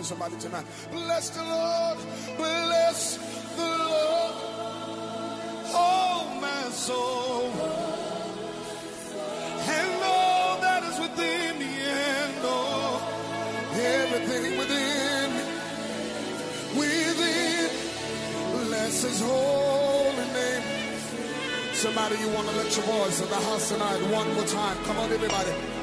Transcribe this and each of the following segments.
on somebody tonight. Bless the Lord. Bless the Lord. Oh, my soul. And all that is within me. And all, everything within. Within. Bless his holy name. Somebody, you want to let your voice in the house tonight one more time. Come on, everybody.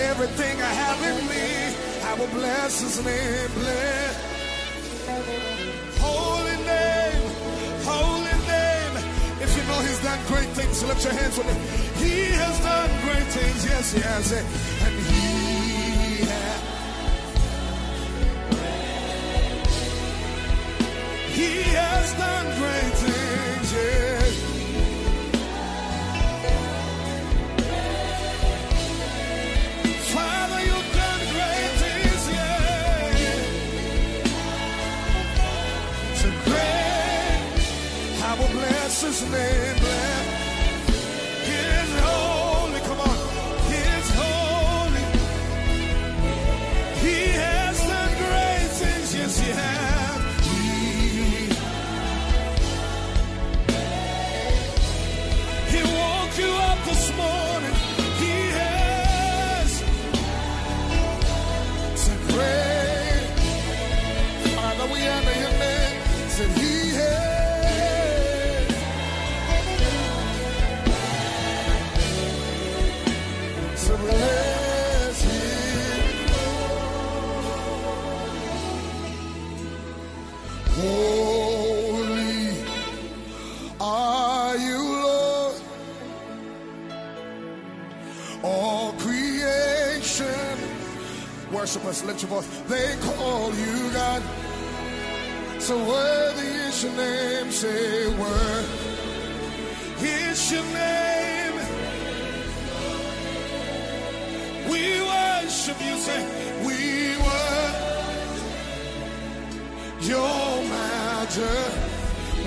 everything I have in me, I will bless his name, bless. Holy name, holy name. If you know he's done great things, lift your hands with me. He has done great things, yes, He yes. name.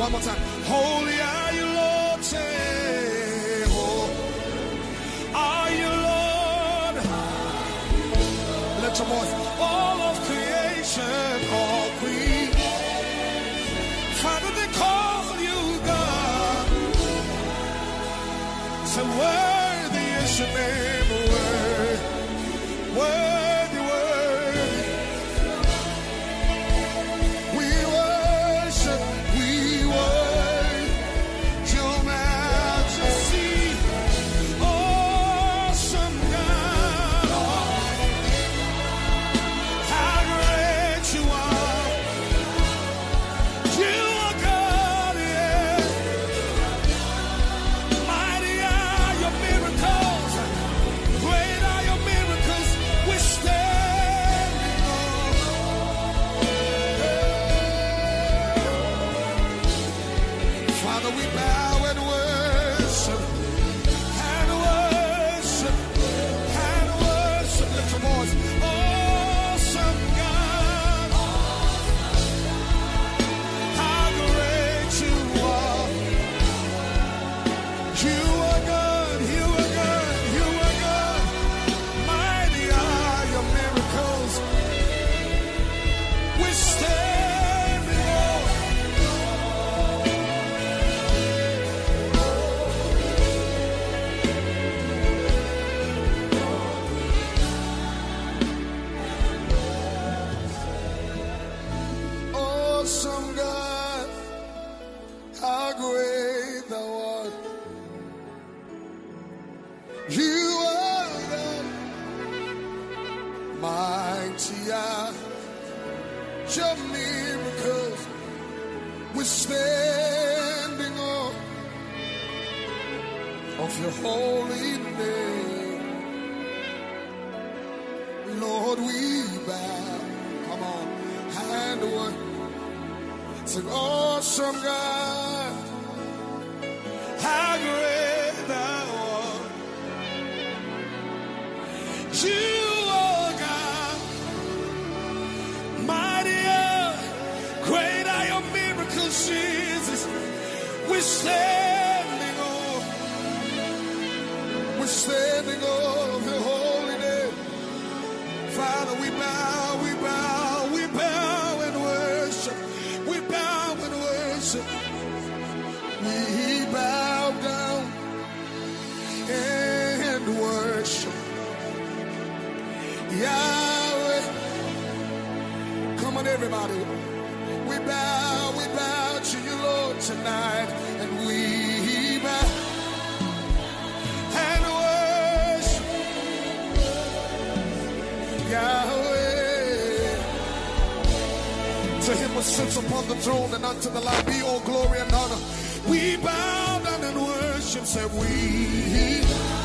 One more time. Holy we say everybody. We bow, we bow to you, Lord, tonight, and we bow and worship Yahweh. To him who sits upon the throne and unto the Lamb be all glory and honor. We bow down and worship, say we.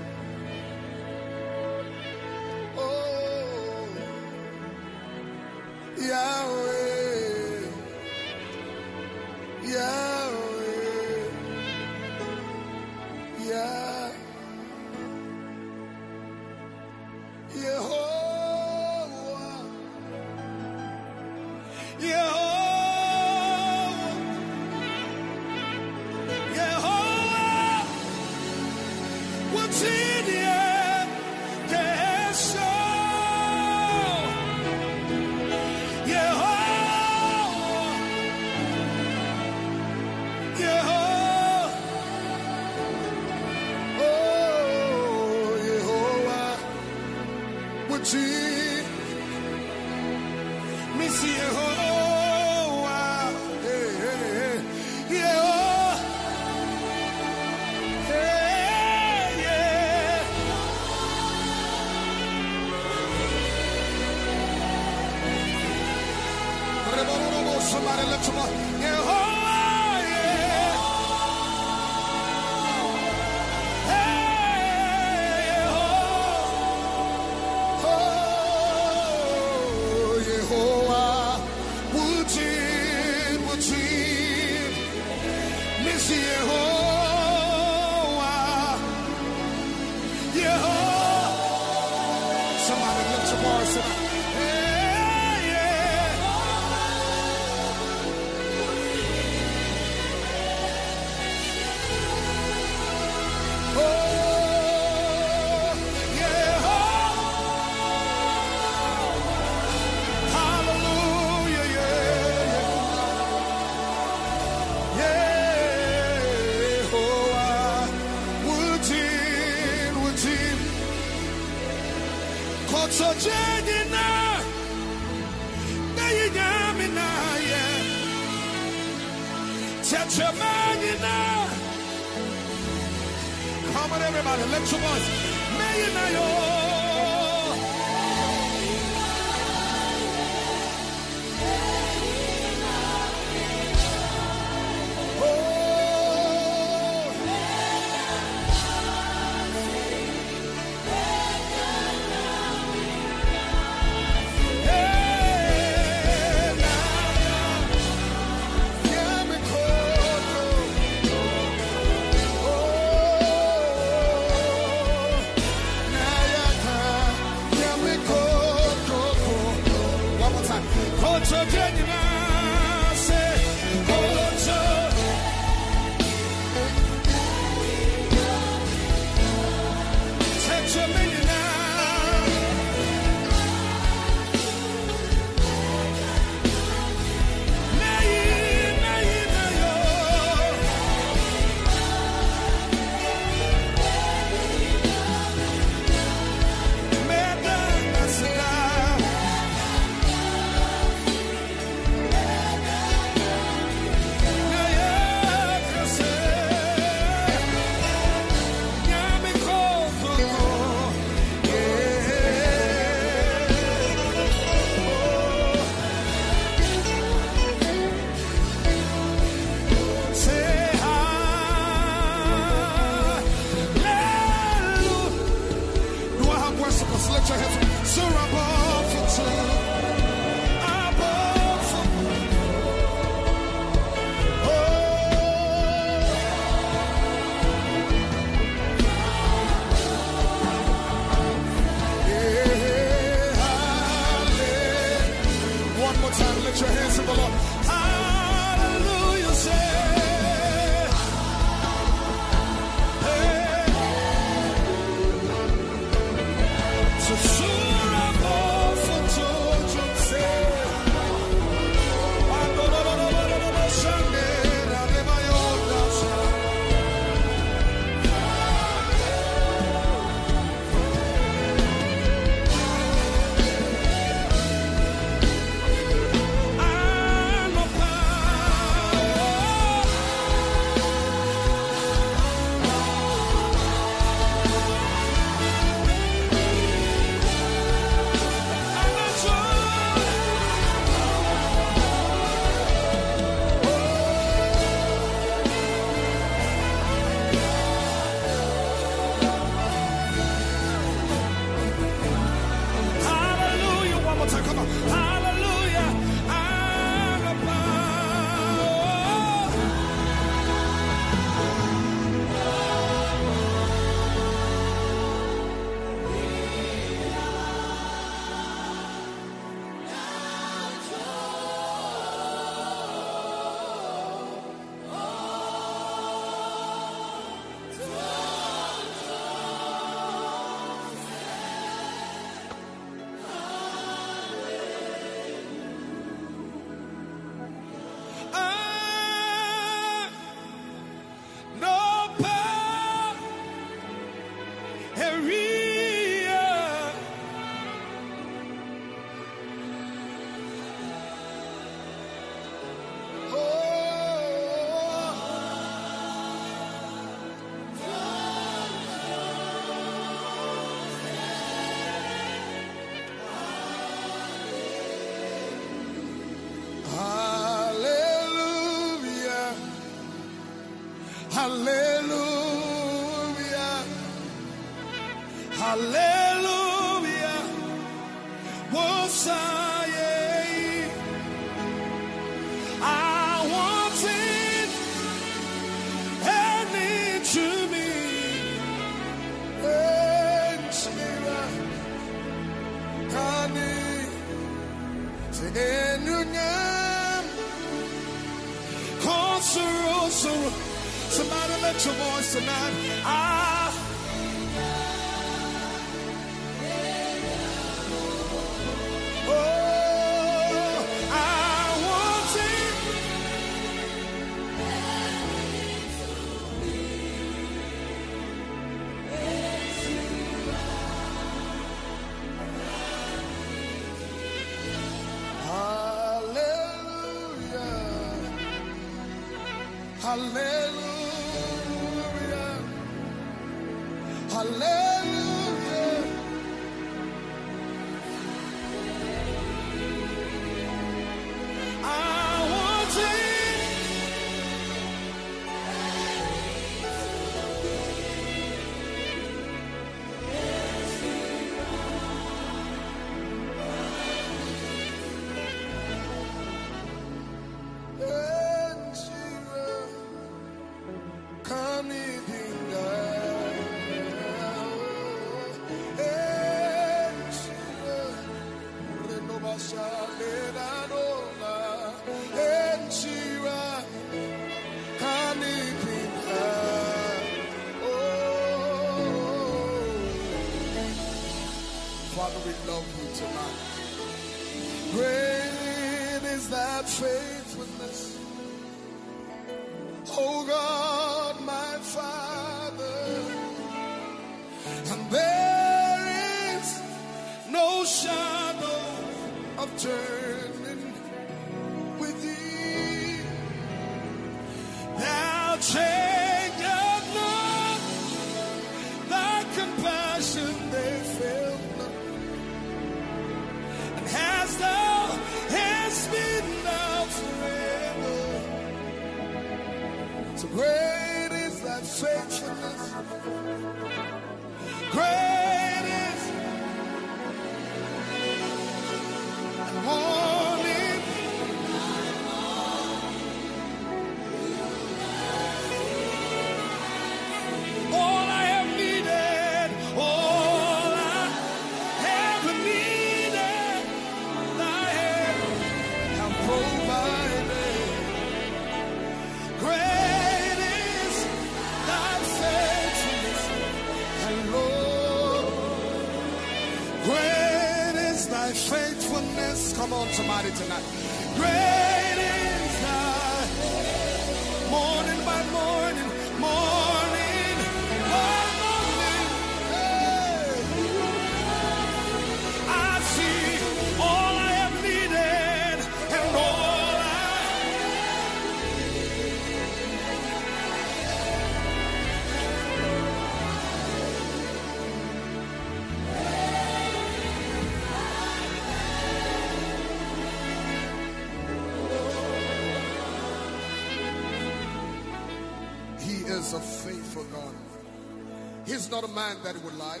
not a man that would lie.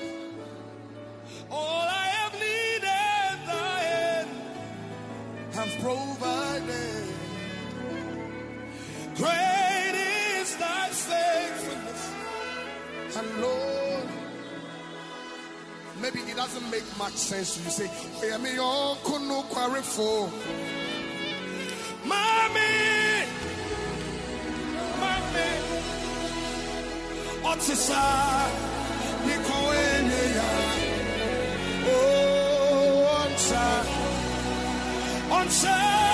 All I have needed, thy have provided. Great is thy faithfulness. And Lord, maybe it doesn't make much sense to you. Say, hear me, could no quarry for. Mommy, mommy, what's answer.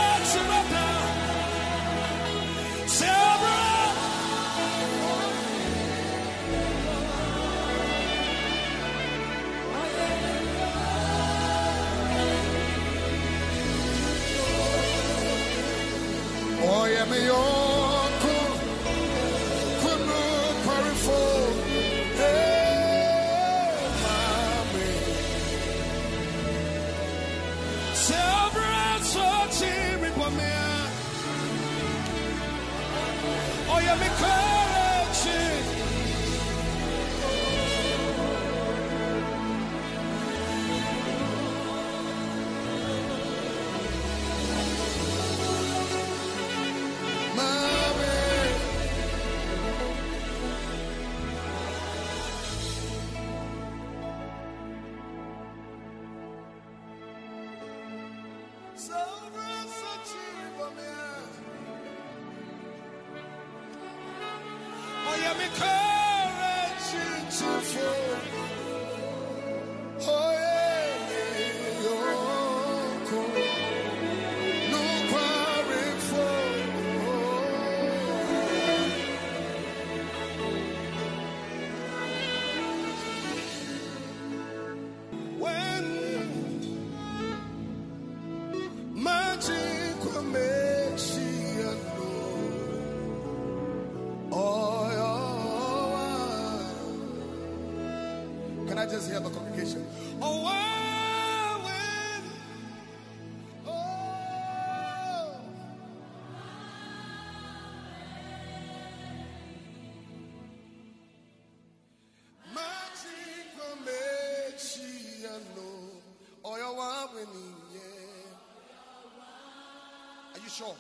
Sure?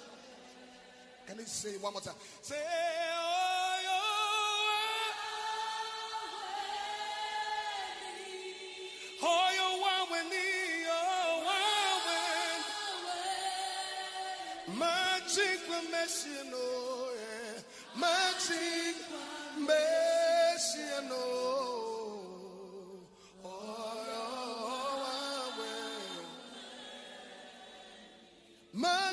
Can you say one more time? Say, oh, yeah, oh, yeah, wow, when, oh, wow, when. Magic makes you know,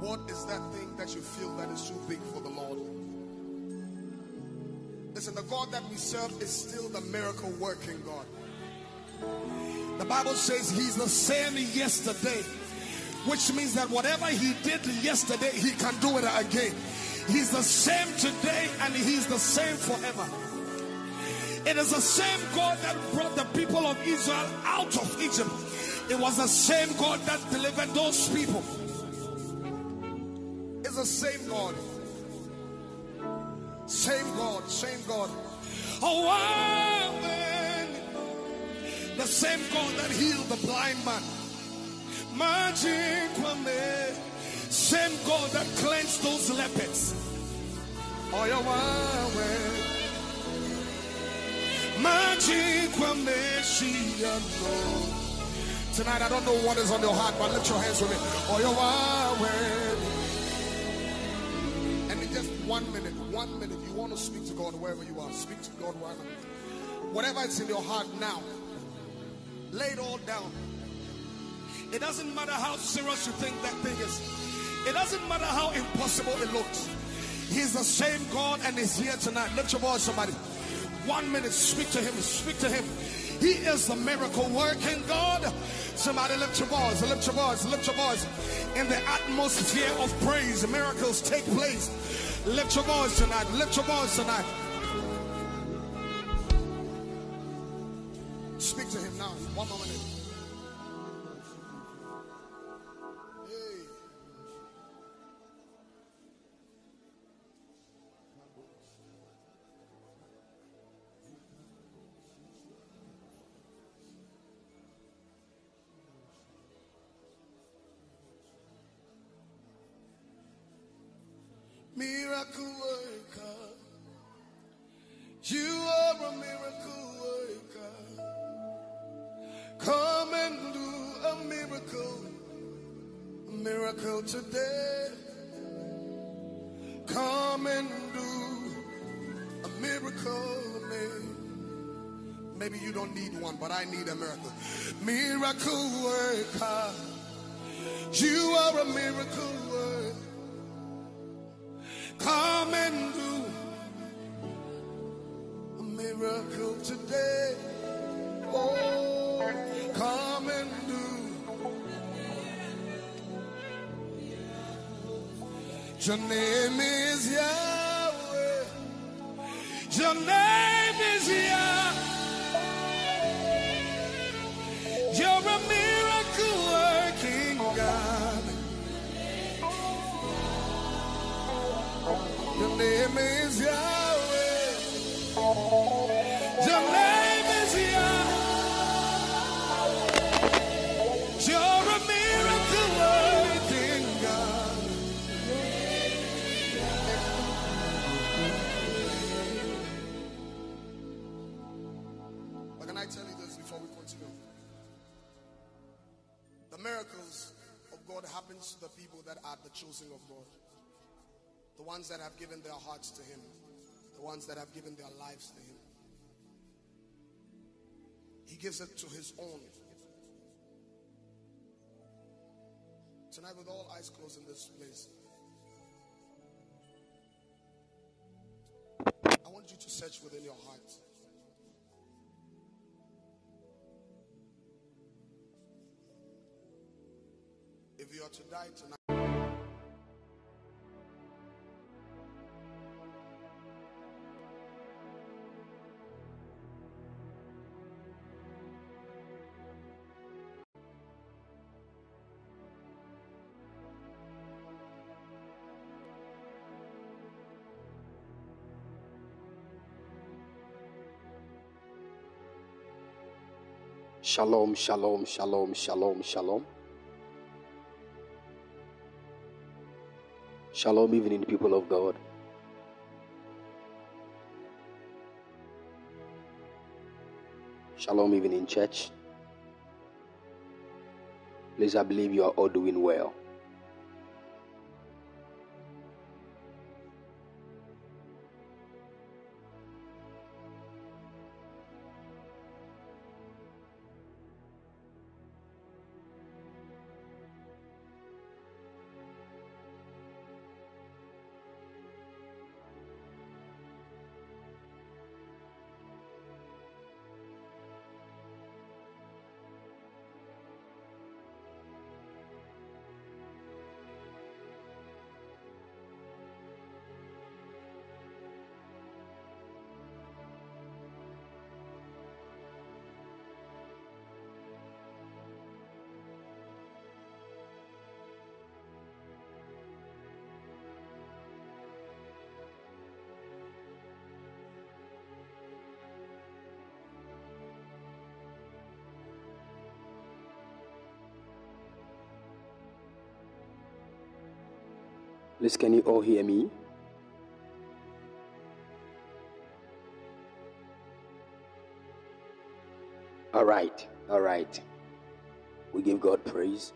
What is that thing that you feel that is too big for the Lord? Listen, the God that we serve is still the miracle working God. The Bible says He's the same yesterday, which means that whatever He did yesterday, He can do it again. He's the same today and He's the same forever. It is the same God that brought the people of Israel out of Egypt. It was the same God that delivered those people. It's the same God. Same God, same God. Oh, wow. The same God that healed the blind man. Magic. Same God that cleansed those lepers. Oh, yeah, wow. Tonight, I don't know what is on your heart, but lift your hands with me. Oh, yeah, wow, man. And in just one minute, one minute, you want to speak to God wherever you are. Speak to God wherever. Whatever is in your heart now, lay it all down. It doesn't matter how serious you think that thing is. It doesn't matter how impossible it looks. He's the same God and is here tonight. Lift your voice, somebody. One minute, speak to him. Speak to him. He is the miracle working God. Somebody lift your voice, lift your voice, lift your voice. In the atmosphere of praise, miracles take place. Lift your voice tonight, lift your voice tonight. Speak to him now. One more but I need a miracle. Miracle worker. You are a miracle worker. Come and do a miracle today. Oh, come and do. Your name is Yahweh. The ones that have given their hearts to Him. The ones that have given their lives to Him. He gives it to His own. Tonight, with all eyes closed in this place, I want you to search within your heart. If you are to die tonight, Shalom, shalom, shalom, shalom, shalom. Shalom, evening, people of God. Shalom, evening, church. Please, I believe you are all doing well. Please, can you all hear me? All right, all right. We give God praise.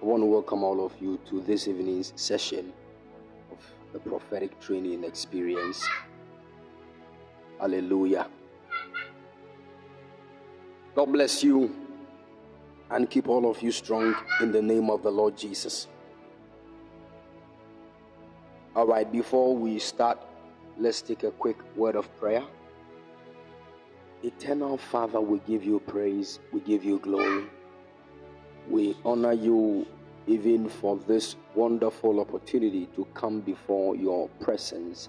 I want to welcome all of you to this evening's session of the prophetic training experience. Hallelujah. God bless you and keep all of you strong in the name of the Lord Jesus. All right, before we start, let's take a quick word of prayer. Eternal Father, we give you praise, we give you glory. We honor you even for this wonderful opportunity to come before your presence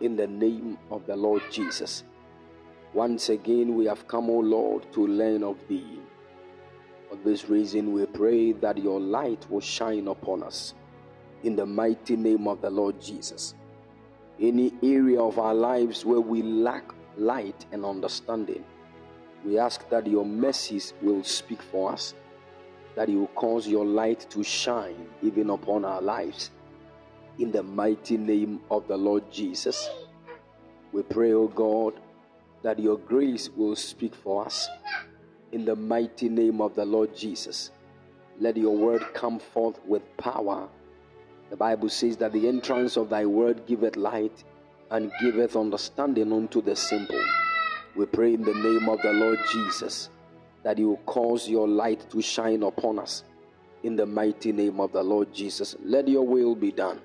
in the name of the Lord Jesus. Once again, we have come, O Lord, to learn of thee. For this reason, we pray that your light will shine upon us in the mighty name of the Lord Jesus. Any area of our lives where we lack light and understanding, we ask that your mercies will speak for us, that you cause your light to shine even upon our lives. In the mighty name of the Lord Jesus, we pray, O God, that your grace will speak for us. In the mighty name of the Lord Jesus, let your word come forth with power the Bible says that the entrance of thy word giveth light and giveth understanding unto the simple. We pray in the name of the Lord Jesus that you will cause your light to shine upon us. In the mighty name of the Lord Jesus, let your will be done,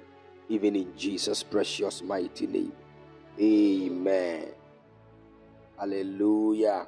even in Jesus' precious mighty name. Amen. Hallelujah.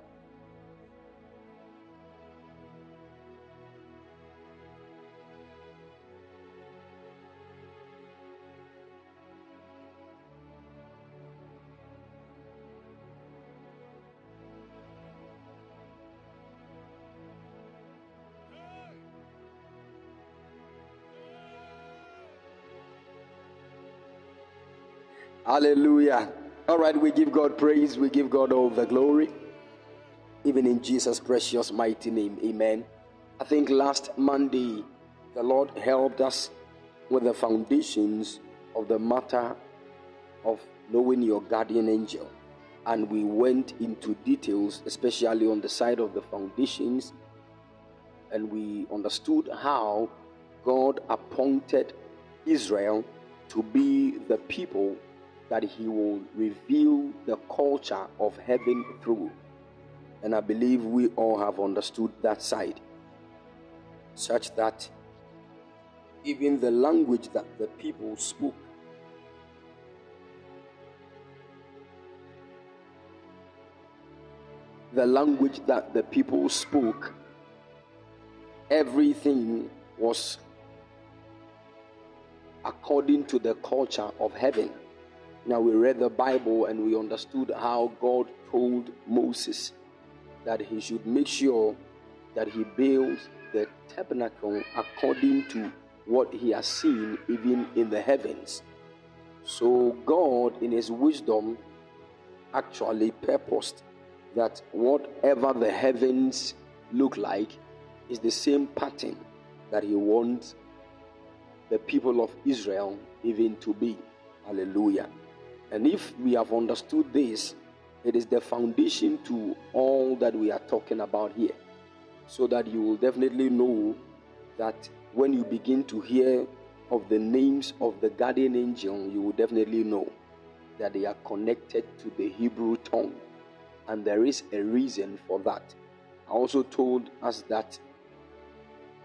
Hallelujah. All right, we give God praise, we give God all the glory, even in Jesus' precious mighty name. Amen. I think last Monday, the Lord helped us with the foundations of the matter of knowing your guardian angel. and we went into details, especially on the side of the foundations, and we understood how God appointed Israel to be the people that He will reveal the culture of heaven through. And I believe we all have understood that side, such that even the language that the people spoke the language that the people spoke, everything was according to the culture of heaven. Now, we read the Bible and we understood how God told Moses that he should make sure that he builds the tabernacle according to what he has seen even in the heavens. So, God, in his wisdom, actually purposed that whatever the heavens look like is the same pattern that he wants the people of Israel even to be. Hallelujah. And if we have understood this, it is the foundation to all that we are talking about here. So that you will definitely know that when you begin to hear of the names of the guardian angel, you will definitely know that they are connected to the Hebrew tongue and there is a reason for that. I also told us that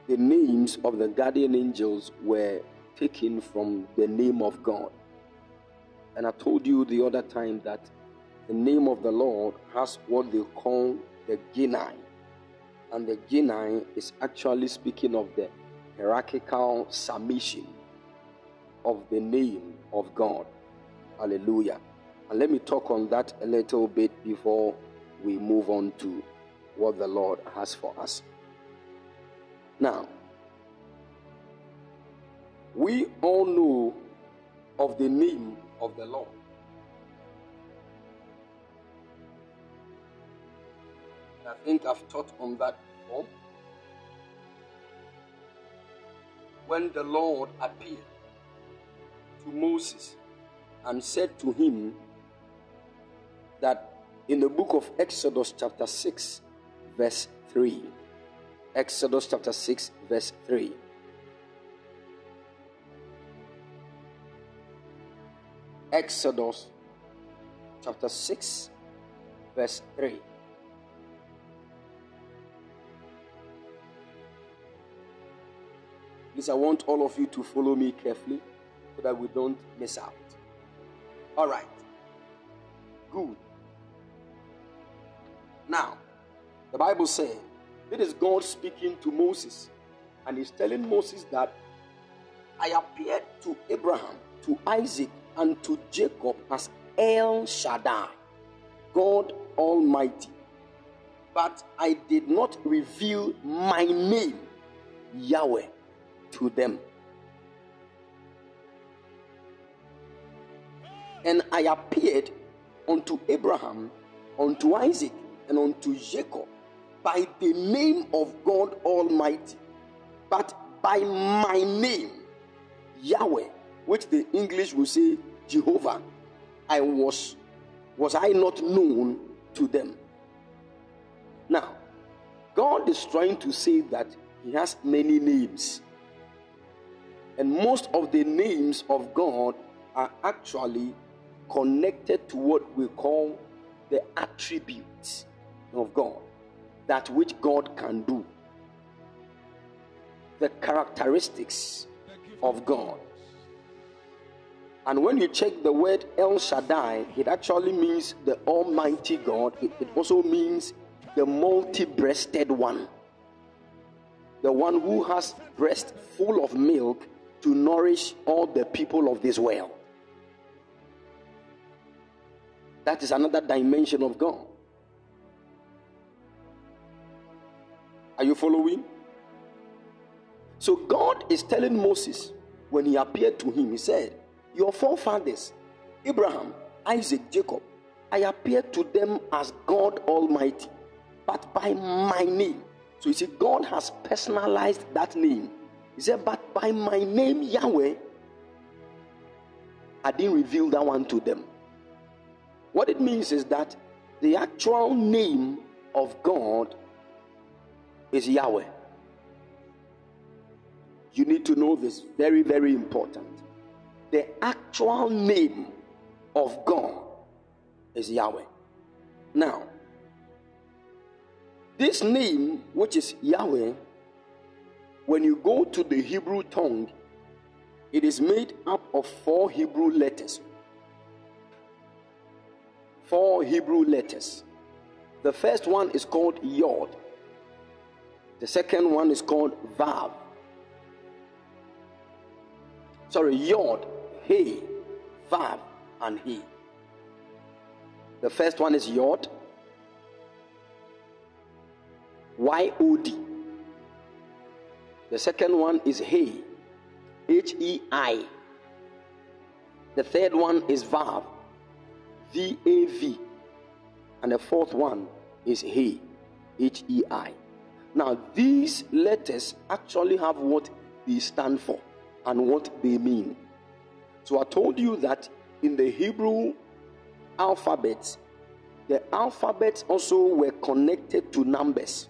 the names of the guardian angels were taken from the name of God. And I told you the other time that the name of the Lord has what they call the genii. And the genii is actually speaking of the hierarchical submission of the name of God. Hallelujah. And let me talk on that a little bit before we move on to what the Lord has for us. Now, we all know of the name of the. And I think I've taught on that before. When the Lord appeared to Moses and said to him, that in the book of Exodus, chapter 6, verse 3, Exodus chapter 6, verse 3. Exodus chapter 6, verse 3. Please, I want all of you to follow me carefully so that we don't miss out. All right. Good. Now, the Bible says it is God speaking to Moses, and He's telling Moses that I appeared to Abraham, to Isaac, and to Jacob as El Shaddai, God Almighty. But I did not reveal my name, Yahweh, to them. And I appeared unto Abraham, unto Isaac, and unto Jacob by the name of God Almighty, but by my name, Yahweh, which the English will say Jehovah, I was was I not known to them. Now, God is trying to say that He has many names. And most of the names of God are actually connected to what we call the attributes of God, that which God can do, the characteristics of God. And when you check the word El Shaddai, it actually means the Almighty God. It, it also means the multi breasted one, the one who has breast full of milk to nourish all the people of this world. That is another dimension of God. Are you following? So God is telling Moses when he appeared to him, he said, Your forefathers, Abraham, Isaac, Jacob, I appeared to them as God Almighty, but by my name. So you see, God has personalized that name. He said, But by my name, Yahweh, I didn't reveal that one to them. What it means is that the actual name of God is Yahweh. You need to know this, very, very important. The actual name of God is Yahweh. Now, this name, which is Yahweh, when you go to the Hebrew tongue, it is made up of four Hebrew letters. Four Hebrew letters. The first one is called Yod. The second one is called Vav. Sorry, Yod, He, Vav, and He. The first one is Yod. Y O D. The second one is He, H E I. The third one is Vav, V A V. And the fourth one is He, H E I. Now, these letters actually have what they stand for and what they mean. So, I told you that in the Hebrew alphabet, the alphabets also were connected to numbers.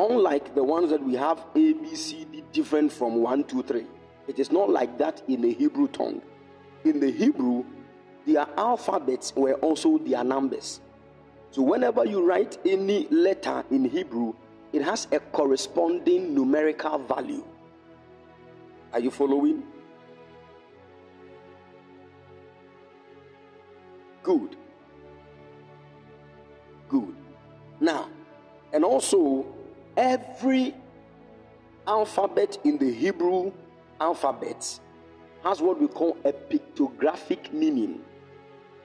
Unlike the ones that we have A, B, C, D different from 1, 2, 3. It is not like that in the Hebrew tongue. In the Hebrew, their alphabets were also their numbers. So whenever you write any letter in Hebrew, it has a corresponding numerical value. Are you following? Good. Good. Now, and also every alphabet in the Hebrew alphabet has what we call a pictographic meaning.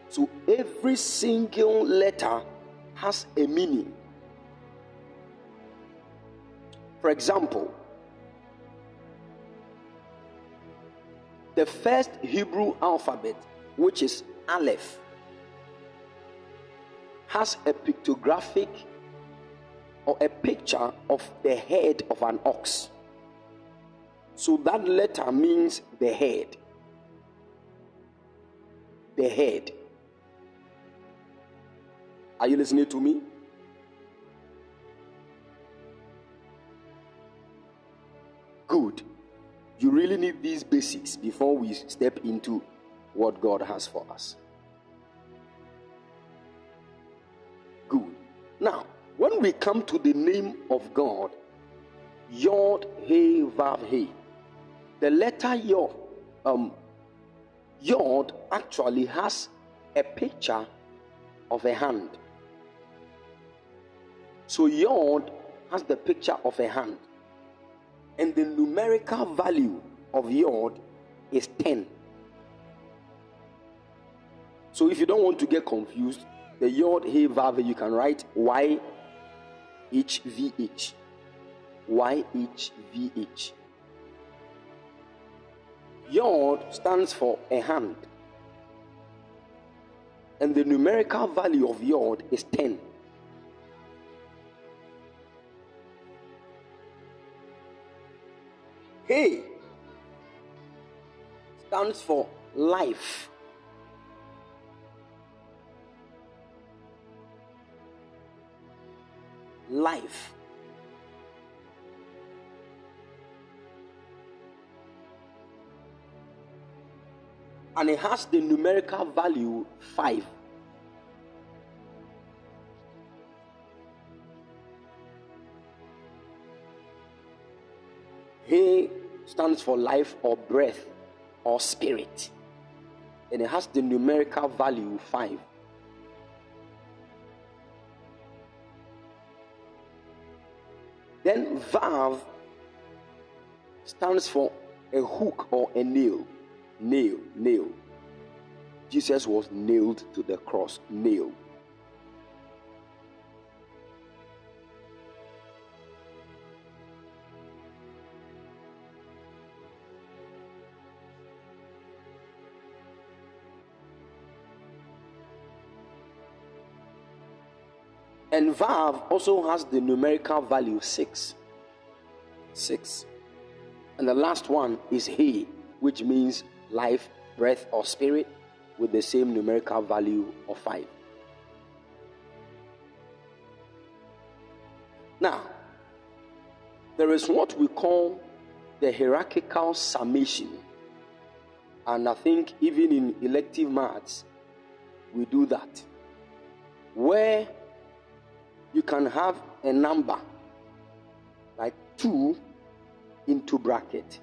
So every single letter has a meaning. For example, the first Hebrew alphabet, which is Aleph, has a pictographic or a picture of the head of an ox. So that letter means the head. The head. Are you listening to me? Good. You really need these basics before we step into what God has for us. Now, when we come to the name of God, Yod He Vav He, the letter Yod, um, Yod actually has a picture of a hand. So Yod has the picture of a hand. And the numerical value of Yod is 10. So if you don't want to get confused, the Yod He Vav you can write Y H V H. Y H V H. Yod stands for a hand. And the numerical value of Yod is 10. Hey stands for life. Life. and it has the numerical value 5. He stands for life or breath or spirit, and it has the numerical value 5. Then Vav stands for a hook or a nail nail, nail. Jesus was nailed to the cross, nail. And Vav also has the numerical value 6. 6. And the last one is He, which means life, breath, or spirit. with the same numerical value of 5. Now, there is what we call the hierarchical summation. And I think even in elective maths, we do that. Where you can have a number like 2 into bracket.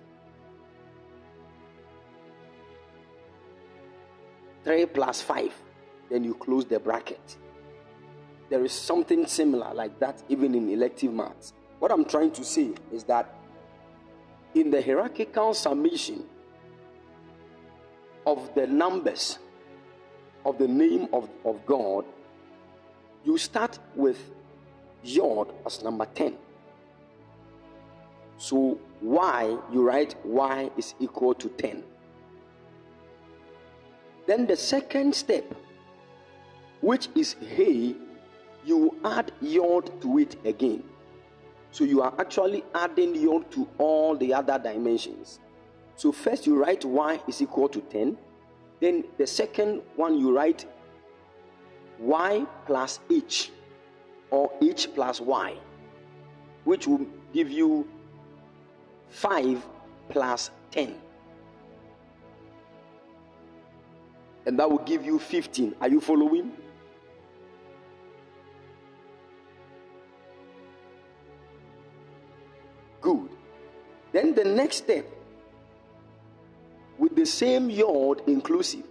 3 plus 5 then you close the bracket. There is something similar like that even in elective maths. What i'm trying to say is that in the hierarchical summation of the numbers of the name of, of god you start with yod as number 10 so y you write y is equal to 10 then the second step, which is hey, you add yod to it again. So you are actually adding yod to all the other dimensions. So first you write y is equal to 10. Then the second one you write y plus h or h plus y, which will give you 5 plus 10. and that will give you 15. Are you following? Good. Then the next step, with the same yod inclusive,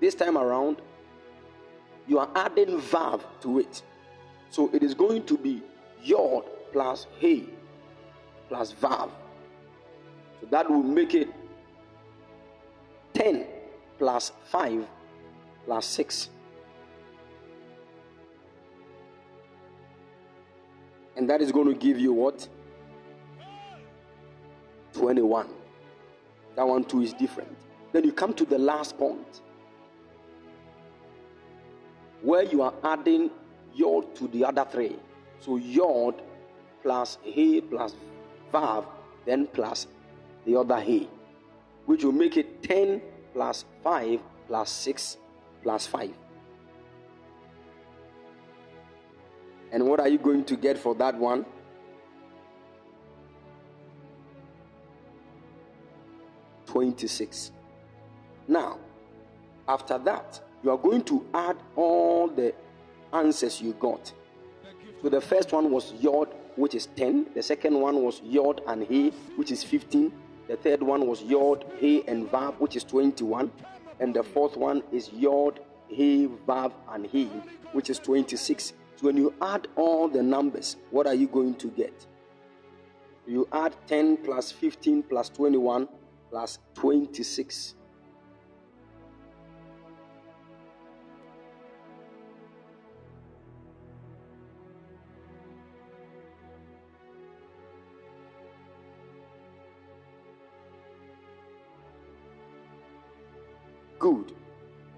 this time around, you are adding vav to it. So it is going to be yod plus hey plus vav. So that will make it 10 plus 5 plus 6. And that is going to give you what? 21. That one too is different. Then you come to the last point where you are adding yod to the other three. So yod plus he plus vav, then plus the other he, which will make it 10 plus 5 plus 6 plus 5. And what are you going to get for that one? Twenty-six. Now, after that, you are going to add all the answers you got. So the first one was yod, which is 10. The second one was yod and he, which is 15. The third one was Yod, He, and Vav, which is 21. And the fourth one is Yod, He, Vav, and He, which is 26. So when you add all the numbers, what are you going to get? You add 10 plus 15 plus 21 plus 26.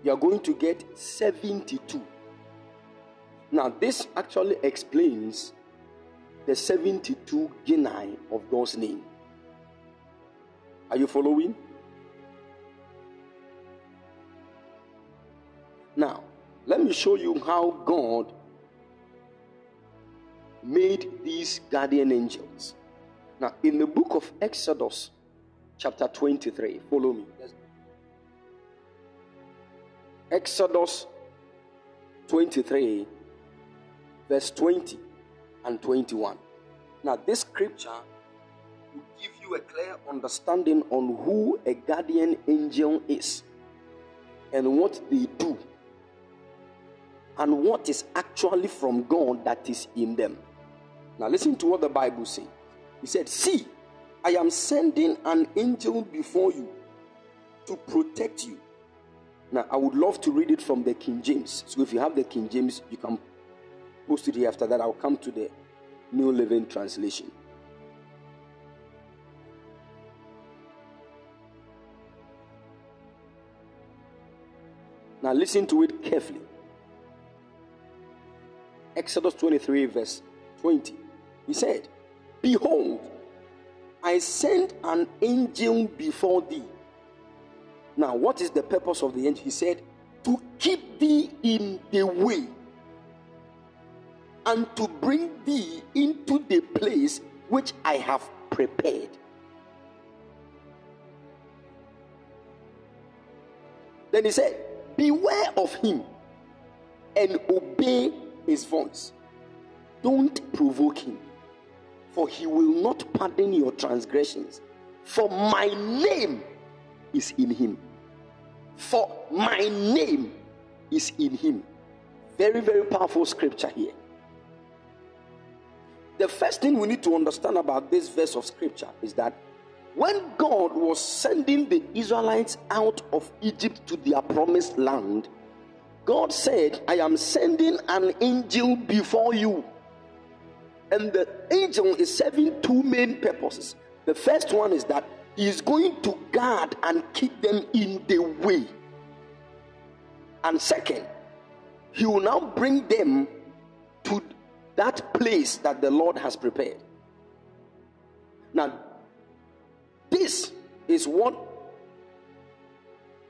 You are going to get 72. Now, this actually explains the 72 genii of God's name. Are you following? Now, let me show you how God made these guardian angels. Now, in the book of Exodus, chapter 23, follow me. Exodus 23, verse 20 and 21. Now, this scripture will give you a clear understanding on who a guardian angel is and what they do and what is actually from God that is in them. Now, listen to what the Bible says. He said, See, I am sending an angel before you to protect you now, I would love to read it from the King James. So if you have the King James, you can post it here. After that, I'll come to the New Living Translation. Now, listen to it carefully. Exodus 23, verse 20. He said, Behold, I send an angel before thee Now, what is the purpose of the angel? He said, To keep thee in the way and to bring thee into the place which I have prepared. Then he said, Beware of him and obey his voice. Don't provoke him, for he will not pardon your transgressions. For my name is in him. For my name is in him. Very, very powerful scripture here. The first thing we need to understand about this verse of scripture is that when God was sending the Israelites out of Egypt to their promised land, God said, I am sending an angel before you. And the angel is serving two main purposes. The first one is that is going to guard and keep them in the way. And second, he will now bring them to that place that the Lord has prepared. Now, this is what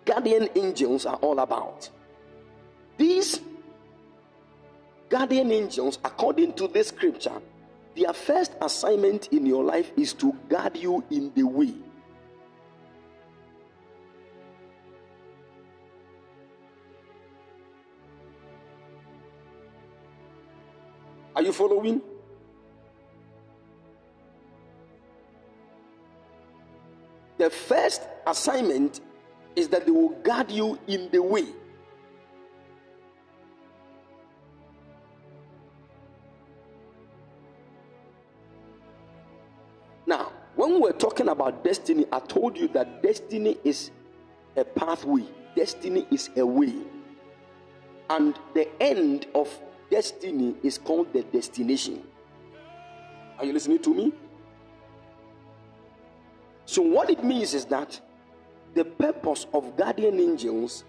guardian angels are all about. These guardian angels, according to this scripture, their first assignment in your life is to guard you in the way. Are you following? The first assignment is that they will guard you in the way. Now, when we're talking about destiny, I told you that destiny is a pathway, destiny is a way. And the end of destiny is called the destination. Are you listening to me? So, what it means is that the purpose of guardian angels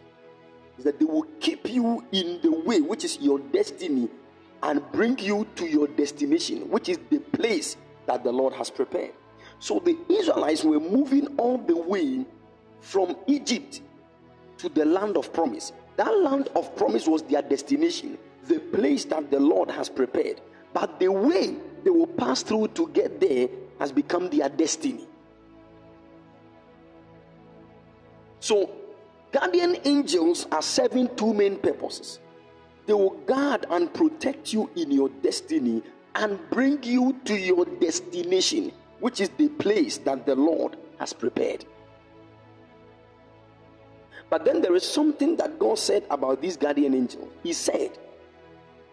is that they will keep you in the way, which is your destiny, and bring you to your destination, which is the place that the Lord has prepared. So, the Israelites were moving all the way from Egypt to the land of promise. That land of promise was their destination, the place that the Lord has prepared. But the way they will pass through to get there has become their destiny. So, guardian angels are serving two main purposes. They will guard and protect you in your destiny and bring you to your destination, which is the place that the Lord has prepared. But then there is something that God said about this guardian angel. He said,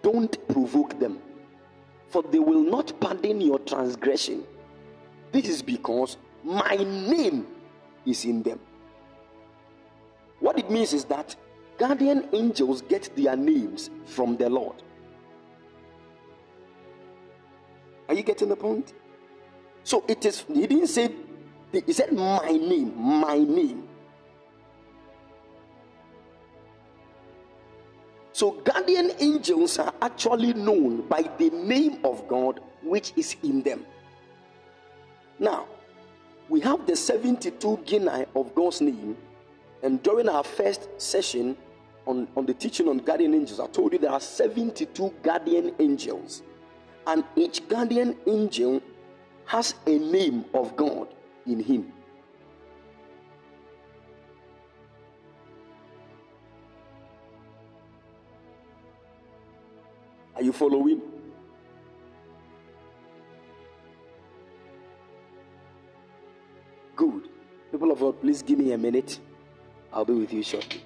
Don't provoke them, for they will not pardon your transgression. This is because my name is in them. What it means is that guardian angels get their names from the Lord. Are you getting the point? So it is, he didn't say, he said, my name, my name. So, guardian angels are actually known by the name of God which is in them. Now, we have the 72 genii of God's name, and during our first session on, on the teaching on guardian angels, I told you there are 72 guardian angels, and each guardian angel has a name of God in him. Are you following? Good. People of God, please give me a minute. I'll be with you shortly.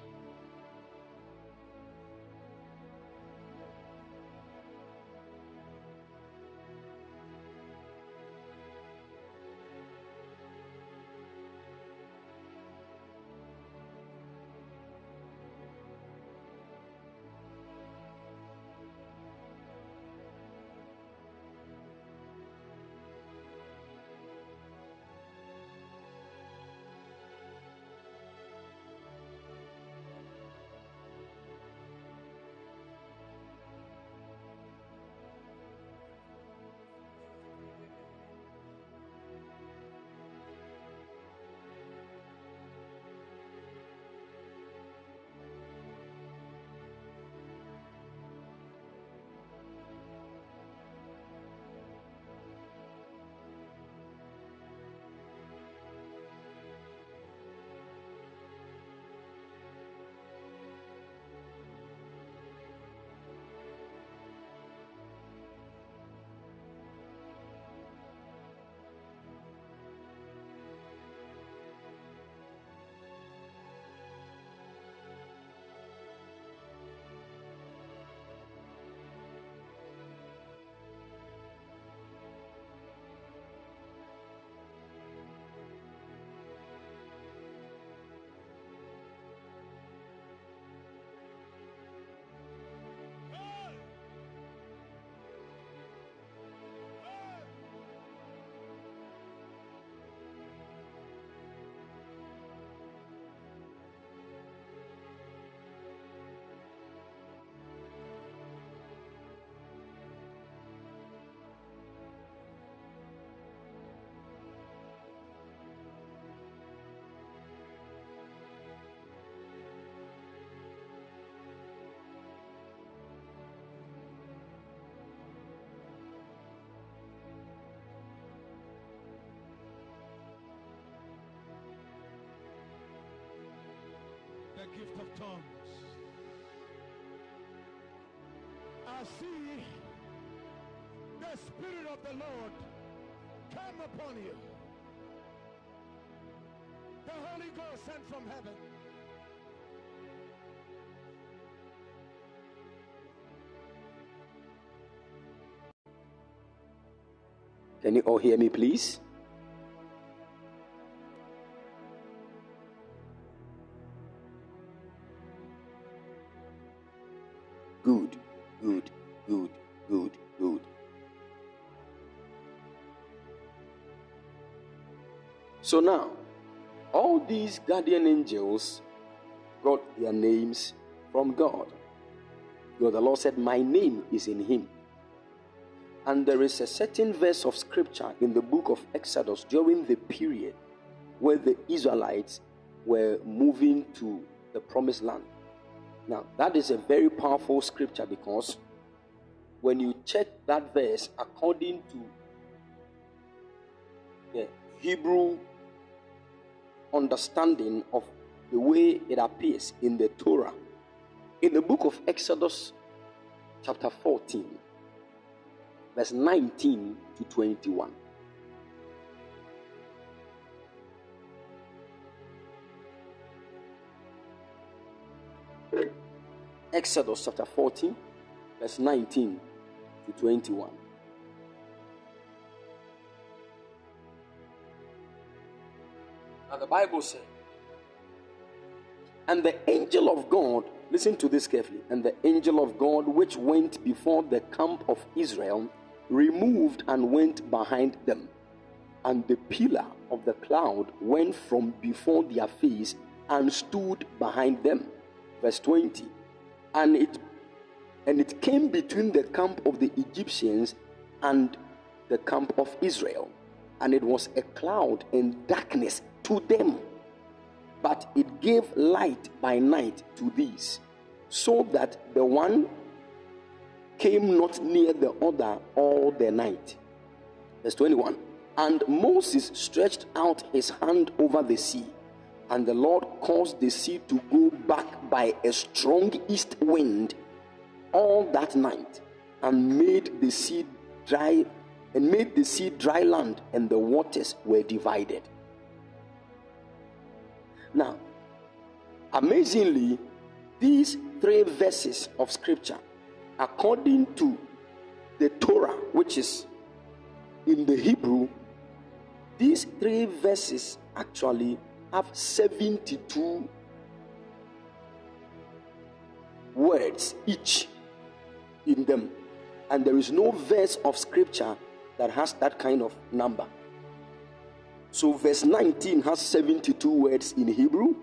Gift of tongues. I see the Spirit of the Lord come upon you. The Holy Ghost sent from heaven. Can you all hear me, please? So now, all these guardian angels got their names from God. God, the Lord said, My name is in him. And there is a certain verse of scripture in the book of Exodus during the period where the Israelites were moving to the promised land. Now, that is a very powerful scripture because when you check that verse according to the Hebrew understanding of the way it appears in the Torah, in the book of Exodus, chapter 14, verse 19 to 21. Exodus chapter 14, verse 19 to 21. Bible says, And the angel of God, listen to this carefully, and the angel of God which went before the camp of Israel removed and went behind them. And the pillar of the cloud went from before their face and stood behind them. Verse 20. And it and it came between the camp of the Egyptians and the camp of Israel. And it was a cloud and darkness to them. But it gave light by night to these, so that the one came not near the other all the night. Verse 21 And Moses stretched out his hand over the sea, and the Lord caused the sea to go back by a strong east wind all that night, and made the sea dry and made the sea dry land, and the waters were divided. Now, amazingly, these three verses of scripture according to the Torah, which is in the Hebrew, these three verses actually have 72 words each in them. And there is no verse of scripture that has that kind of number. So, verse 19 has 72 words in Hebrew,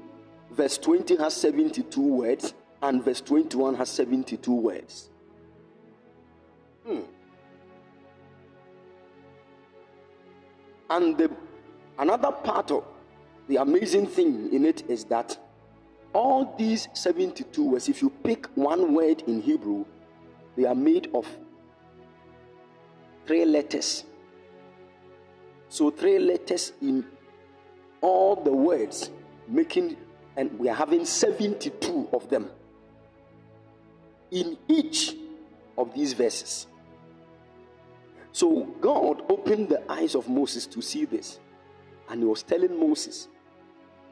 verse 20 has 72 words, and verse 21 has 72 words. Hmm. And the, another part of the amazing thing in it is that all these 72 words, if you pick one word in Hebrew, they are made of three letters. So, three letters in all the words, making, and we are having 72 of them in each of these verses. So God opened the eyes of Moses to see this. And he was telling Moses,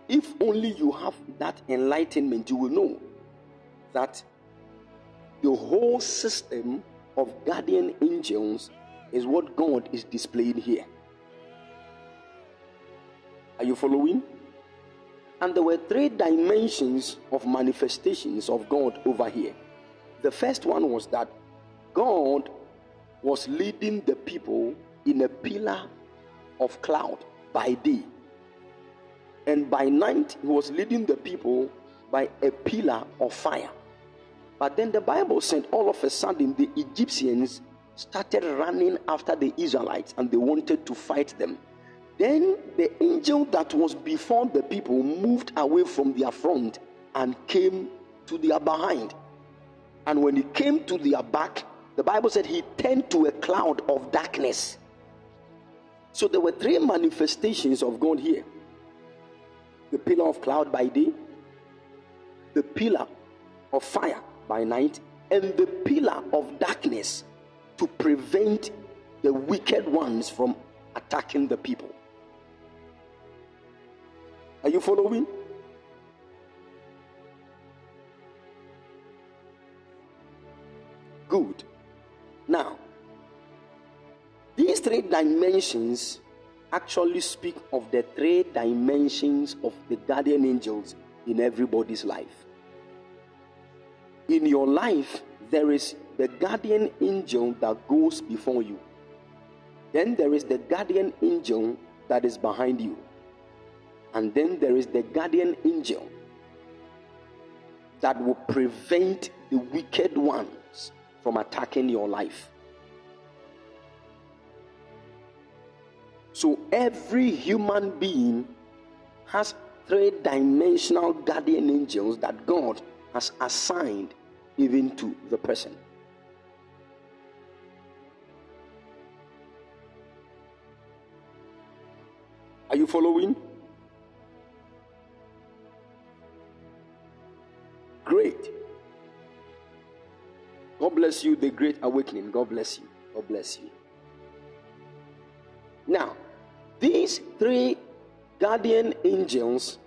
if only you have that enlightenment, you will know that the whole system of guardian angels is what God is displaying here. Are you following? And there were three dimensions of manifestations of God over here. The first one was that God was leading the people in a pillar of cloud by day. And by night, he was leading the people by a pillar of fire. But then the Bible said all of a sudden the Egyptians started running after the Israelites and they wanted to fight them. Then the angel that was before the people moved away from their front and came to their behind. And when he came to their back, the Bible said he turned to a cloud of darkness. So there were three manifestations of God here the pillar of cloud by day, the pillar of fire by night and the pillar of darkness to prevent the wicked ones from attacking the people. Are you following? Good. Now, these three dimensions actually speak of the three dimensions of the guardian angels in everybody's life. In your life, there is the guardian angel that goes before you. Then there is the guardian angel that is behind you. And then there is the guardian angel that will prevent the wicked ones from attacking your life. So every human being has three dimensional guardian angels that God has assigned even to the person. Are you following? Great. God bless you, the great awakening. God bless you. God bless you. Now, these three guardian angels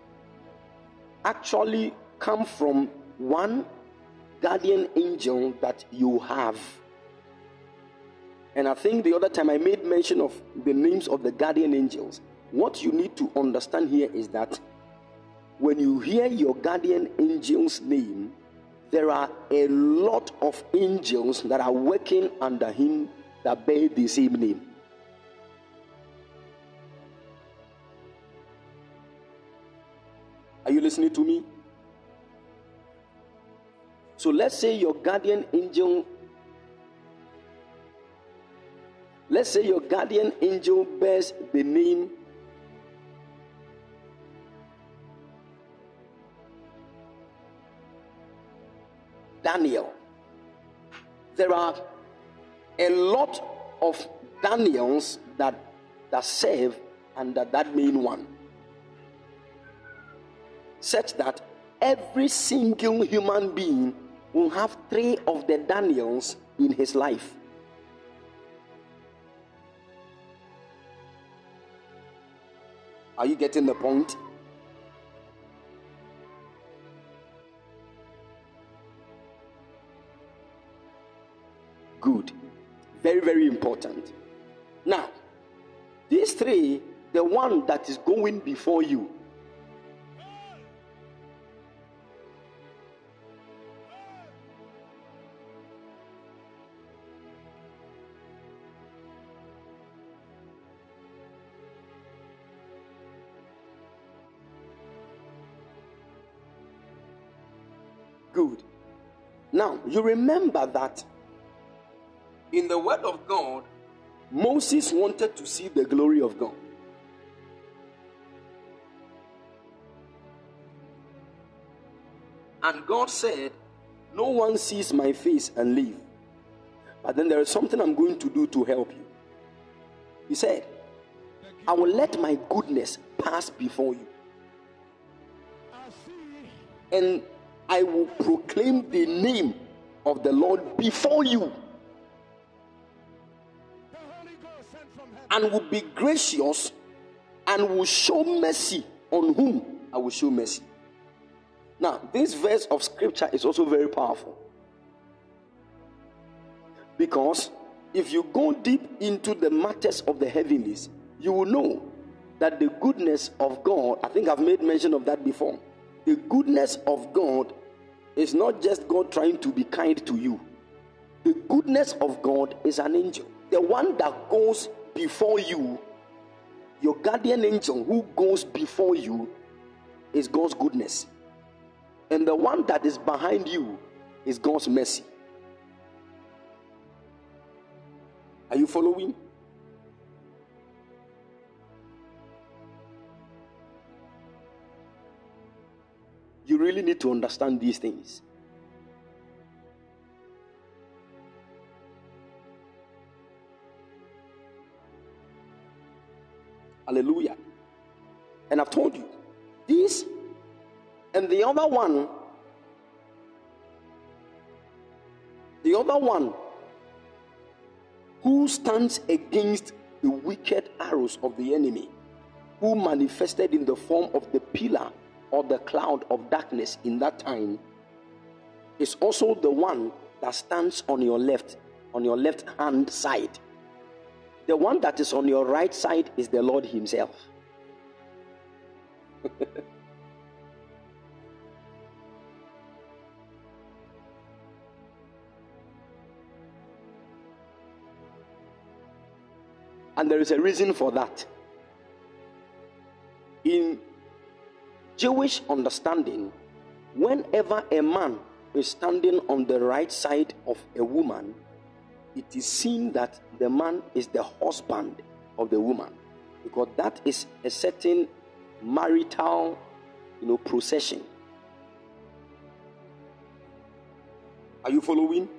actually come from one guardian angel that you have. And I think the other time I made mention of the names of the guardian angels. What you need to understand here is that when you hear your guardian angel's name, there are a lot of angels that are working under him that bear the same name. Are you listening to me? So let's say your guardian angel, let's say your guardian angel bears the name Daniel. There are a lot of Daniels that, that serve under that main one such that every single human being will have three of the Daniels in his life. Are you getting the point? Good. Very, very important. Now, these three, the one that is going before you, Good. Now, you remember that in the Word of God, Moses wanted to see the glory of God. And God said, No one sees my face and live. But then there is something I'm going to do to help you. He said, I will let my goodness pass before you. And I will proclaim the name of the Lord before you. And will be gracious and will show mercy on whom I will show mercy. Now, this verse of scripture is also very powerful. Because if you go deep into the matters of the heavenlies, you will know that the goodness of God, I think I've made mention of that before, the goodness of God is not just God trying to be kind to you. The goodness of God is an angel. The one that goes before you, your guardian angel who goes before you, is God's goodness. And the one that is behind you is God's mercy. Are you following? You really need to understand these things. Hallelujah. And I've told you this and the other one. The other one who stands against the wicked arrows of the enemy, who manifested in the form of the pillar or the cloud of darkness in that time, is also the one that stands on your left, on your left hand side the one that is on your right side is the Lord Himself. and there is a reason for that. In Jewish understanding, whenever a man is standing on the right side of a woman, it is seen that the man is the husband of the woman because that is a certain marital you know procession. Are you following?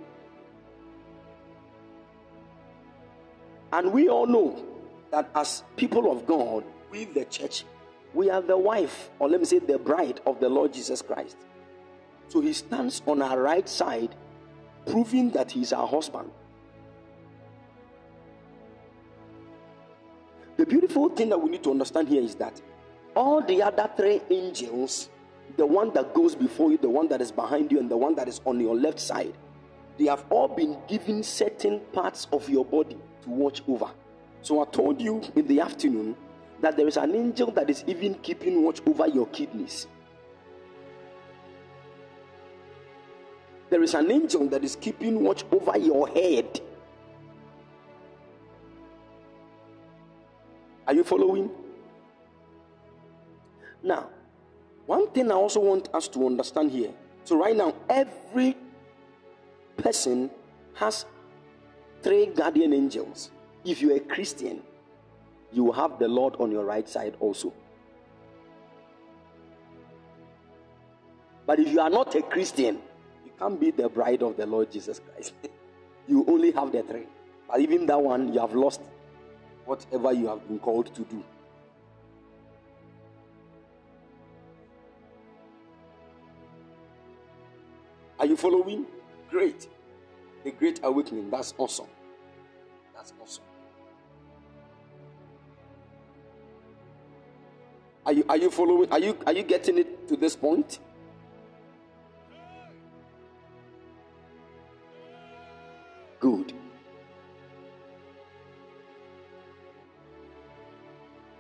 And we all know that as people of god we the church we are the wife or let me say the bride of the lord jesus christ. So he stands on our right side proving that he is our husband The beautiful thing that we need to understand here is that all the other three angels, the one that goes before you, the one that is behind you, and the one that is on your left side, they have all been given certain parts of your body to watch over. So I told you in the afternoon that there is an angel that is even keeping watch over your kidneys. There is an angel that is keeping watch over your head. Are you following? Now, one thing I also want us to understand here. So, right now, every person has three guardian angels. If you're a Christian, you have the Lord on your right side also. But if you are not a Christian, you can't be the bride of the Lord Jesus Christ. you only have the three. But even that one, you have lost whatever you have been called to do. Are you following? Great. The great awakening. That's awesome. That's awesome. Are you, are you following? Are you, are you getting it to this point? Good.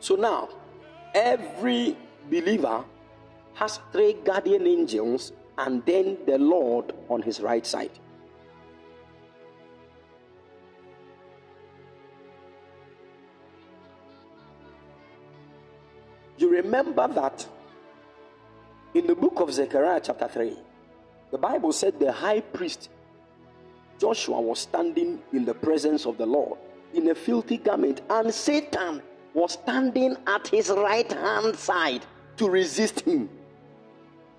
So now, every believer has three guardian angels and then the Lord on his right side. You remember that in the book of Zechariah, chapter 3, the Bible said the high priest Joshua was standing in the presence of the Lord in a filthy garment, and Satan was standing at his right hand side to resist him.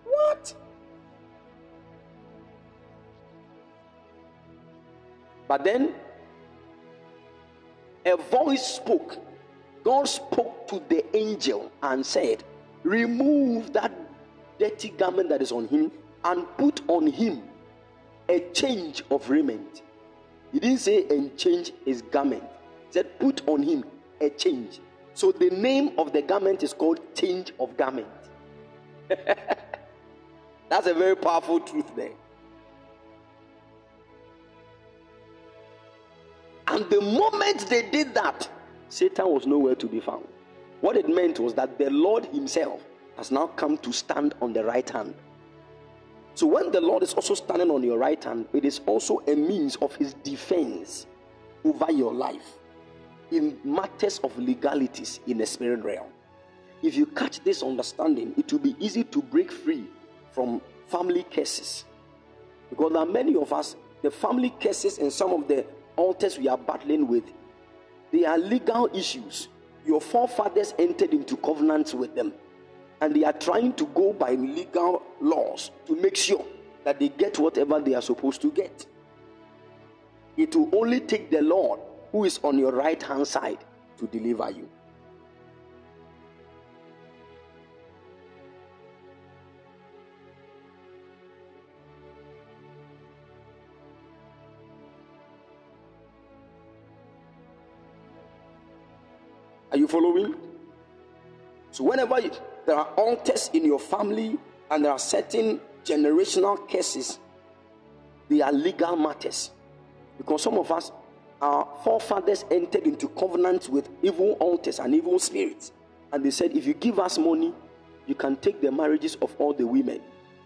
What? But then a voice spoke. God spoke to the angel and said, Remove that dirty garment that is on him and put on him a change of raiment. He didn't say and change his garment. He said, Put on him a change. So the name of the garment is called change of garment. That's a very powerful truth there. And the moment they did that, Satan was nowhere to be found. What it meant was that the Lord Himself has now come to stand on the right hand. So when the Lord is also standing on your right hand, it is also a means of His defense over your life in matters of legalities in the spirit realm. If you catch this understanding, it will be easy to break free from family cases. Because there are many of us, the family cases and some of the altars we are battling with, they are legal issues. Your forefathers entered into covenants with them, and they are trying to go by legal laws to make sure that they get whatever they are supposed to get. It will only take the Lord who is on your right hand side to deliver you. Are you following? So, whenever you, there are altars in your family and there are certain generational cases, they are legal matters. Because some of us, our forefathers entered into covenants with evil altars and evil spirits. And they said, if you give us money, you can take the marriages of all the women.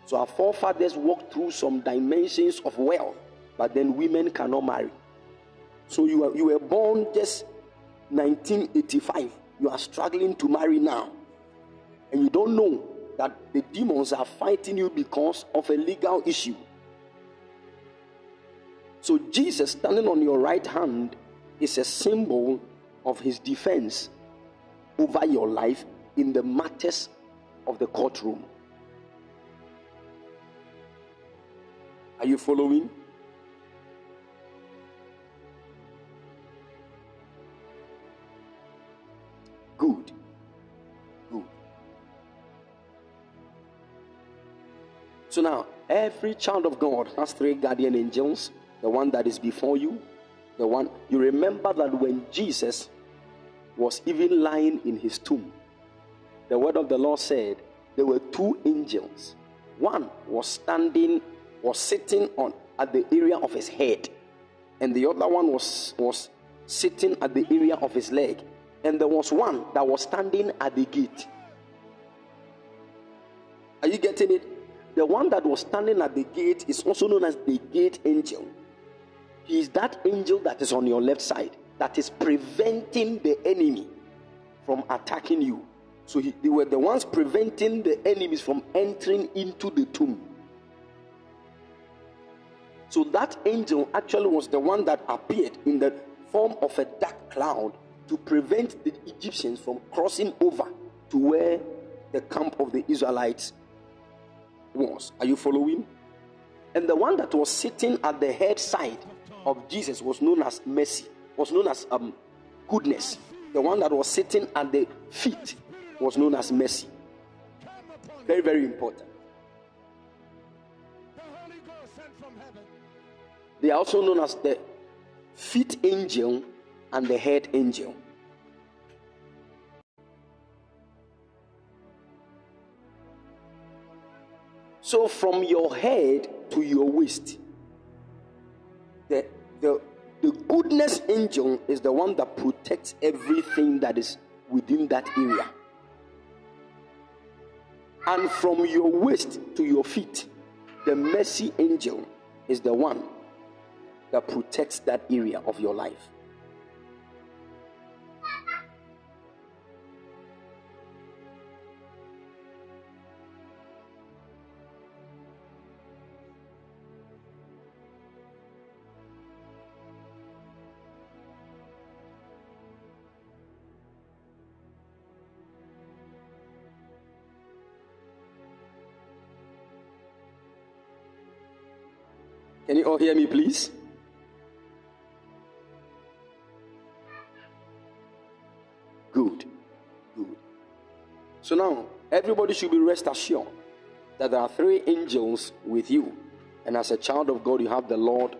So our forefathers walked through some dimensions of wealth, but then women cannot marry. So you, are, you were born just 1985. You are struggling to marry now. And you don't know that the demons are fighting you because of a legal issue. So Jesus standing on your right hand is a symbol of his defense over your life in the matters of the courtroom. Are you following? Good. Good. So now, every child of God has three guardian angels the one that is before you, the one you remember that when Jesus was even lying in his tomb, the word of the Lord said there were two angels. One was standing, was sitting on at the area of his head, and the other one was was sitting at the area of his leg, and there was one that was standing at the gate. Are you getting it? The one that was standing at the gate is also known as the gate angel. He is that angel that is on your left side that is preventing the enemy from attacking you. So he, they were the ones preventing the enemies from entering into the tomb. So that angel actually was the one that appeared in the form of a dark cloud to prevent the Egyptians from crossing over to where the camp of the Israelites was. Are you following? And the one that was sitting at the head side of Jesus was known as mercy, was known as um, goodness. The one that was sitting at the feet was known as mercy. Very, very important. They are also known as the feet angel and the head angel. So, from your head to your waist, the, the, goodness angel is the one that protects everything that is within that area. And from your waist to your feet, the mercy angel is the one that protects that area of your life. All hear me, please? Good. Good. So now, everybody should be rest assured that there are three angels with you. And as a child of God, you have the Lord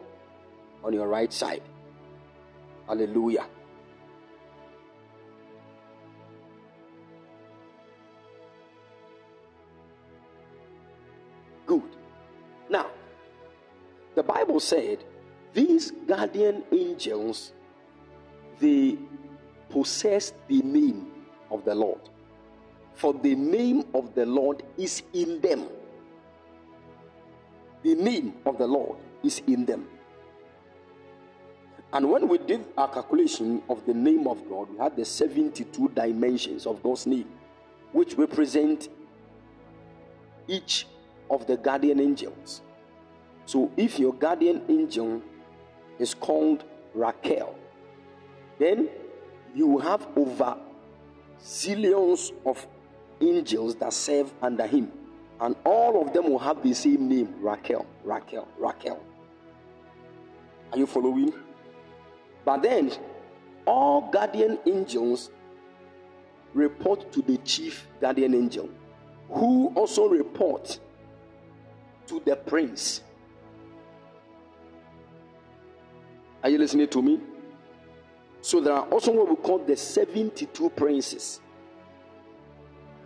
on your right side. Hallelujah. Bible said these guardian angels they possess the name of the Lord. For the name of the Lord is in them. The name of the Lord is in them. And when we did our calculation of the name of God, we had the 72 dimensions of God's name, which represent each of the guardian angels. So if your guardian angel is called Raquel, then you have over zillions of angels that serve under him. And all of them will have the same name Raquel, Raquel, Raquel. Are you following? But then, all guardian angels report to the chief guardian angel, who also report to the prince. Are you listening to me? So there are also what we call the 72 princes.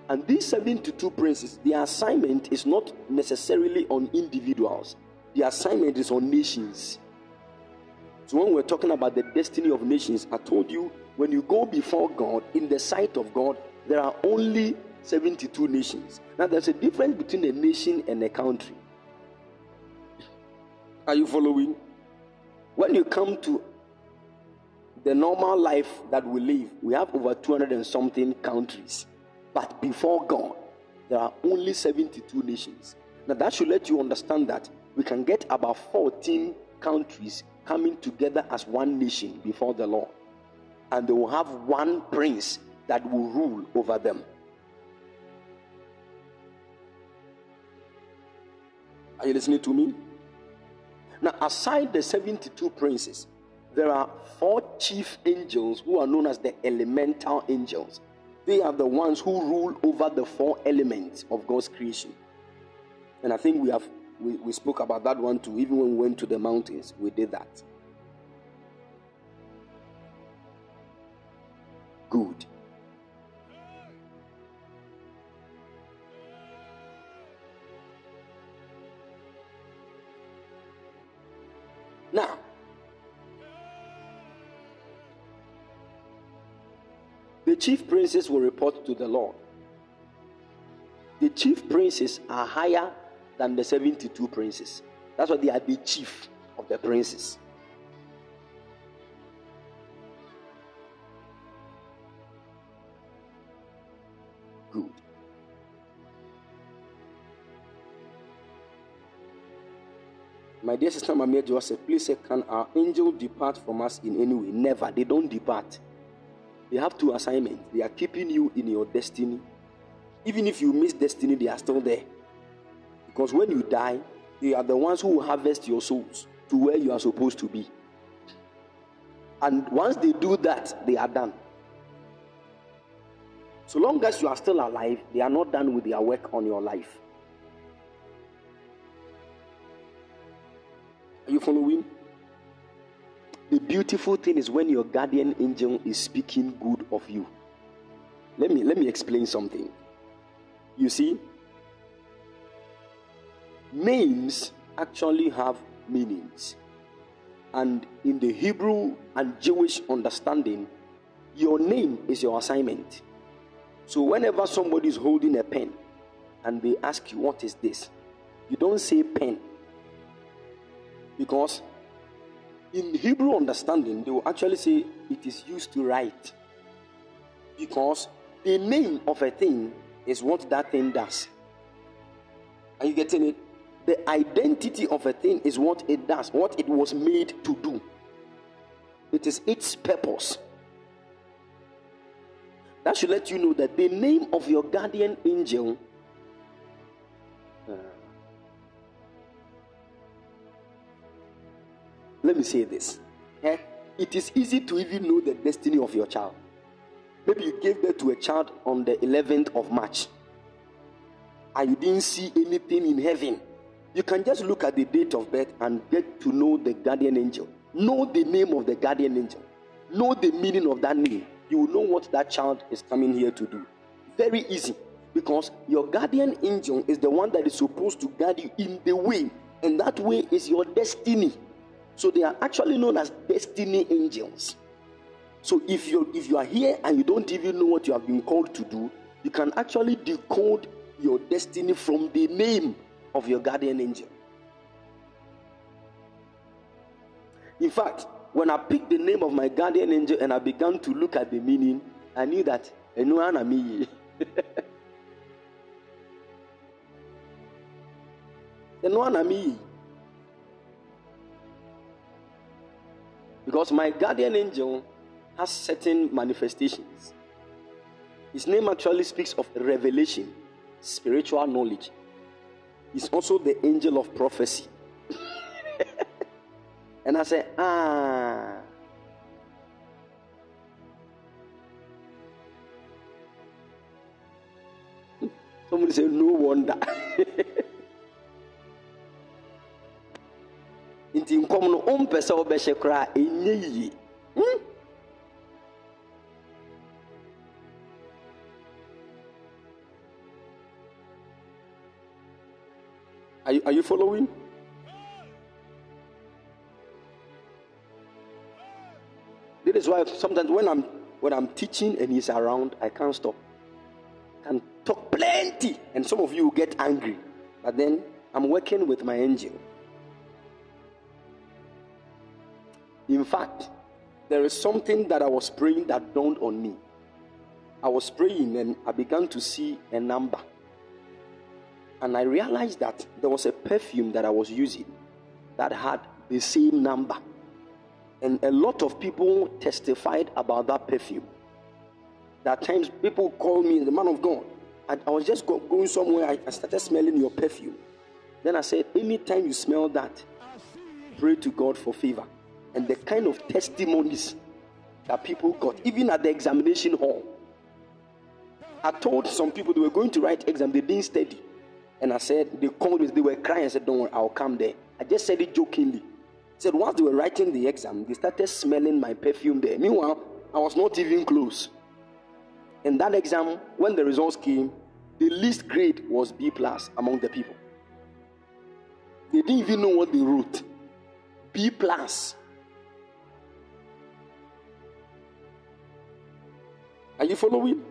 And these 72 princes, their assignment is not necessarily on individuals, the assignment is on nations. So when we're talking about the destiny of nations, I told you when you go before God, in the sight of God, there are only 72 nations. Now there's a difference between a nation and a country. Are you following? When you come to the normal life that we live, we have over 200 and something countries. But before God, there are only 72 nations. Now, that should let you understand that we can get about 14 countries coming together as one nation before the Lord. And they will have one prince that will rule over them. Are you listening to me? Now, aside the 72 princes, there are four chief angels who are known as the elemental angels. They are the ones who rule over the four elements of God's creation. And I think we have we, we spoke about that one too. Even when we went to the mountains, we did that. Good. The chief princes will report to the Lord. The chief princes are higher than the 72 princes. That's why they are the chief of the princes. Good. My dear sister my Mamia Joseph, please say, Can our angel depart from us in any way? Never. They don't depart. They have two assignments. They are keeping you in your destiny. Even if you miss destiny, they are still there. Because when you die, they are the ones who harvest your souls to where you are supposed to be. And once they do that, they are done. So long as you are still alive, they are not done with their work on your life. Are you following? The beautiful thing is when your guardian angel is speaking good of you. Let me let me explain something. You see, names actually have meanings. And in the Hebrew and Jewish understanding, your name is your assignment. So whenever somebody is holding a pen and they ask you, What is this? You don't say pen. Because in Hebrew understanding, they will actually say it is used to write. Because the name of a thing is what that thing does. Are you getting it? The identity of a thing is what it does, what it was made to do. It is its purpose. That should let you know that the name of your guardian angel let me say this. Eh? It is easy to even know the destiny of your child. Maybe you gave birth to a child on the 11th of March and you didn't see anything in heaven. You can just look at the date of birth and get to know the guardian angel. Know the name of the guardian angel. Know the meaning of that name. You will know what that child is coming here to do. Very easy. Because your guardian angel is the one that is supposed to guide you in the way, and that way is your destiny. So they are actually known as destiny angels. So if you if you are here and you don't even know what you have been called to do, you can actually decode your destiny from the name of your guardian angel. In fact, when I picked the name of my guardian angel and I began to look at the meaning, I knew that me. Because my guardian angel has certain manifestations. His name actually speaks of revelation, spiritual knowledge. He's also the angel of prophecy. and I said, ah. Somebody said, no wonder. nti nkɔm no wompɛ sɛ wobɛhyɛ koraa ɛnyɛ? Hmm? Are you, are you following? This is why sometimes when I'm when I'm teaching and he's around, I can't stop. I can talk plenty, and some of you get angry. But then I'm working with my angel. In fact, there is something that I was praying that dawned on me. I was praying and I began to see a number. And I realized that there was a perfume that I was using that had the same number. And a lot of people testified about that perfume. That times people call me the man of God. I, I was just go, going somewhere, I, I started smelling your perfume. Then I said, anytime you smell that, pray to God for favor. And the kind of testimonies that people got, even at the examination hall. I told some people they were going to write exam, they didn't study. And I said, they called me, they were crying. I said, Don't worry, I'll come there. I just said it jokingly. I said, once they were writing the exam, they started smelling my perfume there. Meanwhile, I was not even close. In that exam, when the results came, the least grade was B plus among the people. They didn't even know what they wrote. B plus. Are you following?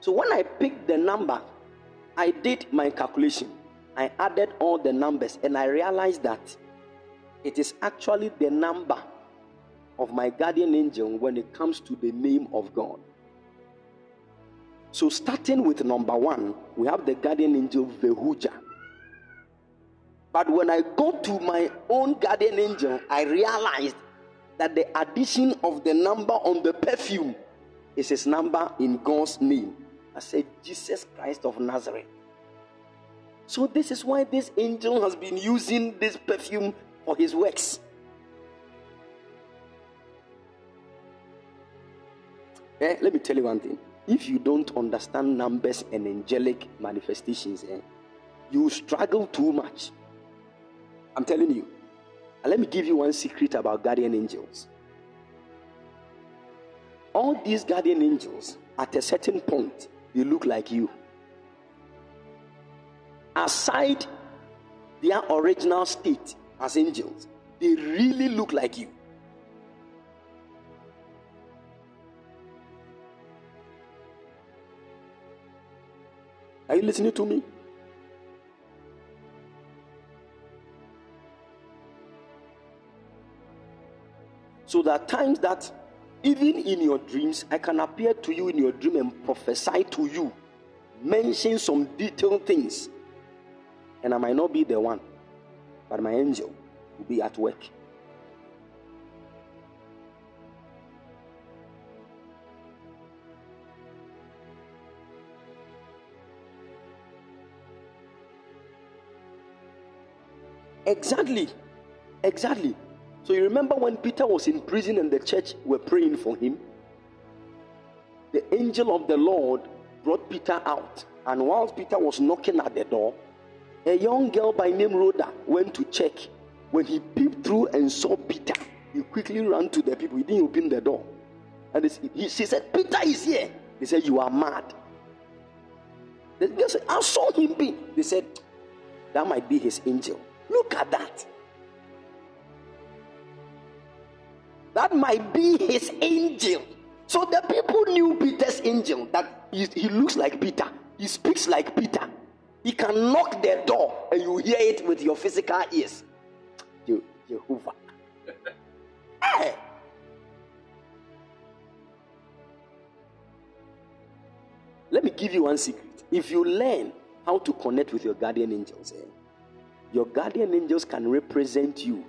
So when I picked the number, I did my calculation. I added all the numbers and I realized that it is actually the number of my guardian angel when it comes to the name of God. So, starting with number one, we have the guardian angel Vehuiah. But when I go to my own guardian angel, I realized that the addition of the number on the perfume is his number in God's name. I said, Jesus Christ of Nazareth. So, this is why this angel has been using this perfume for his works. Eh, let me tell you one thing. If you don't understand numbers and angelic manifestations, eh, you struggle too much. I'm telling you. And let me give you one secret about guardian angels. All these guardian angels, at a certain point, they look like you. Aside their original state as angels, they really look like you. Are you listening to me? So there are times that even in your dreams, I can appear to you in your dream and prophesy to you, mention some detailed things. And I might not be the one, but my angel will be at work. Exactly. Exactly. So you remember when Peter was in prison and the church were praying for him? The angel of the Lord brought Peter out. And whilst Peter was knocking at the door, a young girl by name Rhoda went to check. When he peeped through and saw Peter, he quickly ran to the people. He didn't open the door. And he, she said, Peter is here. They said, You are mad. The girl said, I saw him be. They said, That might be his angel. Look at that. That might be his angel. So the people knew Peter's angel, that he, he looks like Peter, he speaks like Peter. He can knock the door and you hear it with your physical ears. Jehovah. hey. Let me give you one secret. If you learn how to connect with your guardian angels, eh, your guardian angels can represent you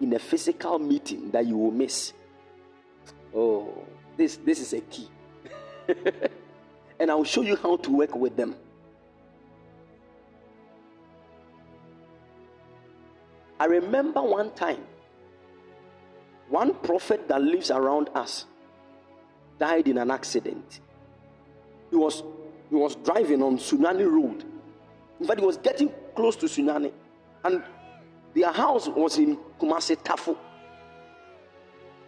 in a physical meeting that you will miss. Oh, this, this is a key. and I'll show you how to work with them. I remember one time, one prophet that lives around us died in an accident. He was, he was driving on Sunyani Road. In fact, he was getting close to Sunyani. And their house was in Kumasi Tafo.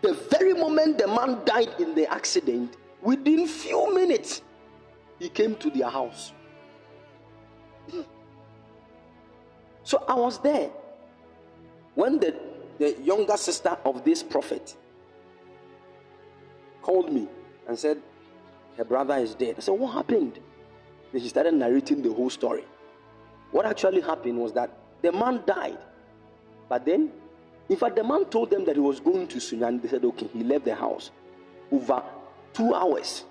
The very moment the man died in the accident, within few minutes, he came to their house. So I was there when the, the younger sister of this prophet called me and said, Her brother is dead. I said, What happened? Then she started narrating the whole story. What actually happened was that the man died. But then, in fact, the man told them that he was going to Sunyani. They said, Okay, he left the house over two hours.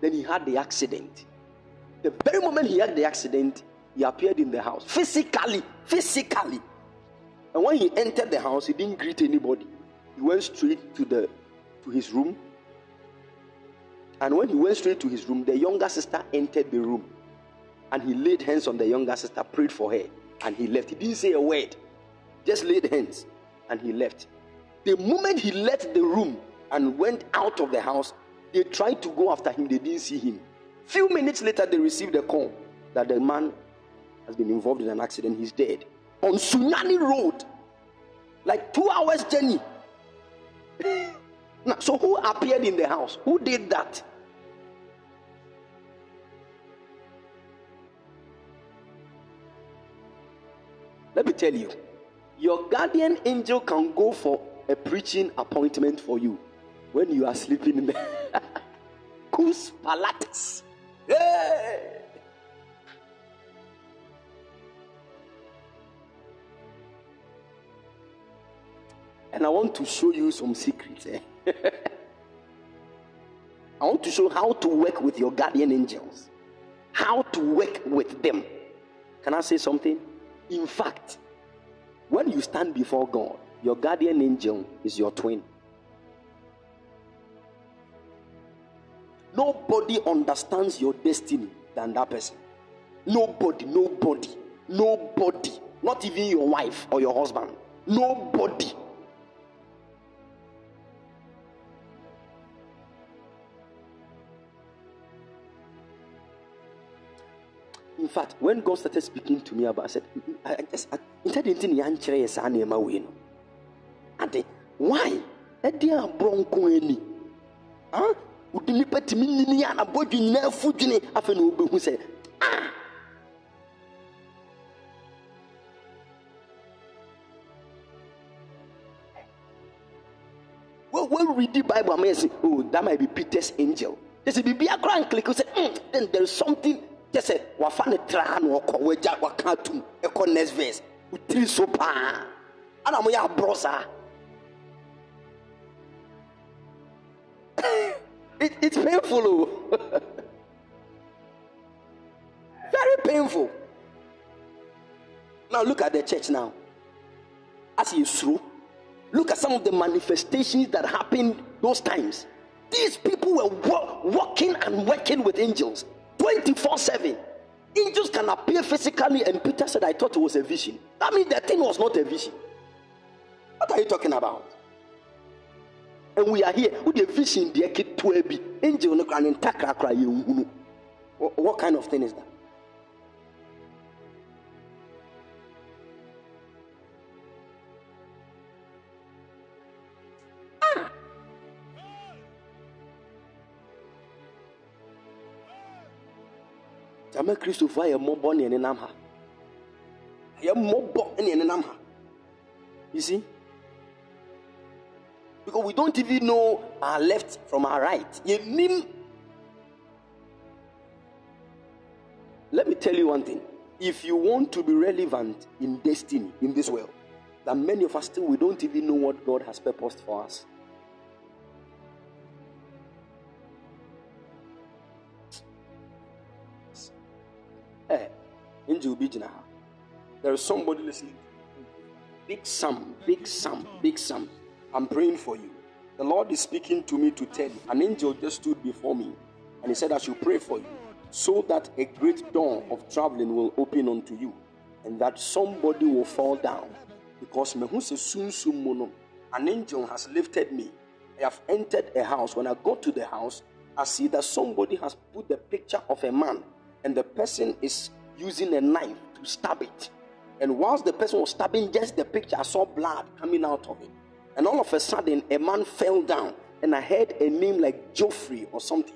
Then he had the accident. The very moment he had the accident, he appeared in the house physically. Physically. And when he entered the house, he didn't greet anybody. He went straight to the to his room. And when he went straight to his room, the younger sister entered the room. And he laid hands on the younger sister, prayed for her, and he left. He didn't say a word, just laid hands, and he left. The moment he left the room and went out of the house, they tried to go after him, they didn't see him. Few minutes later, they received a call that the man has been involved in an accident, he's dead. On Sunyani Road, like two hours journey. now, so who appeared in the house? Who did that? Let me tell you, your guardian angel can go for a preaching appointment for you when you are sleeping in the Cus Palatis. Hey! And I want to show you some secrets. Eh? I want to show how to work with your guardian angels, how to work with them. Can I say something? In fact, when you stand before God, your guardian angel is your twin. Nobody understands your destiny than that person. Nobody, nobody, nobody, not even your wife or your husband. Nobody. In fact, when God started speaking to me about, I said, I, I just, I, instead of answer yes, I name away. Ade, why? Ade a bronco any. Huh? Udi nipa timi nini a na bodwi nyina afu dwene afa na obehu sɛ ah Well, when we read the Bible, I say, oh, that might be Peter's angel. There's a a grand click. Say, mm, then there's something kyɛ sɛ wafa ne tra na ɔkɔ wagya waka atum ɛkɔ next verse. Wotiri so paa. Ana moyɛ aborɔ saa. It, it's painful oh. very painful. Now look at the church now. As you through look at some of the manifestations that happened those times. These people were walking and working with angels 24 7. Angels can appear physically, and Peter said, I thought it was a vision. That means the thing was not a vision. What are you talking about? And we are here with the vision, the. Angel, what kind of thing is that? Ama kristofo ayɛ mmɔbɔ ne ɛnenam ha. Yɛ mmɔbɔ ne ɛnenam ha. You see? Because we don't even know our left from our right. Yɛnim let me tell you one thing. If you want to be relevant in destiny in this world that many of us still we don't even know what god has purposed for us be There is somebody listening. Big sum Big sum Big sum I'm praying for you. The Lord is speaking to me to tell you. An angel just stood before me and he said, I should pray for you so that a great door of traveling will open unto you and that somebody will fall down. Because an angel has lifted me. I have entered a house. When I go to the house, I see that somebody has put the picture of a man and the person is using a knife to stab it. And whilst the person was stabbing just the picture, I saw blood coming out of it. And all of a sudden, a man fell down, and I heard a name like Geoffrey or something.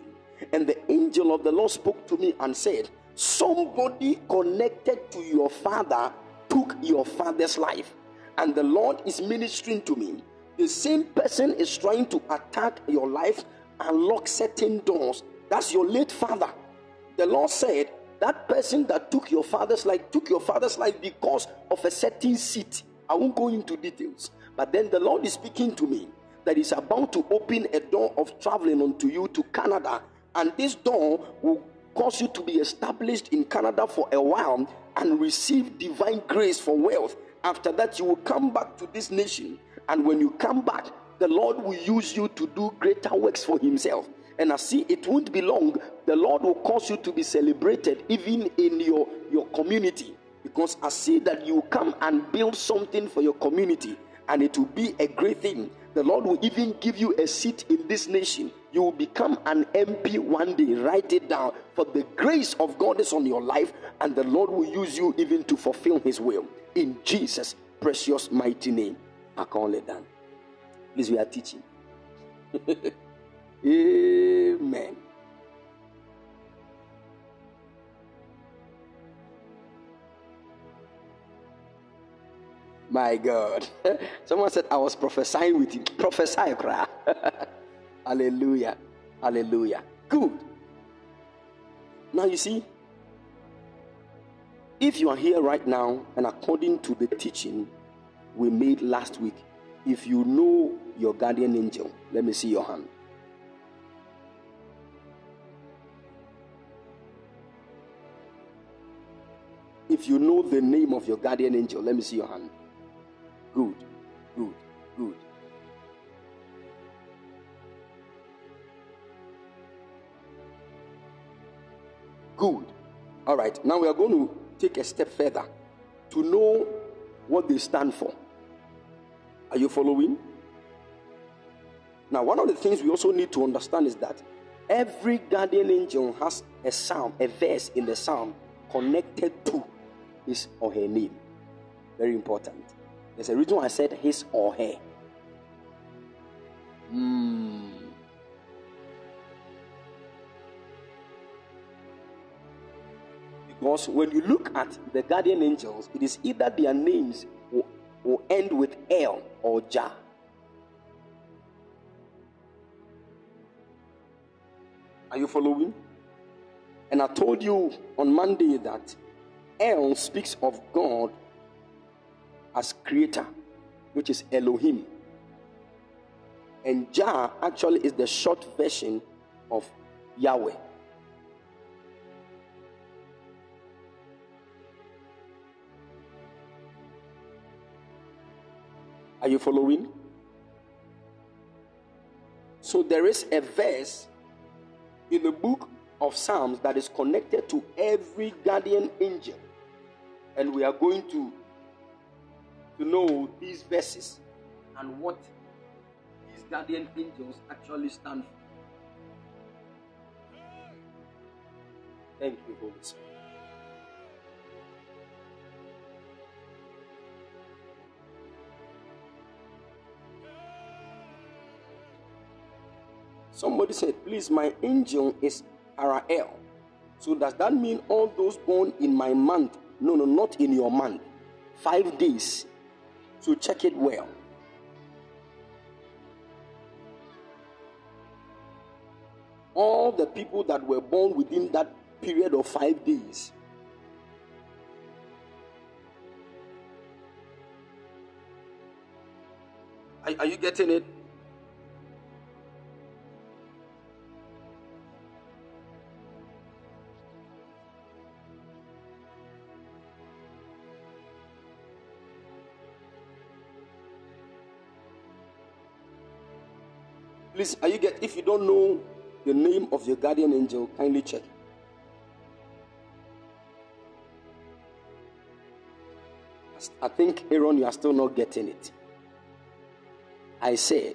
And the angel of the Lord spoke to me and said, somebody connected to your father took your father's life, and the Lord is ministering to me. The same person is trying to attack your life and lock certain doors. That's your late father. The Lord said, That person that took your father's life took your father's life because of a certain seat. I won't go into details. But then the Lord is speaking to me that is about to open a door of traveling unto you to Canada. And this door will cause you to be established in Canada for a while and receive divine grace for wealth. After that, you will come back to this nation. And when you come back, the Lord will use you to do greater works for Himself. And I see it won't be long, the Lord will cause you to be celebrated even in your, your community. Because I see that you come and build something for your community, and it will be a great thing. The Lord will even give you a seat in this nation. You will become an MP one day. Write it down. For the grace of God is on your life, and the Lord will use you even to fulfill His will. In Jesus' precious mighty name, I call it done. Please, we are teaching. Amen. My God. Someone said I was prophesying with you. Prophesy, cry. Hallelujah. Hallelujah. Good. Now you see, if you are here right now, and according to the teaching we made last week, if you know your guardian angel, let me see your hand. If you know the name of your guardian angel, let me see your hand. Good, good, good. Good. All right, now we are going to take a step further to know what they stand for. Are you following? Now, one of the things we also need to understand is that every guardian angel has a psalm, a verse in the psalm connected to his or her name. Very important. There's a reason I said his or her. Hmm. Because when you look at the guardian angels, it is either their names will, will end with L or Jah. Are you following? And I told you on Monday that El speaks of God as creator, which is Elohim. And Jah actually is the short version of Yahweh. Are you following? So there is a verse in the book of Psalms that is connected to every guardian angel. And we are going to, to know these verses and what these guardian angels actually stand for. Thank you, Holy Spirit. Somebody said, please, my angel is Arael. So does that mean all those born in my month? No, no, not in your month. Five days. So check it well. All the people that were born within that period of five days. Are, are you getting it? Please, are you get if you don't know the name of your guardian angel, kindly check. I think Aaron, you are still not getting it. I said,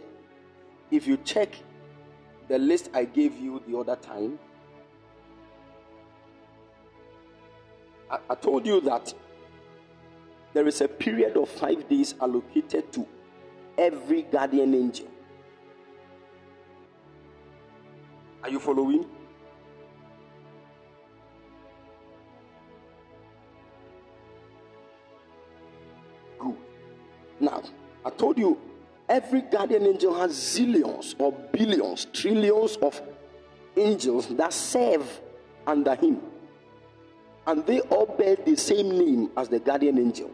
if you check the list I gave you the other time, I, I told you that there is a period of five days allocated to every guardian angel. Are you following? Good. Now, I told you every guardian angel has zillions or billions, trillions of angels that serve under him. And they all bear the same name as the guardian angel.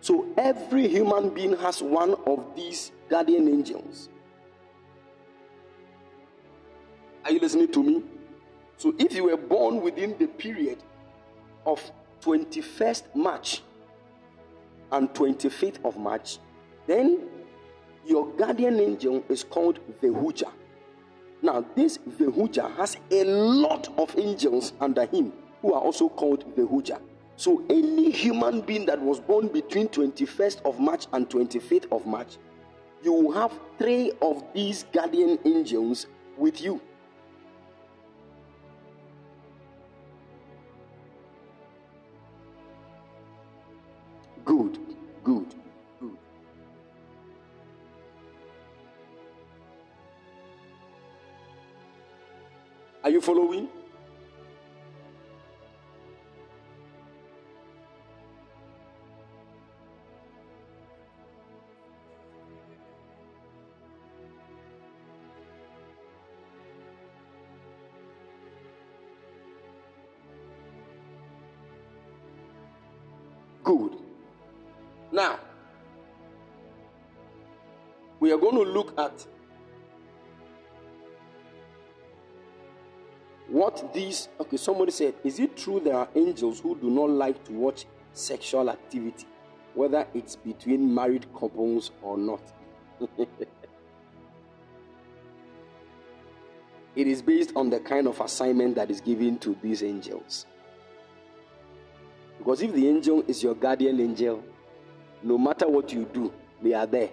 So every human being has one of these guardian angels. Are you listening to me? So if you were born within the period of 21st March and 25th of March, then your guardian angel is called Vehuiah. Now, this Vehuiah has a lot of angels under him who are also called Vehuiah. So any human being that was born between 21st of March and 25th of March, you will have three of these guardian angels with you. Following? Good. Now, we are going to look at what these. Okay, somebody said, Is it true there are angels who do not like to watch sexual activity, whether it's between married couples or not? it is based on the kind of assignment that is given to these angels. Because if the angel is your guardian angel, no matter what you do, they are there.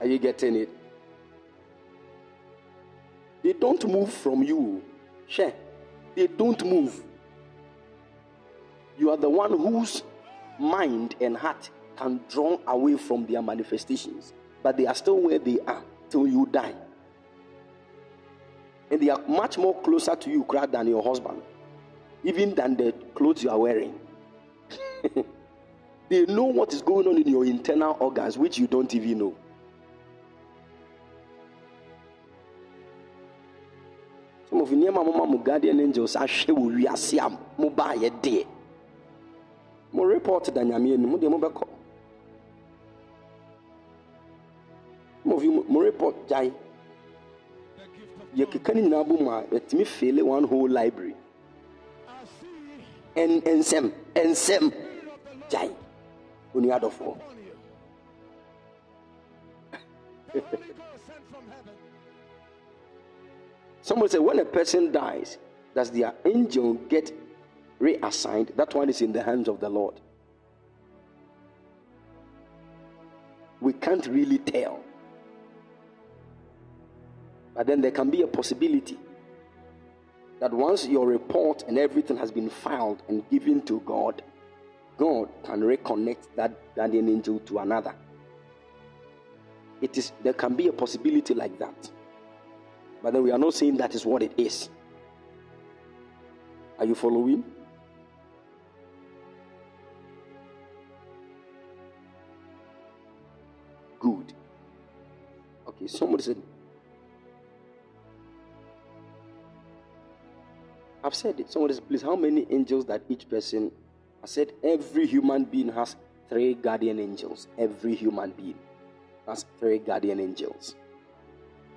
Are you getting it? They don't move from you. Share. They don't move. You are the one whose mind and heart can draw away from their manifestations, but they are still where they are till you die and they are much more closer to you than your husband, even than the clothes you are wearing. they know what is going on in your internal organs, which you don't even know. Of you mama mo guardian angels ahwe wo wiase am mo ba ye de. Mo report da nyame anu mo de mo beko. Of you mo report jai. Yɛkeka no nyinaa bɔ mu a yɛtumi fele one whole library. Nsɛm nsɛm gyae oni adɔfoɔ Somebody said when a person dies, does their angel get reassigned? That one is in the hands of the Lord. We can't really tell. But then there can be a possibility that once your report and everything has been filed and given to God, God can reconnect that guardian angel to another. It is there can be a possibility like that. But then we are not saying that is what it is. Are you following? Good. Okay, somebody said I've said it. Someone says, please, how many angels that each person? I said, every human being has three guardian angels. Every human being has three guardian angels.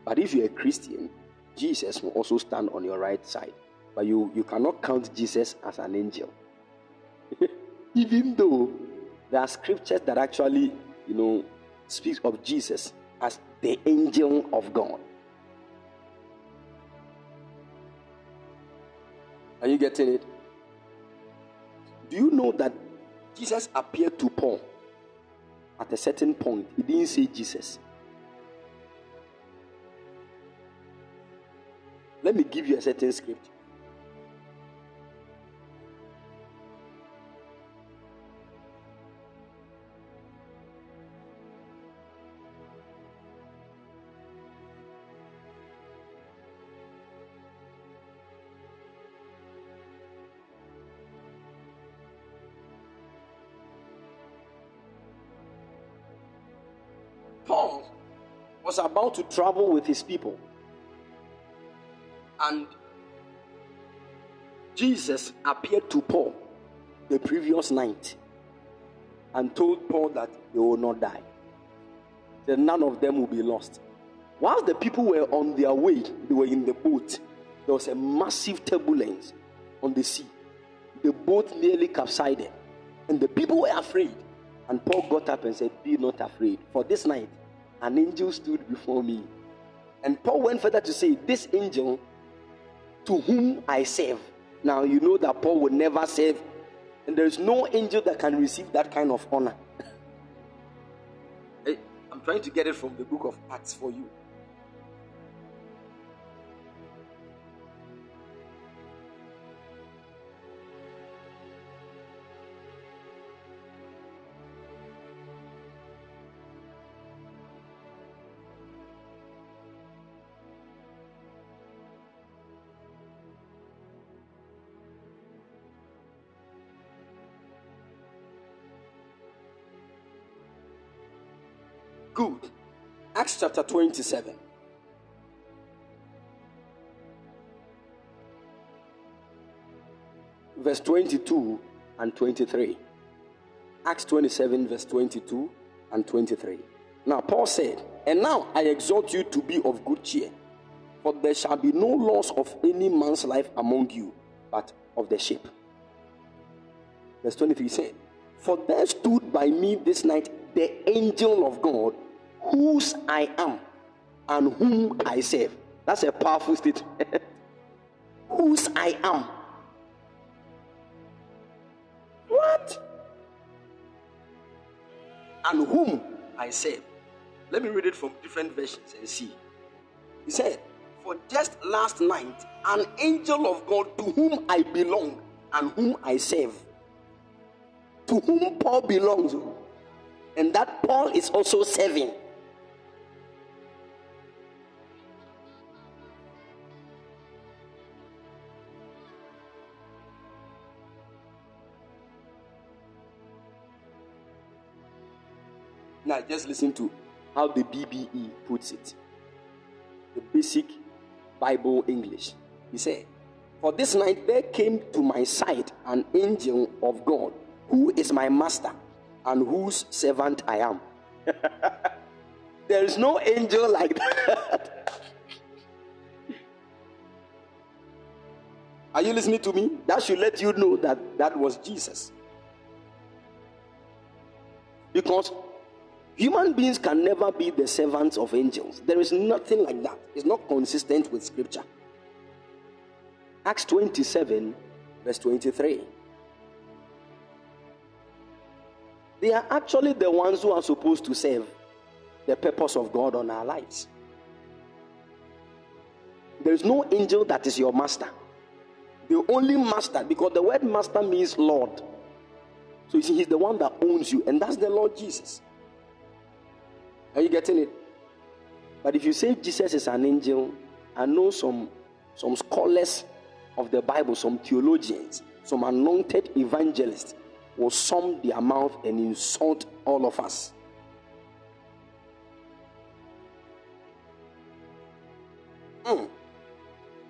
But if you're a Christian, Jesus will also stand on your right side. But you, you cannot count Jesus as an angel. Even though there are scriptures that actually, you know, speaks of Jesus as the angel of God. Are you getting it? Do you know that Jesus appeared to Paul at a certain point? He didn't say Jesus. Let me give you a certain script. was about to travel with his people and Jesus appeared to Paul the previous night and told Paul that they will not die. That none of them will be lost. While the people were on their way, they were in the boat. There was a massive turbulence on the sea. The boat nearly capsized, and the people were afraid. And Paul got up and said, Be not afraid. For this night, an angel stood before me. And Paul went further to say, This angel to whom I serve. Now, you know that Paul would never serve, and there is no angel that can receive that kind of honor. I'm trying to get it from the book of Acts for you. Acts chapter 27. Verse 22 and 23. Acts 27, verse 22 and 23. Now, Paul said, And now I exhort you to be of good cheer, for there shall be no loss of any man's life among you, but of the ship. Verse 23 said, For there stood by me this night the angel of God whose I am and whom I serve. That's a powerful statement. whose I am. What? And whom I serve. Let me read it from different versions and see. He said, For just last night, an angel of God to whom I belong and whom I serve, to whom Paul belongs, and that Paul is also serving Just listen to how the BBE puts it the basic Bible English. He said, For this night there came to my side an angel of God, who is my master and whose servant I am. there is no angel like that. Are you listening to me? That should let you know that that was Jesus. Because Human beings can never be the servants of angels. There is nothing like that. It's not consistent with scripture. Acts 27, verse 23. They are actually the ones who are supposed to serve the purpose of God on our lives. There is no angel that is your master. The only master, because the word master means Lord. So you see, he's the one that owns you, and that's the Lord Jesus. Are you getting it? But if you say Jesus is an angel, I know some some scholars of the Bible, some theologians, some anointed evangelists will sum their mouth and insult all of us. Mm.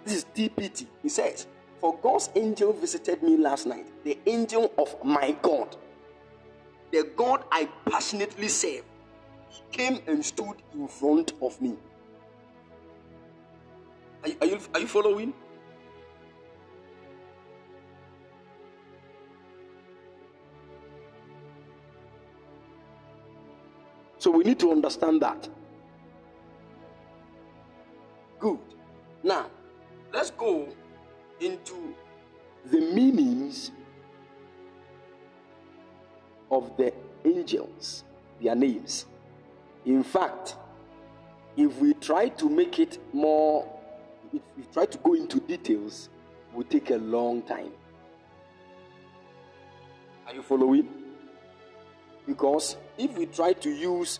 This is TPT. He says, For God's angel visited me last night, the angel of my God, the God I passionately serve came and stood in front of me. Are, are, you, are you following? So we need to understand that. Good. Now, let's go into the meanings of the angels, their names. In fact, if we try to make it more, if we try to go into details, it will take a long time. Are you following? Because if we try to use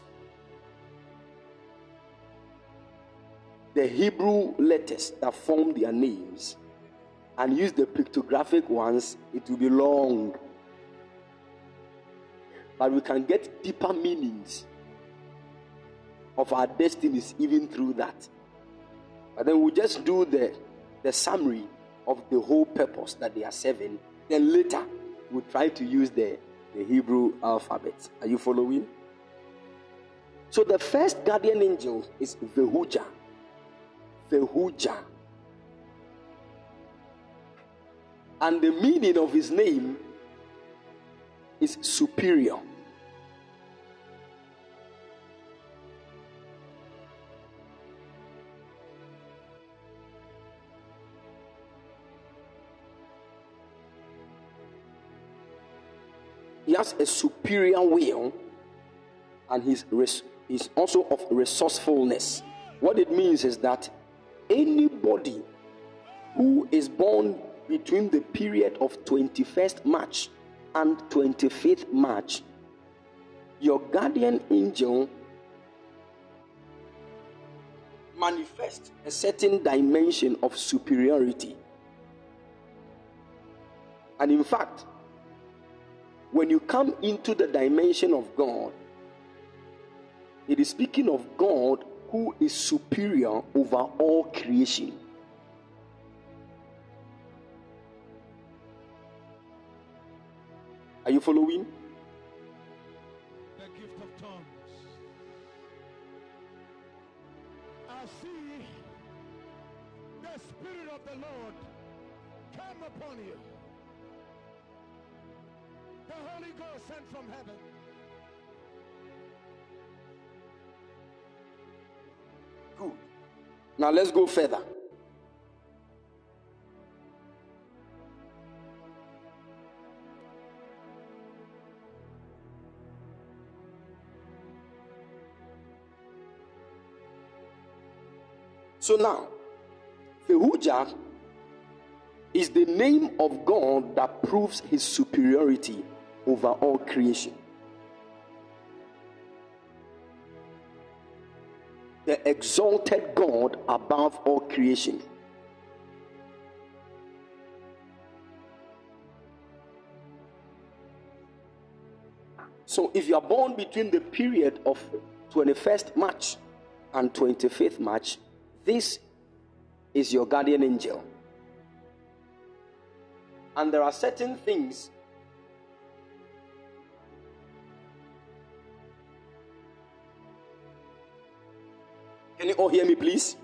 the Hebrew letters that form their names and use the pictographic ones, it will be long. But we can get deeper meanings of our destinies even through that. But then we'll just do the, the summary of the whole purpose that they are serving. Then later, we'll try to use the, the Hebrew alphabet. Are you following? So the first guardian angel is Vehuiah. Vehuiah. And the meaning of his name is superior. Has a superior will and he's, res- he's also of resourcefulness. What it means is that anybody who is born between the period of 21st March and 25th March, your guardian angel manifests a certain dimension of superiority. And in fact, when you come into the dimension of God, it is speaking of God who is superior over all creation. Are you following? The gift of tongues. I see the Spirit of the Lord come upon you. The Holy Ghost sent from heaven. Good. Now let's go further. So now, Vehuiah is the name of God that proves his superiority over all creation. The exalted God above all creation. So if you are born between the period of 21st March and 25th March, this is your guardian angel. And there are certain things Can you all hear me, please?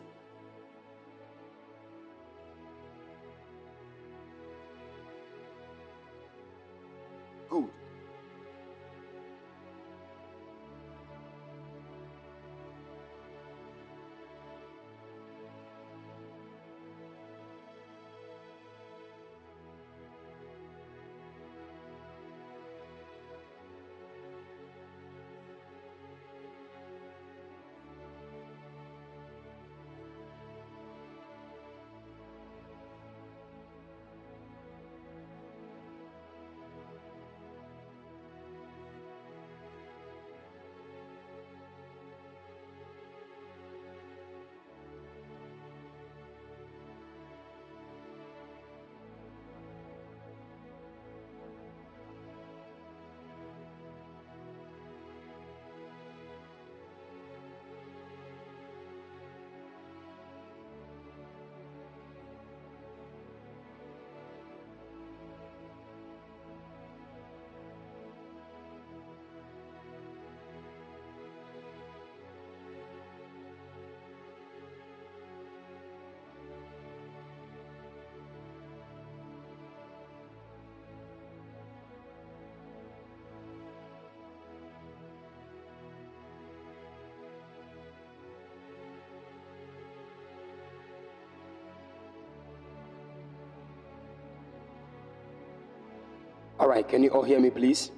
All right, can you all hear me, please?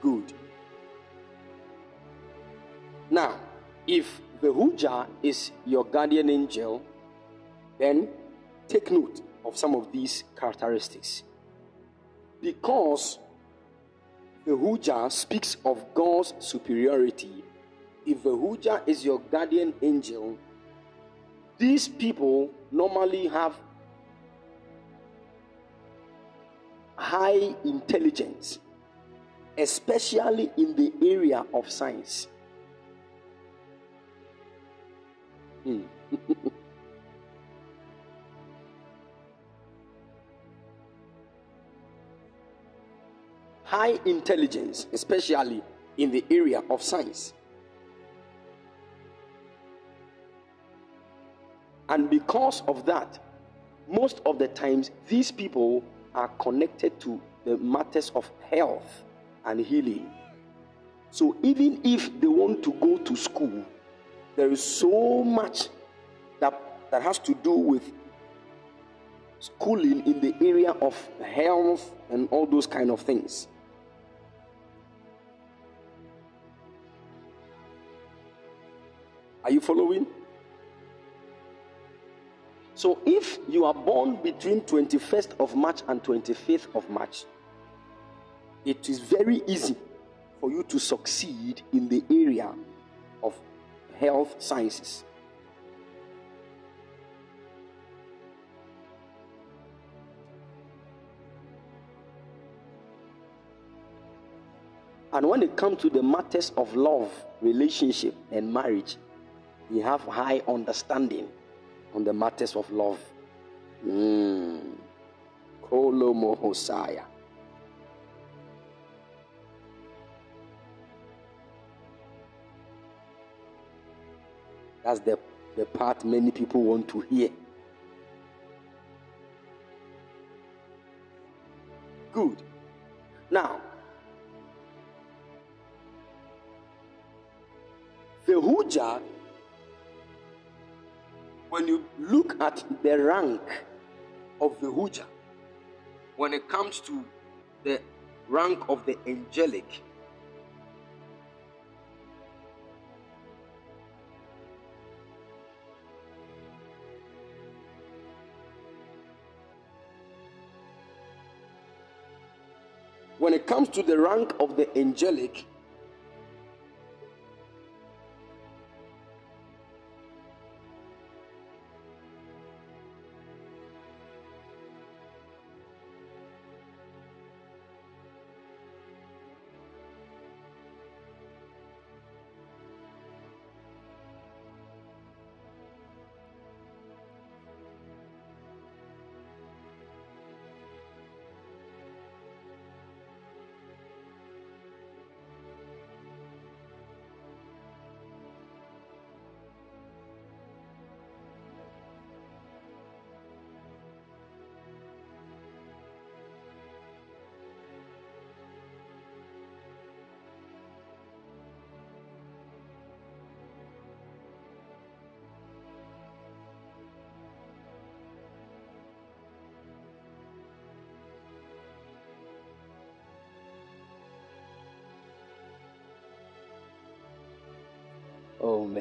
Good. Now, if the Huja is your guardian angel, then take note of some of these characteristics. Because the Huja speaks of God's superiority if a Huja is your guardian angel, these people normally have high intelligence, especially in the area of science. Hmm. high intelligence, especially in the area of science. And because of that, most of the times these people are connected to the matters of health and healing. So even if they want to go to school, there is so much that, that has to do with schooling in the area of health and all those kind of things. Are you following? So if you are born between 21st of March and 25th of March, it is very easy for you to succeed in the area of health sciences. And when it comes to the matters of love, relationship, and marriage, you have high understanding on the matters of love. Mm. That's the, the part many people want to hear. Good. Now, the Huja when you look at the rank of the Huja, when it comes to the rank of the angelic, when it comes to the rank of the angelic,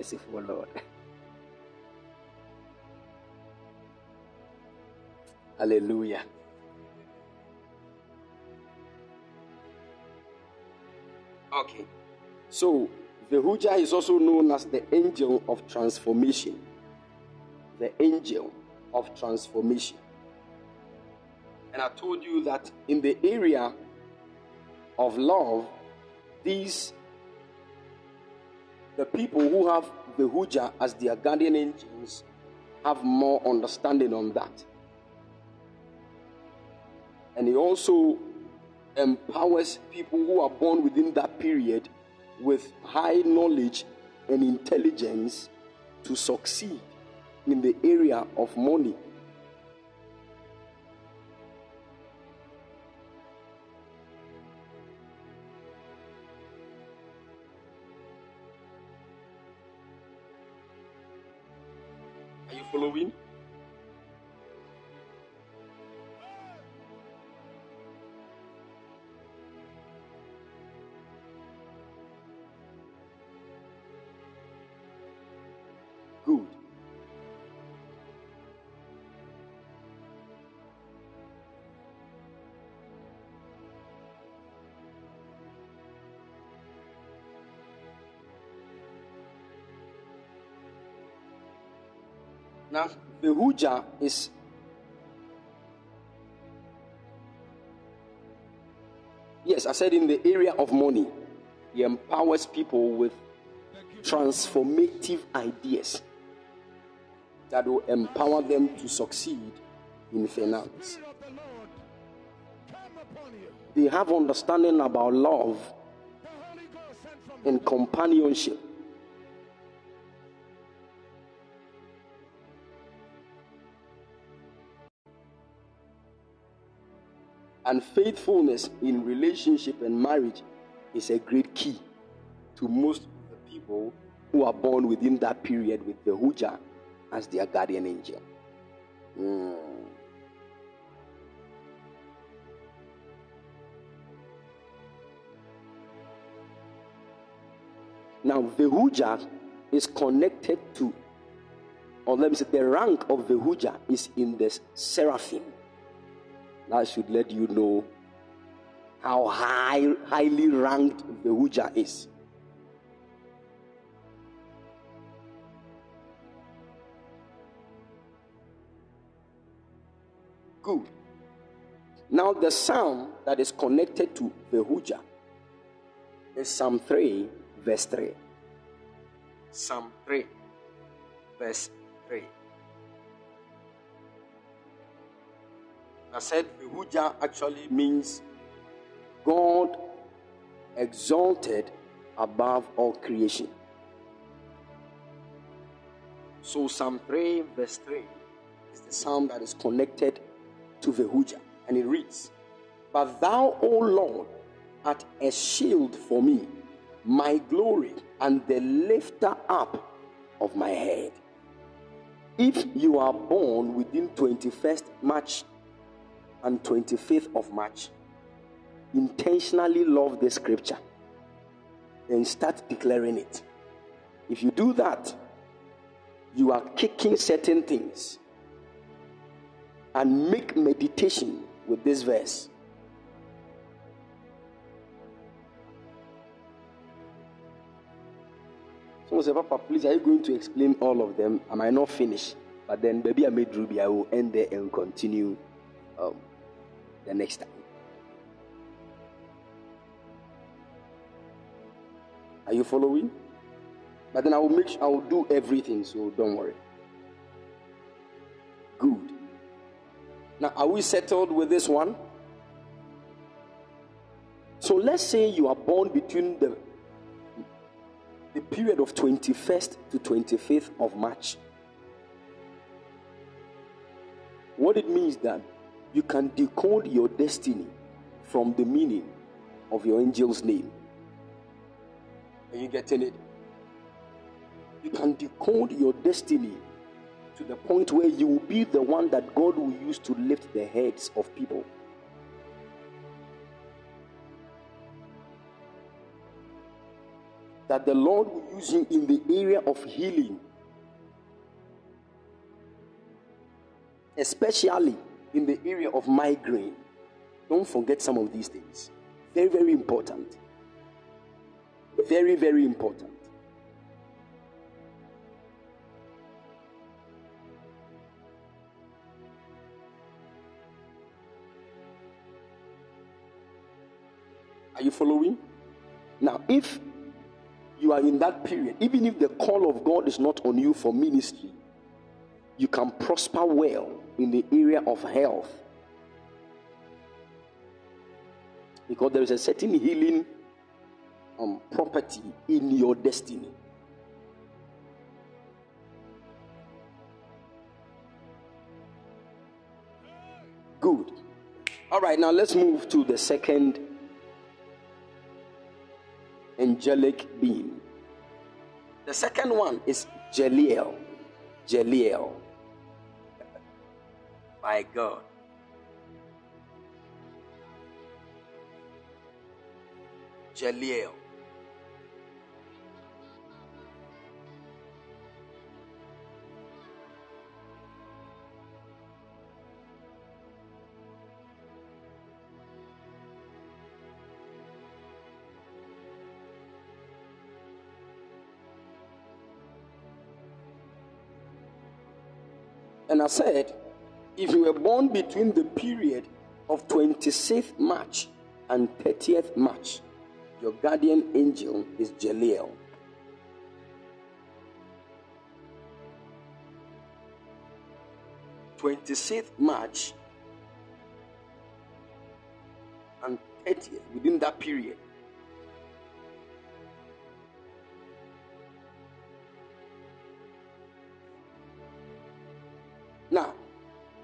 merciful Lord. Hallelujah. Okay. So, the Huja is also known as the angel of transformation. The angel of transformation. And I told you that in the area of love, these the people who have the Huja as their guardian angels have more understanding on that. And he also empowers people who are born within that period with high knowledge and intelligence to succeed in the area of money following? Huja is Yes, I said in the area of money, he empowers people with transformative ideas that will empower them to succeed in finance. They have understanding about love and companionship. And faithfulness in relationship and marriage is a great key to most of the people who are born within that period with the Huja as their guardian angel. Mm. Now, Vehuiah is connected to, or let me say, the rank of the Vehuiah is in the seraphim. That should let you know how high, highly ranked Vehuiah is. Good. Now, the psalm that is connected to Vehuiah is Psalm 3, verse 3. Psalm 3, verse 3. I said Vehuiah actually means God exalted above all creation. So Psalm 3, verse 3 is the psalm that is connected to Vehuiah. And it reads, But thou, O Lord, art a shield for me, my glory, and the lifter up of my head. If you are born within 21st March and 25th of March, intentionally love the scripture and start declaring it. If you do that, you are kicking certain things and make meditation with this verse. Someone say, Papa, please, are you going to explain all of them? I might not finish, but then maybe I made Ruby. I will end there and continue um, the next time. Are you following? But then I will make sure I will do everything, so don't worry. Good. Now, are we settled with this one? So let's say you are born between the, the period of 21st to 25th of March. What it means that you can decode your destiny from the meaning of your angel's name. Are you getting it? You can decode your destiny to the point where you will be the one that God will use to lift the heads of people. That the Lord will use you in the area of healing, especially in the area of migraine. Don't forget some of these things. Very, very important. Very, very important. Are you following? Now, if you are in that period, even if the call of God is not on you for ministry, you can prosper well in the area of health. Because there is a certain healing um, property in your destiny. Good. All right, now let's move to the second angelic being. The second one is Jeliel. Jeliel. My God. Jeliel. And I said, if you were born between the period of 26th March and 30th March, your guardian angel is Jeliel. Twenty-sixth March and 30th within that period.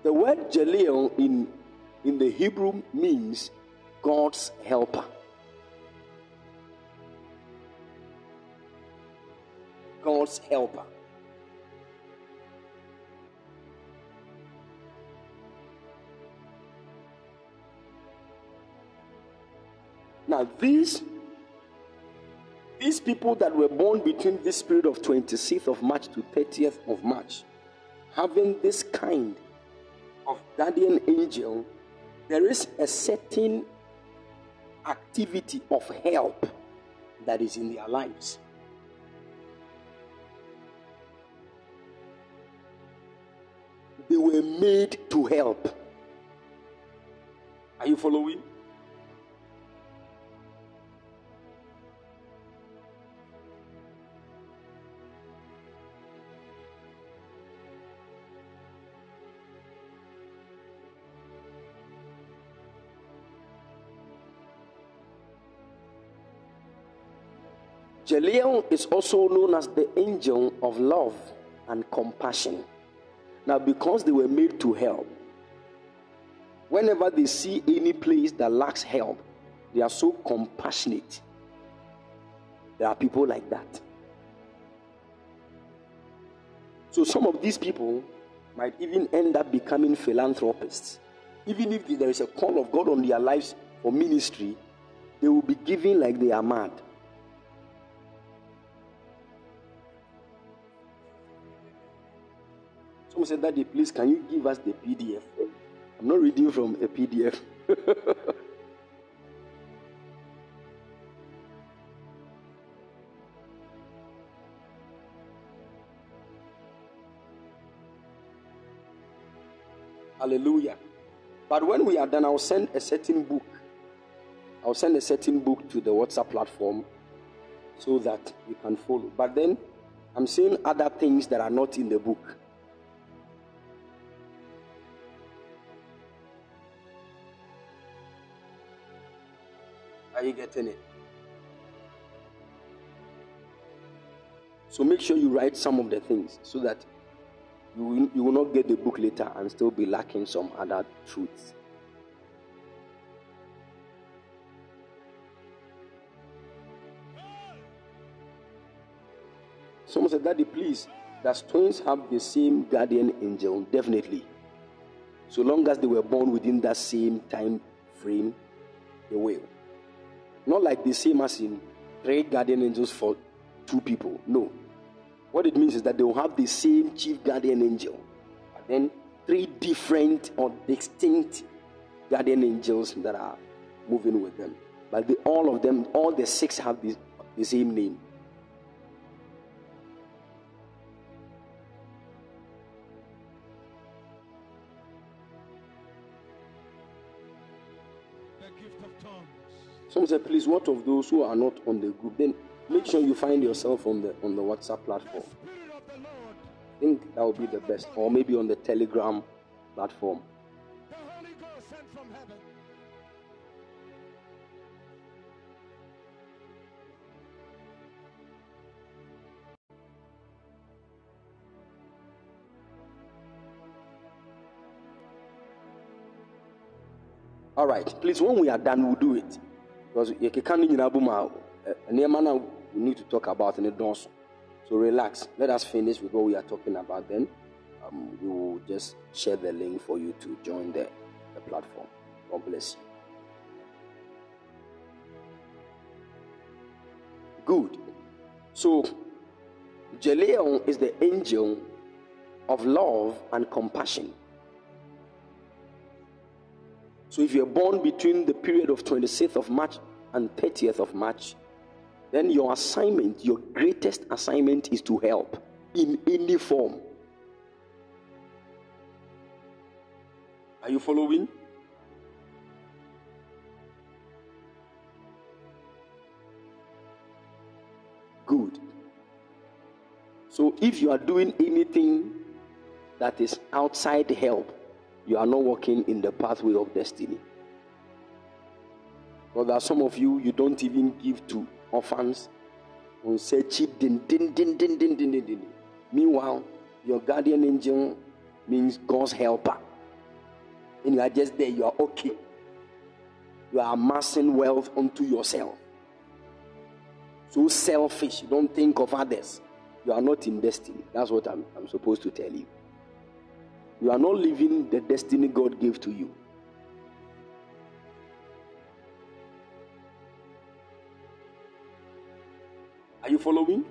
The word Jeliel in, in the Hebrew means God's helper. God's helper. Now, these these people that were born between this period of 26th of March to 30th of March, having this kind of guardian angel, there is a certain activity of help that is in their lives. They were made to help. Are you following? Jeliel is also known as the angel of love and compassion. Now, because they were made to help, whenever they see any place that lacks help, they are so compassionate. There are people like that. So, some of these people might even end up becoming philanthropists. Even if there is a call of God on their lives for ministry, they will be giving like they are mad. Someone said, Daddy, please, can you give us the PDF? I'm not reading from a PDF. Hallelujah. But when we are done, I'll send a certain book. I'll send a certain book to the WhatsApp platform so that you can follow. But then I'm saying other things that are not in the book. Getting it? So make sure you write some of the things so that you will, you will not get the book later and still be lacking some other truths. Someone said, Daddy, please, does twins have the same guardian angel? Definitely. So long as they were born within that same time frame, they will. Not like the same as in three guardian angels for two people. No. What it means is that they will have the same chief guardian angel, but then three different or distinct guardian angels that are moving with them. But the, all of them, all the six have the, the same name. Some say, please, what of those who are not on the group? Then make sure you find yourself on the on the WhatsApp platform. I think that would be the best, or maybe on the Telegram platform. All right, please, when we are done, we'll do it. Because yɛkeka no nyinaa bom a ah, eh, nneɛma no ah, we need to talk about ne dɔɔso so relax. Let us finish with what we are talking about then. Um, we will just share the link for you to join the, the platform. God bless you. Good. So Jeliel is the angel of love and compassion. So if you're born between the period of 26th of March and 30th of March, then your assignment, your greatest assignment, is to help in any form. Are you following? Good. So if you are doing anything that is outside help, you are not walking in the pathway of destiny. But there are some of you, you don't even give to orphans. Meanwhile, your guardian angel means God's helper. And you are just there, you are okay. You are amassing wealth unto yourself. So selfish, you don't think of others. You are not in destiny. That's what I'm, I'm supposed to tell you. You are not living the destiny God gave to you. Are you following?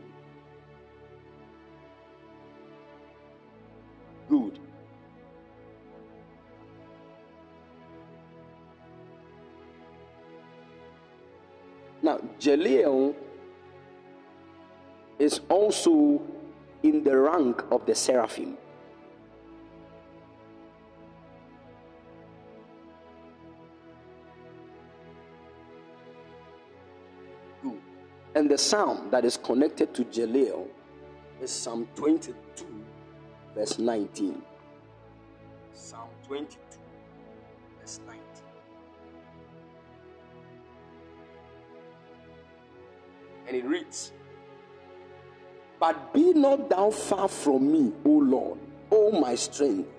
Good. Now, Jeliel is also in the rank of the seraphim. And the psalm that is connected to Jeliel is Psalm 22, verse 19. Psalm 22, verse 19. And it reads, But be not thou far from me, O Lord, O my strength.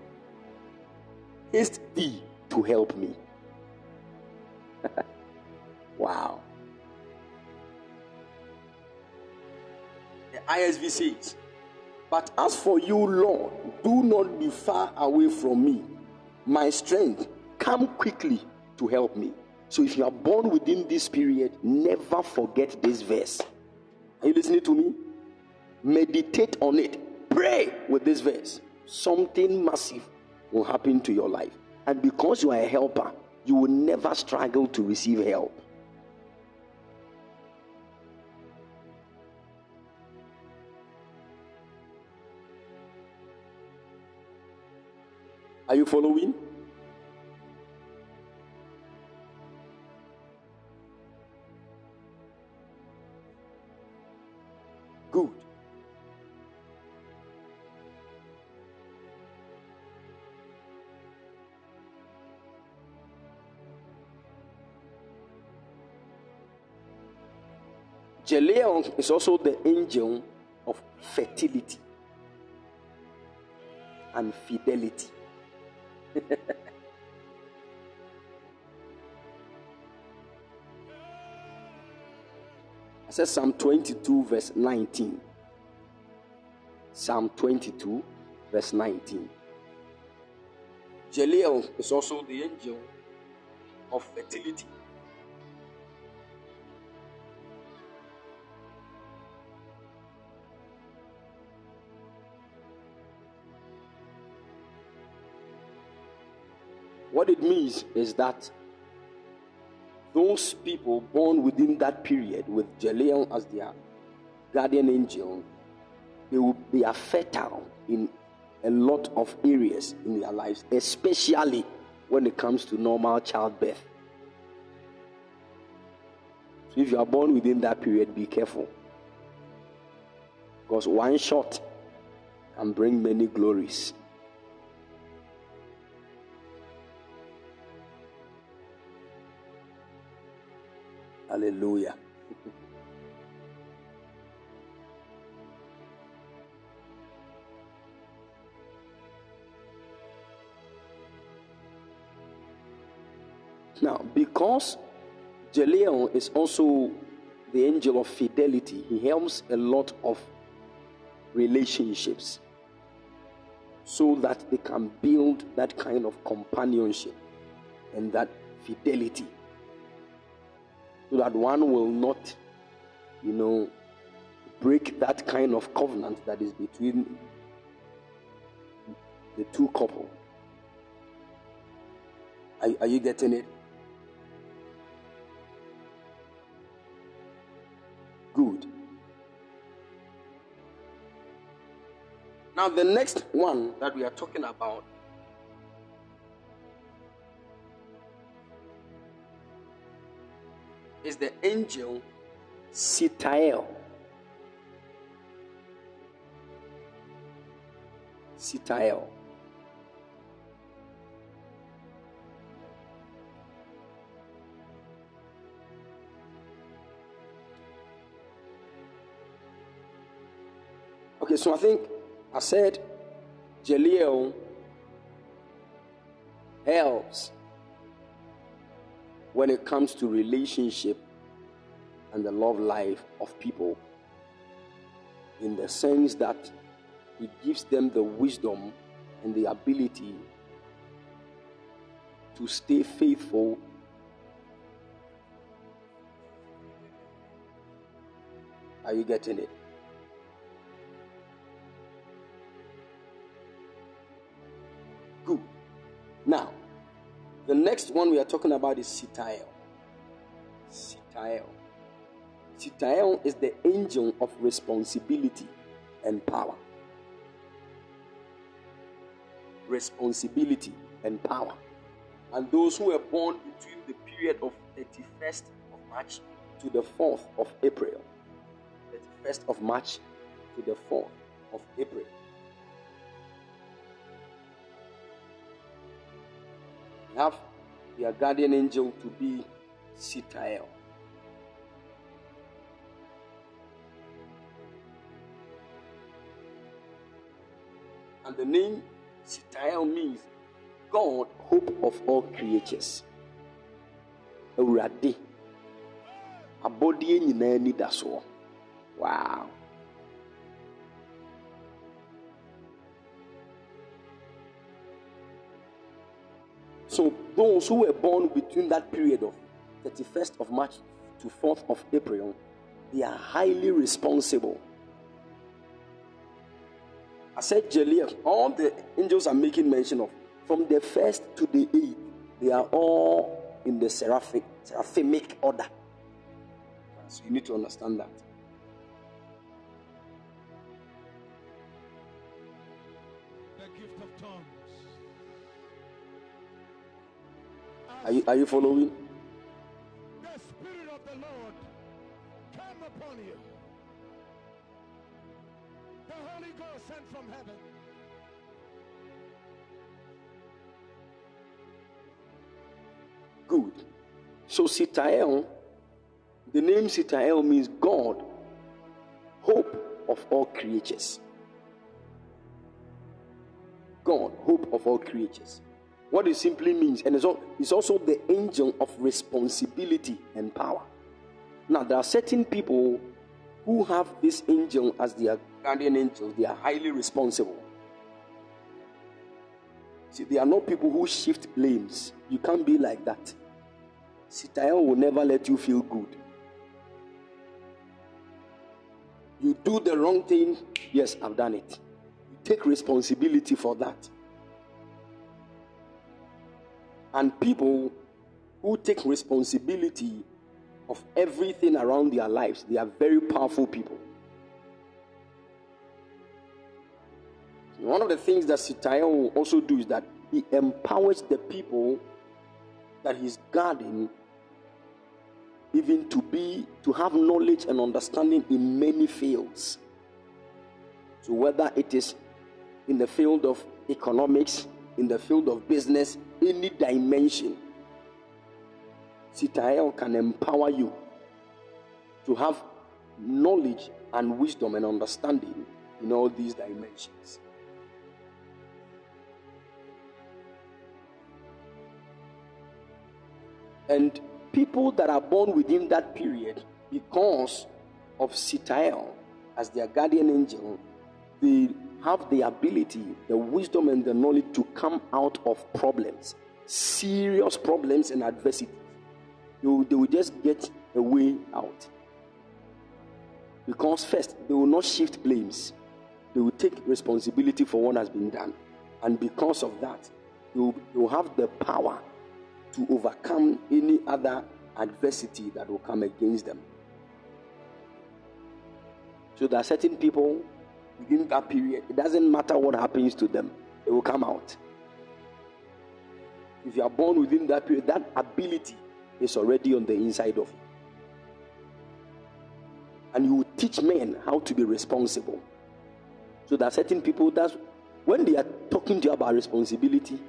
Haste thee to help me. wow. ISV says, But as for you, Lord, do not be far away from me. My strength, come quickly to help me. So if you are born within this period, never forget this verse. Are you listening to me? Meditate on it. Pray with this verse. Something massive will happen to your life. And because you are a helper, you will never struggle to receive help. Are you following? Good. Jeliel is also the angel of fertility and fidelity. I said Psalm 22, verse 19. Psalm 22, verse 19. Jeliel is also the angel of fertility. What it means is that those people born within that period with Jeliel as their guardian angel, they, will, they are fertile in a lot of areas in their lives, especially when it comes to normal childbirth. So if you are born within that period, be careful. Because one shot can bring many glories. Hallelujah. Now, because Jeliel is also the angel of fidelity, he helps a lot of relationships so that they can build that kind of companionship and that fidelity so that one will not, you know, break that kind of covenant that is between the two couple. Are, are you getting it? Good. Now, the next one that we are talking about the angel Sitael. Sitael. Okay, so I think I said Jeliel helps when it comes to relationship and the love life of people in the sense that it gives them the wisdom and the ability to stay faithful are you getting it good now the next one we are talking about is Sitael. Sitael. Sitael is the angel of responsibility and power. Responsibility and power. And those who were born between the period of 31st of March to the 4th of April. 31st of March to the 4th of April. have their guardian angel to be Sitael. And the name Sitael means God, hope of all creatures. Awurade, abɔdeɛ nyinaa ni da soɔ. Wow. So those who were born between that period of 31st of March to 4th of April, they are highly responsible. I said Jeliel, all the angels are making mention of, from the first to the eighth, they are all in the seraphic, seraphimic order. So you need to understand that. the gift Are you, are you following? The Spirit of the Lord come upon you. Holy Ghost sent from heaven. Good. So Sitael, the name Sitael means God, hope of all creatures. God, hope of all creatures. What it simply means, and it's also the angel of responsibility and power. Now, there are certain people who have this angel as their guardian angels, they are highly responsible. See, they are not people who shift blames. You can't be like that. Sitael will never let you feel good. You do the wrong thing, yes, I've done it. You take responsibility for that. And people who take responsibility of everything around their lives, they are very powerful people. One of the things that Sitael will also do is that he empowers the people that he's guarding even to be to have knowledge and understanding in many fields. So whether it is in the field of economics, in the field of business, any dimension, Sitael can empower you to have knowledge and wisdom and understanding in all these dimensions. And people that are born within that period, because of Sitael as their guardian angel, they have the ability, the wisdom, and the knowledge to come out of problems, serious problems and adversity. They will, they will just get a way out. Because first, they will not shift blames, they will take responsibility for what has been done. And because of that, you will, will have the power to overcome any other adversity that will come against them. So there are certain people within that period, it doesn't matter what happens to them, they will come out. If you are born within that period, that ability is already on the inside of you. And you will teach men how to be responsible. So there are certain people that when they are talking to you about responsibility,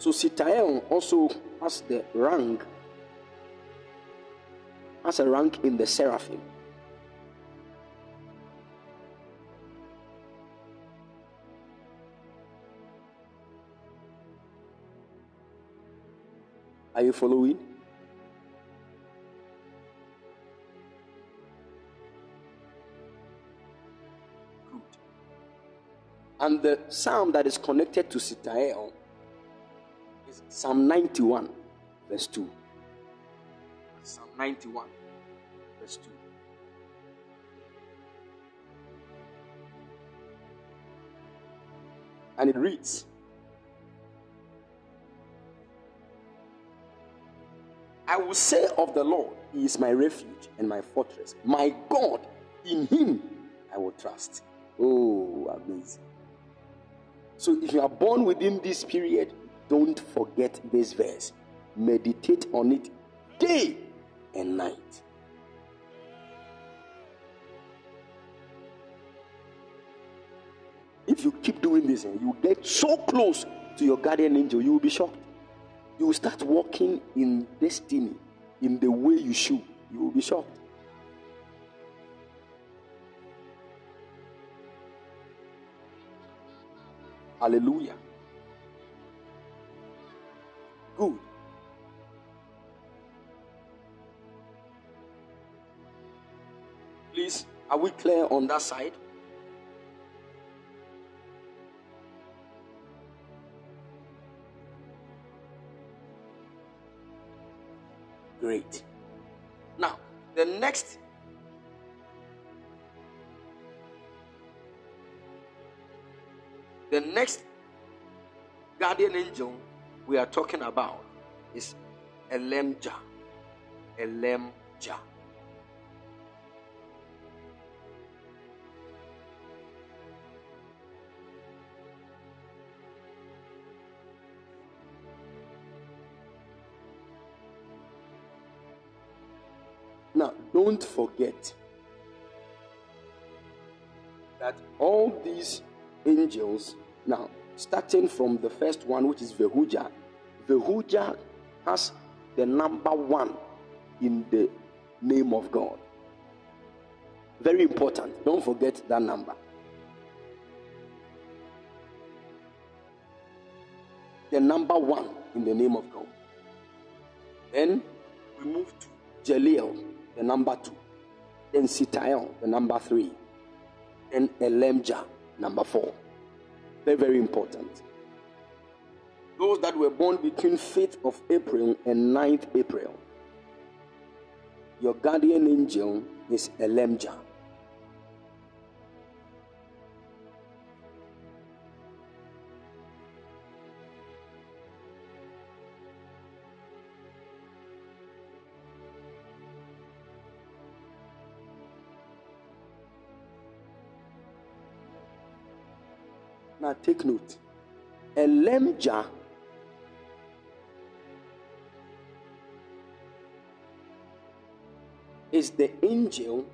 So Sitael also has the rank, has a rank in the seraphim. Are you following? Good. And the psalm that is connected to Sitael Psalm 91, verse 2. Psalm 91, verse 2. And it reads, I will say of the Lord, He is my refuge and my fortress. My God, in Him I will trust. Oh, amazing. So if you are born within this period, don't forget this verse. Meditate on it day and night. If you keep doing this and you get so close to your guardian angel, you will be shocked you will start walking in destiny in the way you should. You will be shocked. Hallelujah. Are we clear on that side? Great. Now, the next the next guardian angel we are talking about is Elijah. Elijah. Don't forget that all these angels, now, starting from the first one, which is Vehuiah, Vehuiah has the number one in the name of God. Very important. Don't forget that number. The number one in the name of God. Then we move to Jeliel the number two. Then Sitael, the number three. Then Elijah, number four. Very, very important. Those that were born between 5th of April and 9th April. Your guardian angel is Elijah. Take note. Elijah is the angel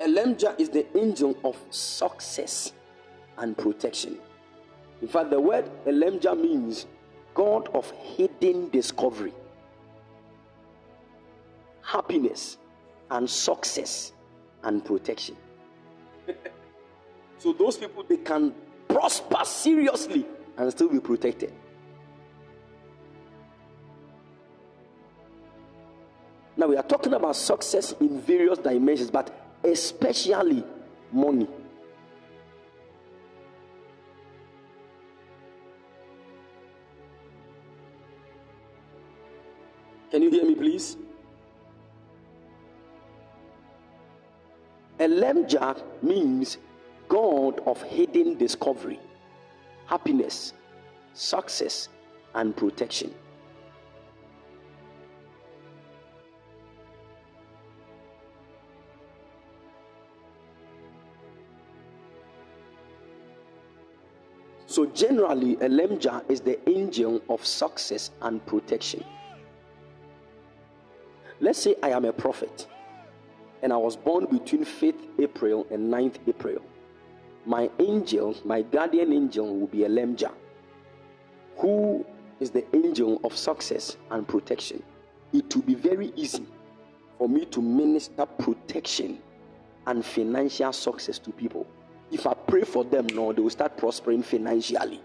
Elijah is the angel of success and protection. In fact, the word Elijah means God of hidden discovery happiness and success and protection. so those people they can prosper seriously and still be protected. Now we are talking about success in various dimensions, but especially money. Can you hear me, please? Elemiah means God of hidden discovery, happiness, success, and protection. So, generally, Elemiah is the angel of success and protection. Let's say I am a prophet and I was born between 5th April and 9th April. My angel, my guardian angel, will be Elijah, who is the angel of success and protection. It will be very easy for me to minister protection and financial success to people. If I pray for them, no, they will start prospering financially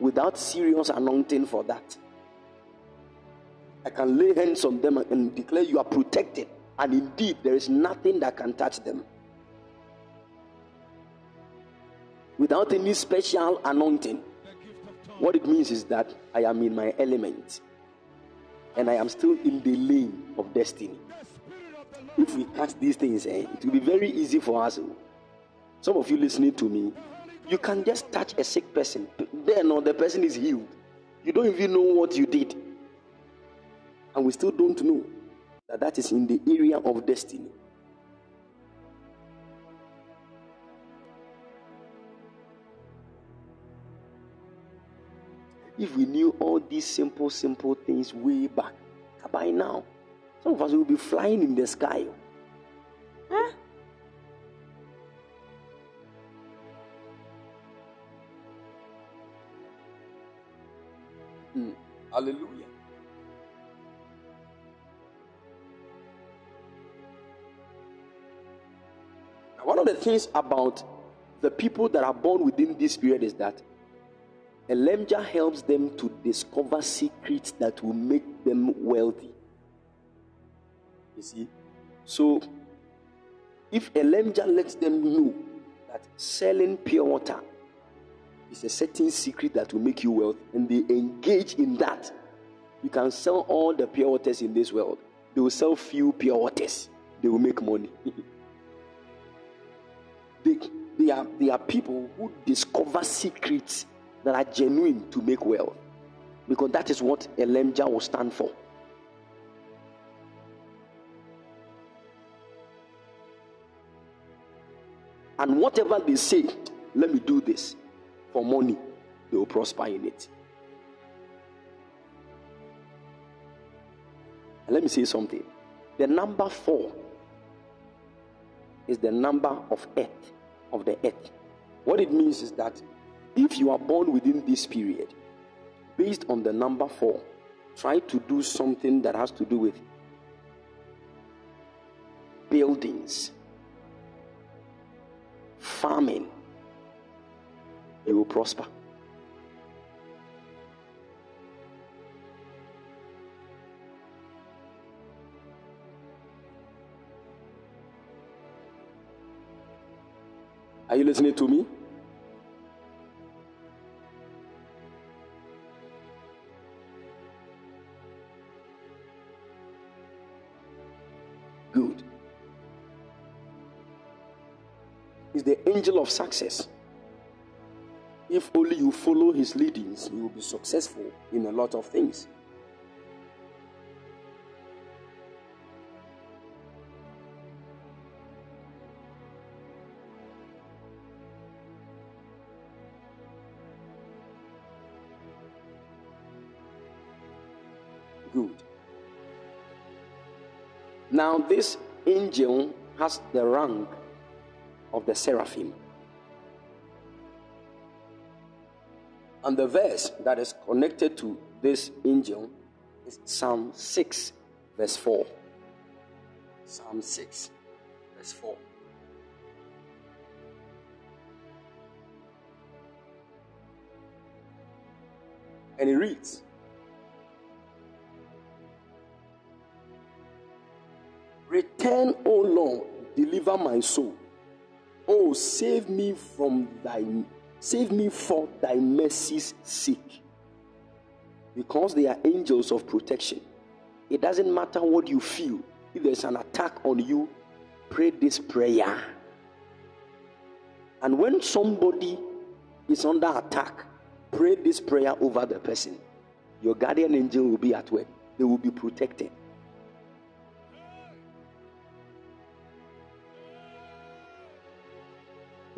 without serious anointing for that. I can lay hands on them and declare you are protected, and indeed, there is nothing that can touch them. Without any special anointing, what it means is that I am in my element and I am still in the lane of destiny. If we catch these things, eh, it will be very easy for us. Some of you listening to me, you can just touch a sick person, then or the person is healed. You don't even know what you did. And we still don't know that that is in the area of destiny. If we knew all these simple, simple things way back, by now, some of us will be flying in the sky. Huh? Mm. Hallelujah. One of the things about the people that are born within this period is that Elijah helps them to discover secrets that will make them wealthy. You see? So, if Elijah lets them know that selling pure water is a certain secret that will make you wealthy, and they engage in that, you can sell all the pure waters in this world. They will sell few pure waters, they will make money. they, they, are, they are people who discover secrets that are genuine to make wealth. Because that is what Elijah will stand for. And whatever they say, let me do this for money, they will prosper in it. And let me say something. The number four is the number of earth, of the earth. What it means is that if you are born within this period, based on the number four, try to do something that has to do with buildings, farming, you will prosper. Are you listening to me? Good. He's the angel of success. If only you follow his leadings, you will be successful in a lot of things. Now, this angel has the rank of the seraphim. And the verse that is connected to this angel is Psalm 6, verse 4. Psalm 6, verse 4. And it reads Return, O Lord, deliver my soul. Oh, save me from thy save me for thy mercy's sake. Because they are angels of protection. It doesn't matter what you feel. If there's an attack on you, pray this prayer. And when somebody is under attack, pray this prayer over the person. Your guardian angel will be at work, they will be protected.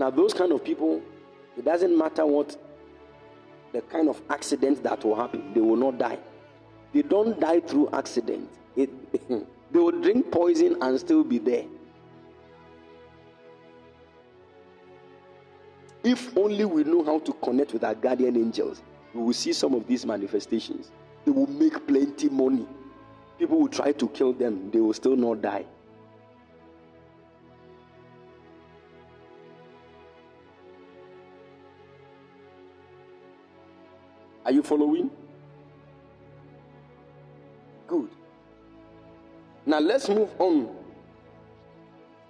Now, those kind of people, it doesn't matter what the kind of accident that will happen, they will not die. They don't die through accident. It, they will drink poison and still be there. If only we know how to connect with our guardian angels, we will see some of these manifestations. They will make plenty money. People will try to kill them, they will still not die. Are you following? Good. Now let's move on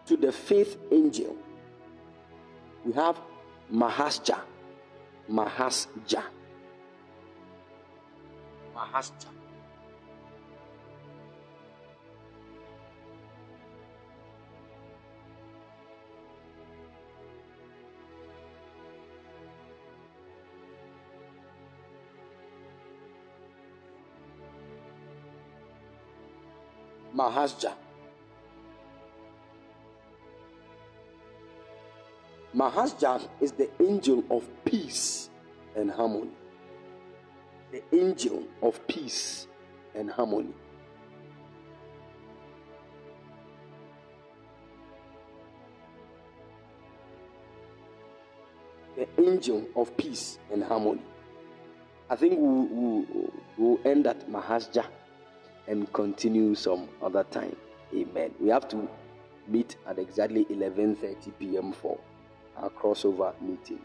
to the fifth angel. We have Mahasiah. Mahasiah. Mahasiah. Mahasiah. Mahasiah is the angel of peace and harmony. The angel of peace and harmony. The angel of peace and harmony. I think we'll, we'll, we'll end at Mahasiah and continue some other time. Amen. We have to meet at exactly 11:30 p.m. for our crossover meeting.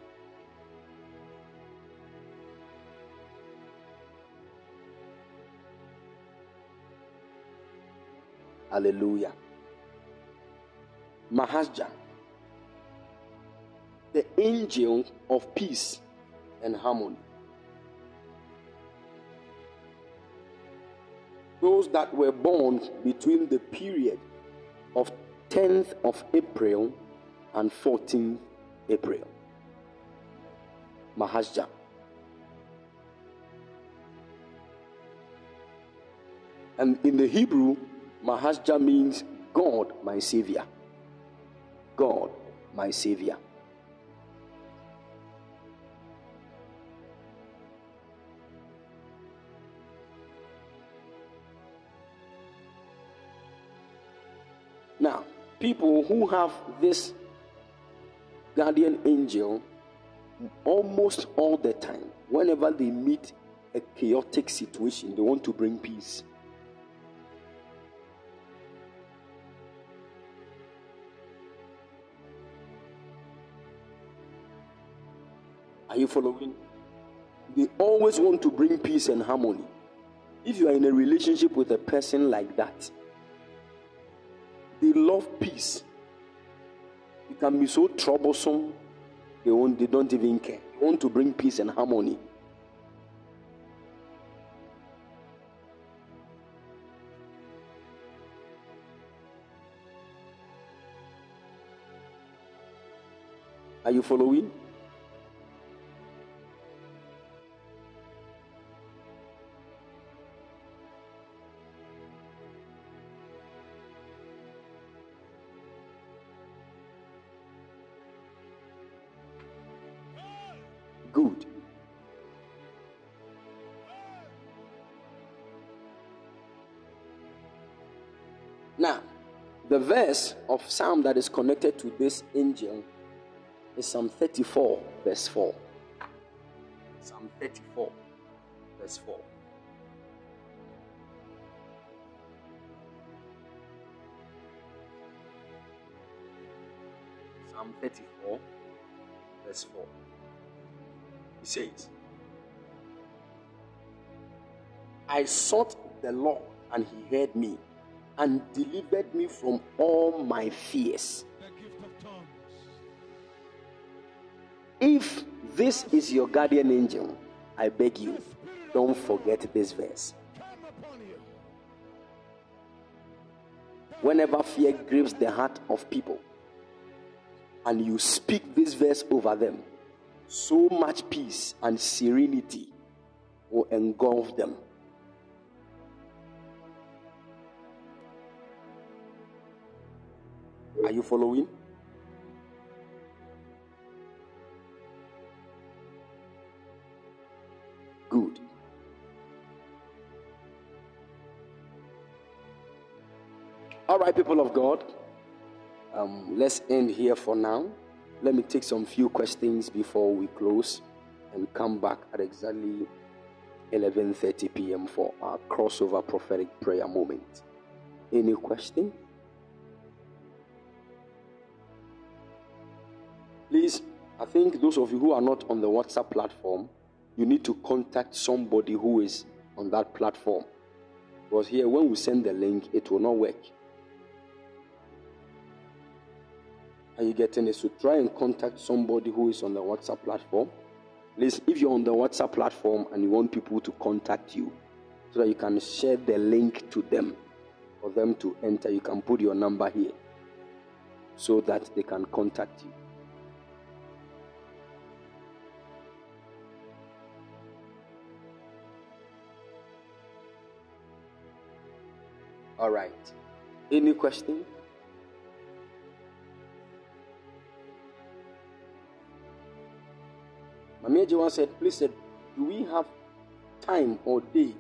Hallelujah. Mahasiah, the angel of peace and harmony. Those that were born between the period of 10th of April and 14th April. Mahasiah. And in the Hebrew, Mahasiah means God, my Savior. God, my Savior. People who have this guardian angel almost all the time, whenever they meet a chaotic situation, they want to bring peace. Are you following? They always want to bring peace and harmony. If you are in a relationship with a person like that, they love peace. It can be so troublesome, they, won't, they don't even care. They want to bring peace and harmony. Are you following? The verse of Psalm that is connected to this angel is Psalm 34, verse 4. Psalm 34, verse 4. Psalm 34, verse 4. He says, I sought the Lord, and he heard me and delivered me from all my fears. If this is your guardian angel, I beg you, don't forget this verse. Whenever fear grips the heart of people, and you speak this verse over them, so much peace and serenity will engulf them. Are you following? Good. All right, people of God, um, let's end here for now. Let me take some few questions before we close and come back at exactly 11:30 p.m. for our crossover prophetic prayer moment. Any question? I think those of you who are not on the WhatsApp platform, you need to contact somebody who is on that platform. Because here, when we send the link, it will not work. Are you getting it? So try and contact somebody who is on the WhatsApp platform. Please, if you're on the WhatsApp platform and you want people to contact you so that you can share the link to them for them to enter, you can put your number here so that they can contact you. All right. Any question? Mami Ejiwa said, please said, do we have time or day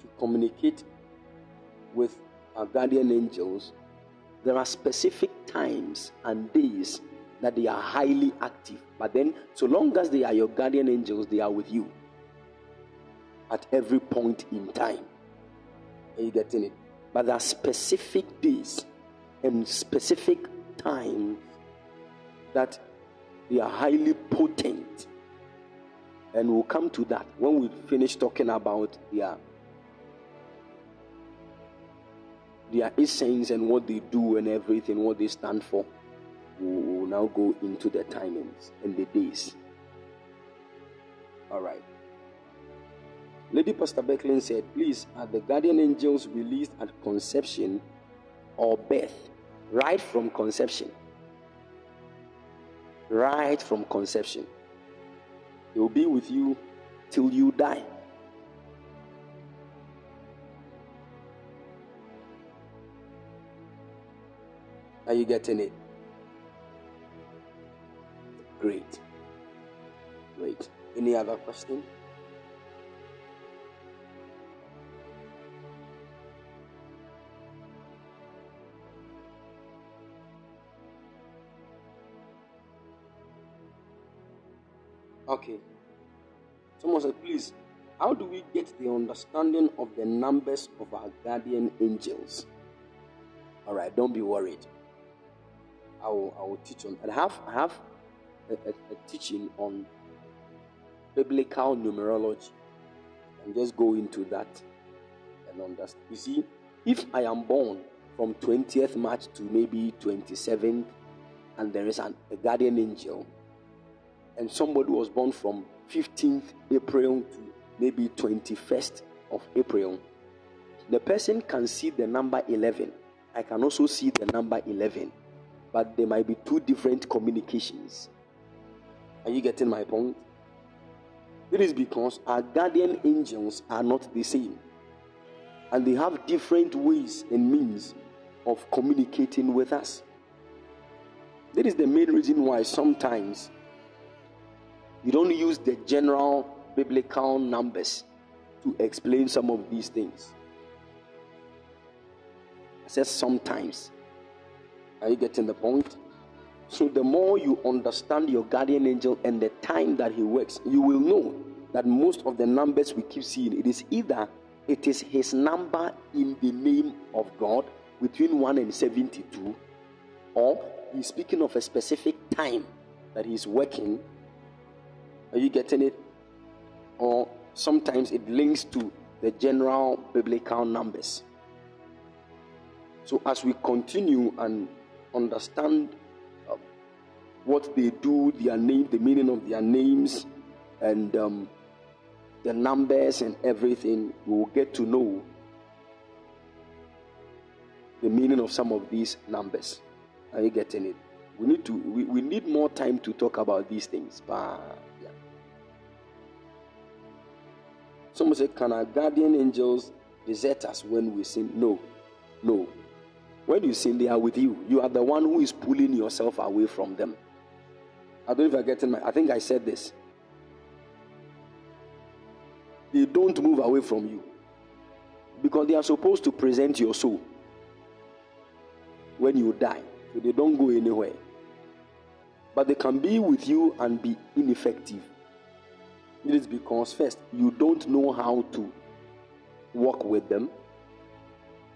to communicate with our guardian angels? There are specific times and days that they are highly active. But then, so long as they are your guardian angels, they are with you at every point in time. Are you getting it? But there are specific days and specific times that they are highly potent. And we'll come to that when we finish talking about their, their essence and what they do and everything, what they stand for. We'll now go into the timings and the days. All right. Lady Pastor Becklin said, Please, are the guardian angels released at conception or birth? Right from conception. Right from conception. They will be with you till you die. Are you getting it? Great. Great. Any other question? Okay. Someone said, please, how do we get the understanding of the numbers of our guardian angels? All right, don't be worried. I will, I will teach on. I have, I have a, a, a teaching on biblical numerology. And just go into that and understand. You see, if I am born from 20th March to maybe 27th, and there is an, a guardian angel, and somebody was born from 15th April to maybe 21st of April, the person can see the number 11. I can also see the number 11, but there might be two different communications. Are you getting my point? It is because our guardian angels are not the same, and they have different ways and means of communicating with us. That is the main reason why sometimes you don't use the general biblical numbers to explain some of these things. I said sometimes. Are you getting the point? So, the more you understand your guardian angel and the time that he works, you will know that most of the numbers we keep seeing, it is either it is his number in the name of God between 1 and 72, or he's speaking of a specific time that he's working are you getting it? Or sometimes it links to the general biblical numbers. So as we continue and understand uh, what they do, their name, the meaning of their names, and um, the numbers and everything, we will get to know the meaning of some of these numbers. Are you getting it? We need to we, we need more time to talk about these things. But Someone said, Can our guardian angels desert us when we sin? No. No. When you sin, they are with you. You are the one who is pulling yourself away from them. I don't if I'm getting my. I think I said this. They don't move away from you because they are supposed to present your soul. when you die. So they don't go anywhere. But they can be with you and be ineffective. Is because, first, you don't know how to work with them.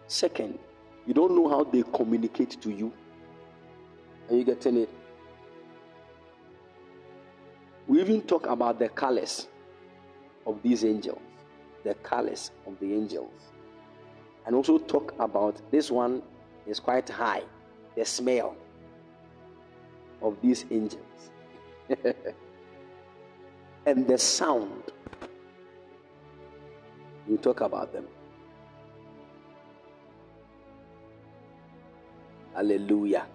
Second, you don't know how they communicate to you. Are you getting it? We even talk about the colors of these angels, the colors of the angels, and also talk about this one is quite high, the smell of these angels, and the sound. We talk about them. Hallelujah.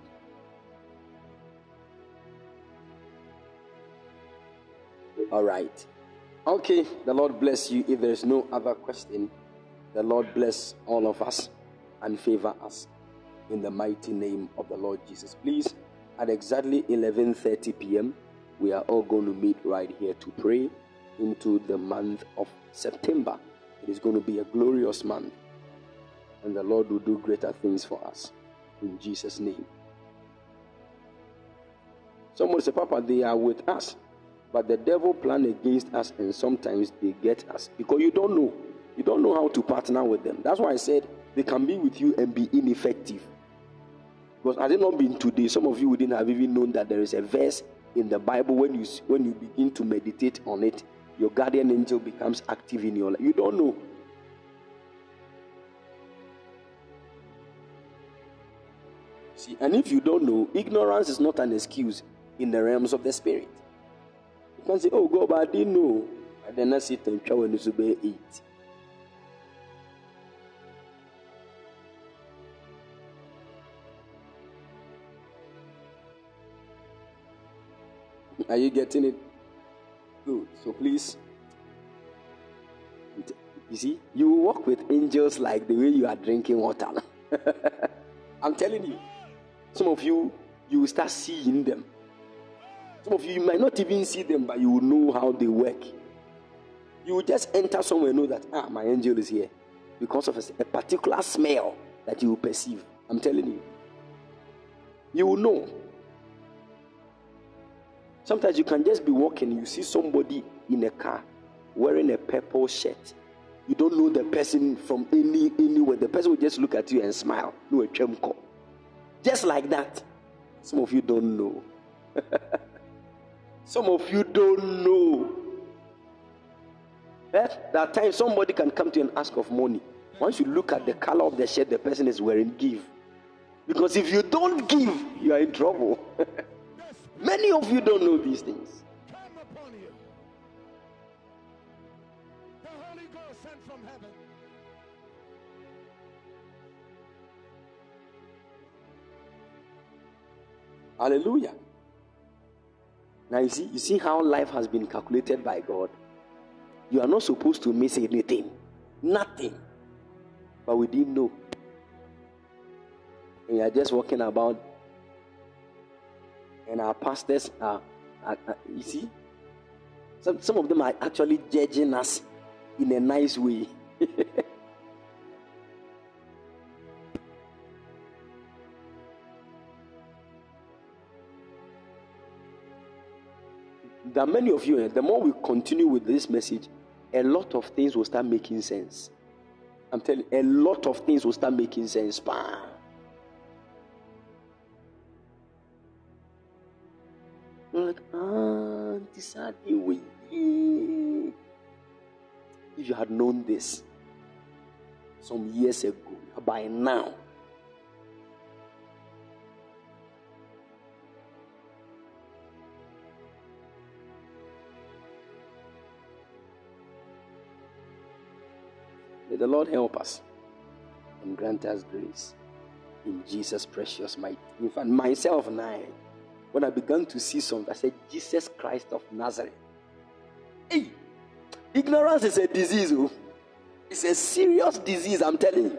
All right. Okay, the Lord bless you. If there is no other question, the Lord bless all of us and favor us in the mighty name of the Lord Jesus. Please, at exactly 11:30 p.m., we are all going to meet right here to pray into the month of September. It is going to be a glorious month, and the Lord will do greater things for us in Jesus' name. Someone say, Papa, they are with us. But the devil plan against us, and sometimes they get us because you don't know. You don't know how to partner with them. That's why I said they can be with you and be ineffective. Because had it not been today, some of you wouldn't have even known that there is a verse in the Bible when you when you begin to meditate on it, your guardian angel becomes active in your life. You don't know. See, and if you don't know, ignorance is not an excuse in the realms of the spirit. You can say, Oh God, but I didn't know. And then I sit and try to be Are you getting it? Good. So please, you see, you walk with angels like the way you are drinking water. I'm telling you, some of you, you will start seeing them. Some of you, you might not even see them, but you will know how they work. You will just enter somewhere and know that, ah, my angel is here. Because of a, a particular smell that you will perceive. I'm telling you. You will know. Sometimes you can just be walking, you see somebody in a car wearing a purple shirt. You don't know the person from any anywhere. The person will just look at you and smile. No a chemco. Just like that. Some of you don't know. Some of you don't know. Eh? That time somebody can come to you and ask of money. Once you look at the color of the shirt the person is wearing, give. Because if you don't give, you are in trouble. Many of you don't know these things. The Holy Ghost sent from heaven. Hallelujah. Now you see, you see how life has been calculated by God. You are not supposed to miss anything. Nothing. But we didn't know. And you are just walking about and our pastors are, are, are, you see, some, some of them are actually judging us in a nice way. there are many of you, eh, the more we continue with this message, a lot of things will start making sense. I'm telling you, a lot of things will start making sense. Bam. Like, ah, this way. If you had known this some years ago, by now, May the Lord help us and grant us grace in Jesus' precious might. In fact, myself and I when I began to see something, I said, Jesus Christ of Nazareth. Hey, ignorance is a disease. Oh. It's a serious disease, I'm telling you.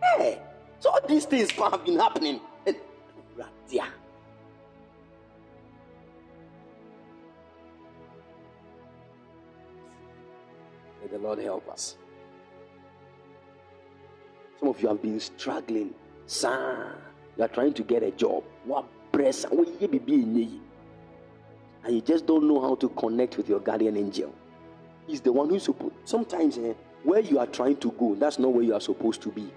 Hey, so all these things have been happening. And. May the Lord help us. Some of you have been struggling. Sir, you are trying to get a job. What press? And you just don't know how to connect with your guardian angel. He's the one who's supposed. Sometimes eh, where you are trying to go, that's not where you are supposed to be.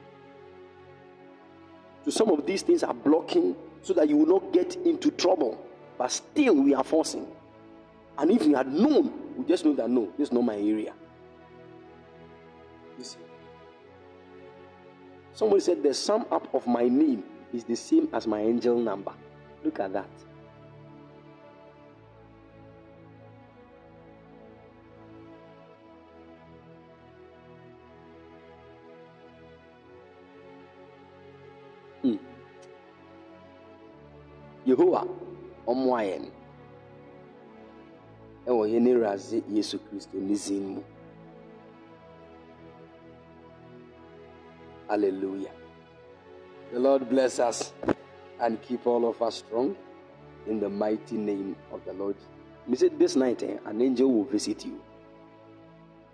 So some of these things are blocking so that you will not get into trouble. But still, we are forcing. And if you had known, we just know that no, this is not my area. You see. Somebody said the sum up of my name is the same as my angel number. Look at that. Hmm. Yehowa ɔmmoa yɛn ɛwɔ yɛn awurade yesu kristo ne mu hallelujah the lord bless us and keep all of us strong in the mighty name of the lord. Me say this night eh, an angel will visit you.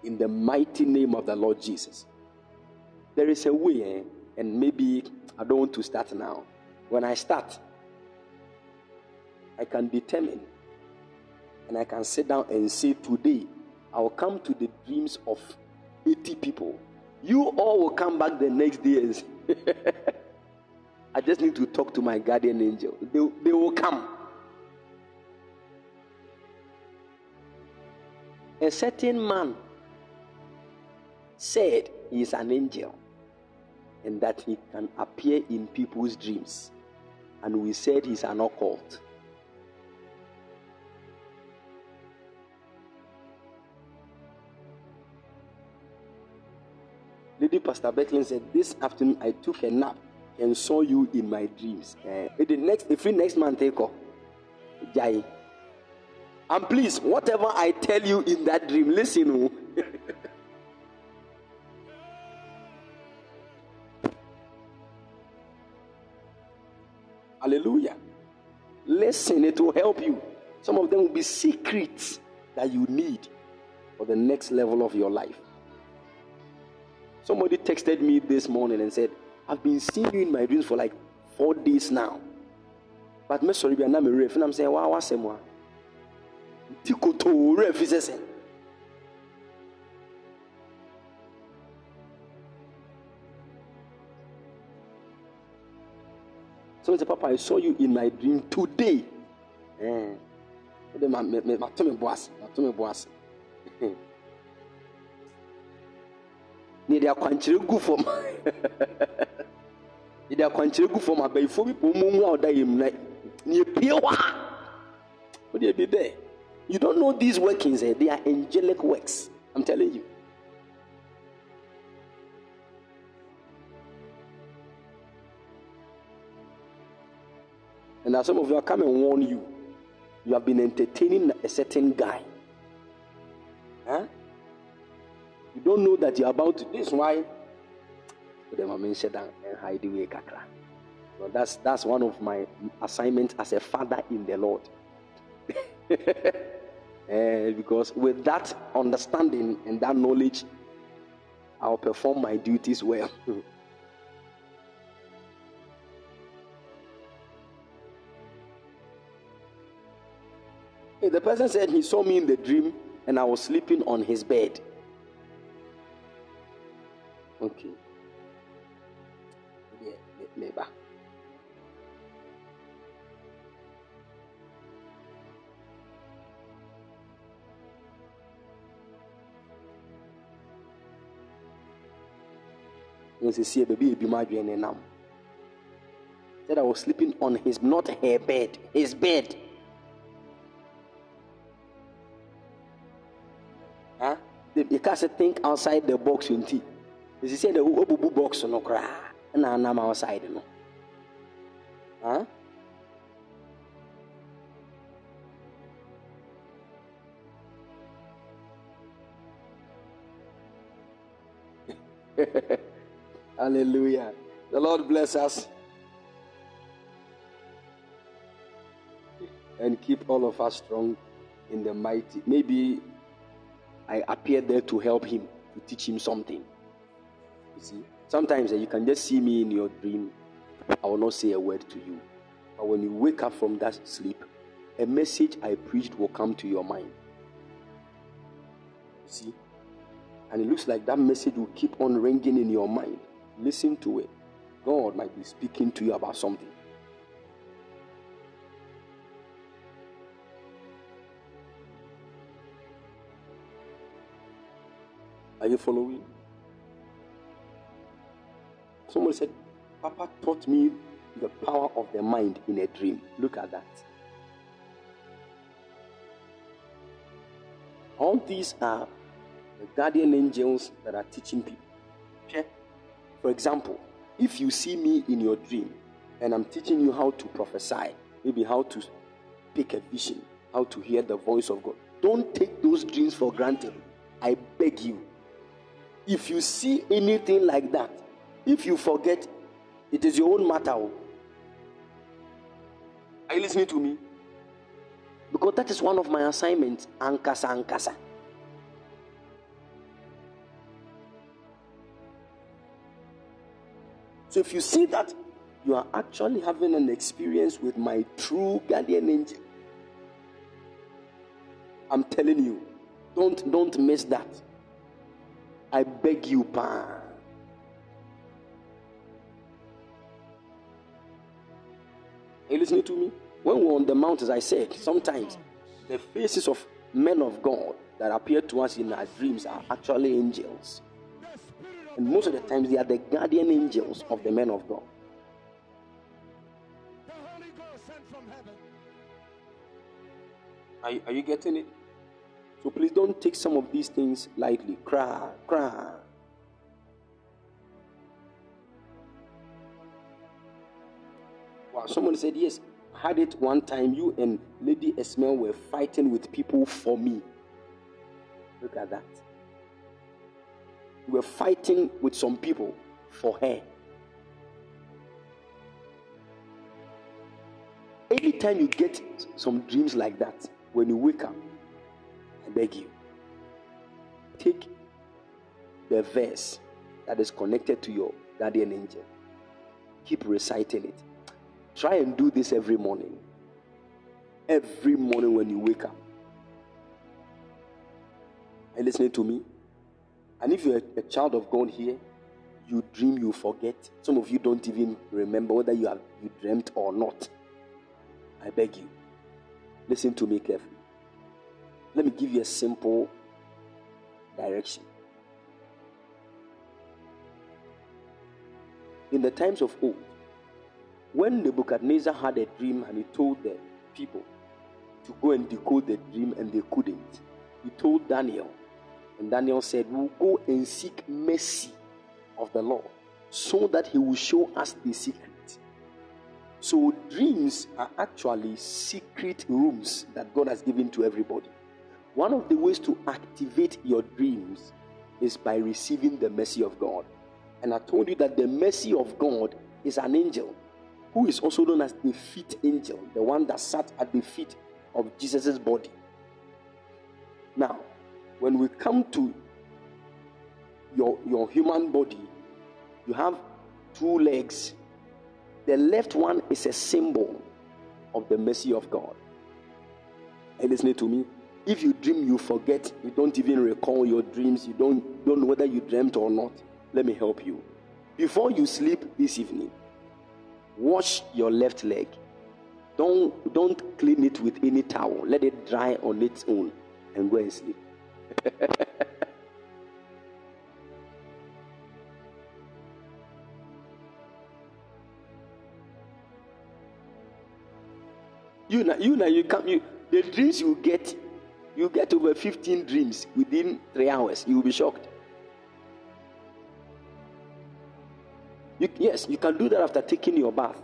In the mighty name of the lord jesus. There is a way eh, and maybe i don't want to start now. When i start I can determine and I can sit down and say, Today, I will come to the dreams of 80 people. You all will come back the next day I just need to talk to my guardian angel. They, they will come. A certain man said he is an angel and that he can appear in people's dreams. And we said he's an occult. Lady Pastor Becklin said, This afternoon I took a nap and saw you in my dreams. Uh, the next, if next month take off, Jai. And please, whatever I tell you in that dream, listen. Oh. Hallelujah. Listen, it will help you. Some of them will be secrets that you need for the next level of your life. Somebody texted me this morning and said, I've been seeing you in my dreams for like four days now. But me sorry, I'm a ref. And I'm saying, wow, what's more? Tikoto ref is saying. So say, Papa, I saw you in my dream today. Eh. My, my, my, my, my. My boss. na yɛde akwankyerɛ gu fam yɛde akwankyerɛ gu fam abayifoɔ bi pɔn mu a ɔda yɛ mu na na yɛpie hɔ a wode bi bɛɛ you don't know these workings eh? they are angelic works i'm telling you and as some of you are come and warn you you have been entertaining a certain guy huh? You don't know that you're about to. This is why the mama said and hide away kakra. So that's that's one of my assignments as a father in the Lord. uh, because with that understanding and that knowledge, I'll perform my duties well. the person said he saw me in the dream and I was sleeping on his bed. Okay. Labor. Said I was sleeping on his, not her bed, his bed. Huh? Can't think outside the box ɛsi sɛ dɛ wobubu box no koraa na anam outside no huh? Hallelujah. The Lord bless us and keep all of us strong in the mighty. Maybe I appear there to help him, to teach him something. You see, Sometimes uh, you can just see me in your dream. I will not say a word to you. But when you wake up from that sleep, a message I preached will come to your mind. You See? And it looks like that message will keep on ringing in your mind. Listen to it. God might be speaking to you about something. Are you following? Someone said, Papa taught me the power of the mind in a dream. Look at that. All these are the guardian angels that are teaching people. Okay? For example, if you see me in your dream and I'm teaching you how to prophesy, maybe how to pick a vision, how to hear the voice of God, don't take those dreams for granted. I beg you. If you see anything like that, if you forget, it is your own matter. Oh. Are you listening to me? Because that is one of my assignments. Ankasa, ankasa. So if you see that you are actually having an experience with my true guardian angel, I'm telling you, don't don't miss that. I beg you, pa. Are you listening to me? When we're on the mount, as I said, sometimes the faces of men of God that appear to us in our dreams are actually angels. And most of the times, they are the guardian angels of the men of God. Are, are you getting it? So please don't take some of these things lightly. Cry, cry. Someone said, Yes, had it one time. You and Lady Esmel were fighting with people for me. Look at that. You were fighting with some people for her. Anytime you get some dreams like that, when you wake up, I beg you, take the verse that is connected to your guardian angel. Keep reciting it. Try and do this every morning. Every morning when you wake up. Are you listening to me? And if you're a child of God here, you dream, you forget. Some of you don't even remember whether you have you dreamt or not. I beg you, listen to me carefully. Let me give you a simple direction. In the times of old, when Nebuchadnezzar had a dream and he told the people to go and decode the dream and they couldn't, he told Daniel and Daniel said, We'll go and seek mercy of the Lord so that he will show us the secret. So, dreams are actually secret rooms that God has given to everybody. One of the ways to activate your dreams is by receiving the mercy of God. And I told you that the mercy of God is an angel who is also known as the feet angel, the one that sat at the feet of Jesus' body. Now, when we come to your, your human body, you have two legs. The left one is a symbol of the mercy of God. Are you listening to me? If you dream, you forget, you don't even recall your dreams, you don't, don't know whether you dreamt or not. Let me help you. Before you sleep this evening, wash your left leg. Don't, don't clean it with any towel. Let it dry on its own and go and sleep. you know, you know, you come, you the dreams you get, you get over 15 dreams within three hours. You will be shocked. You, yes, you can do that after taking your bath.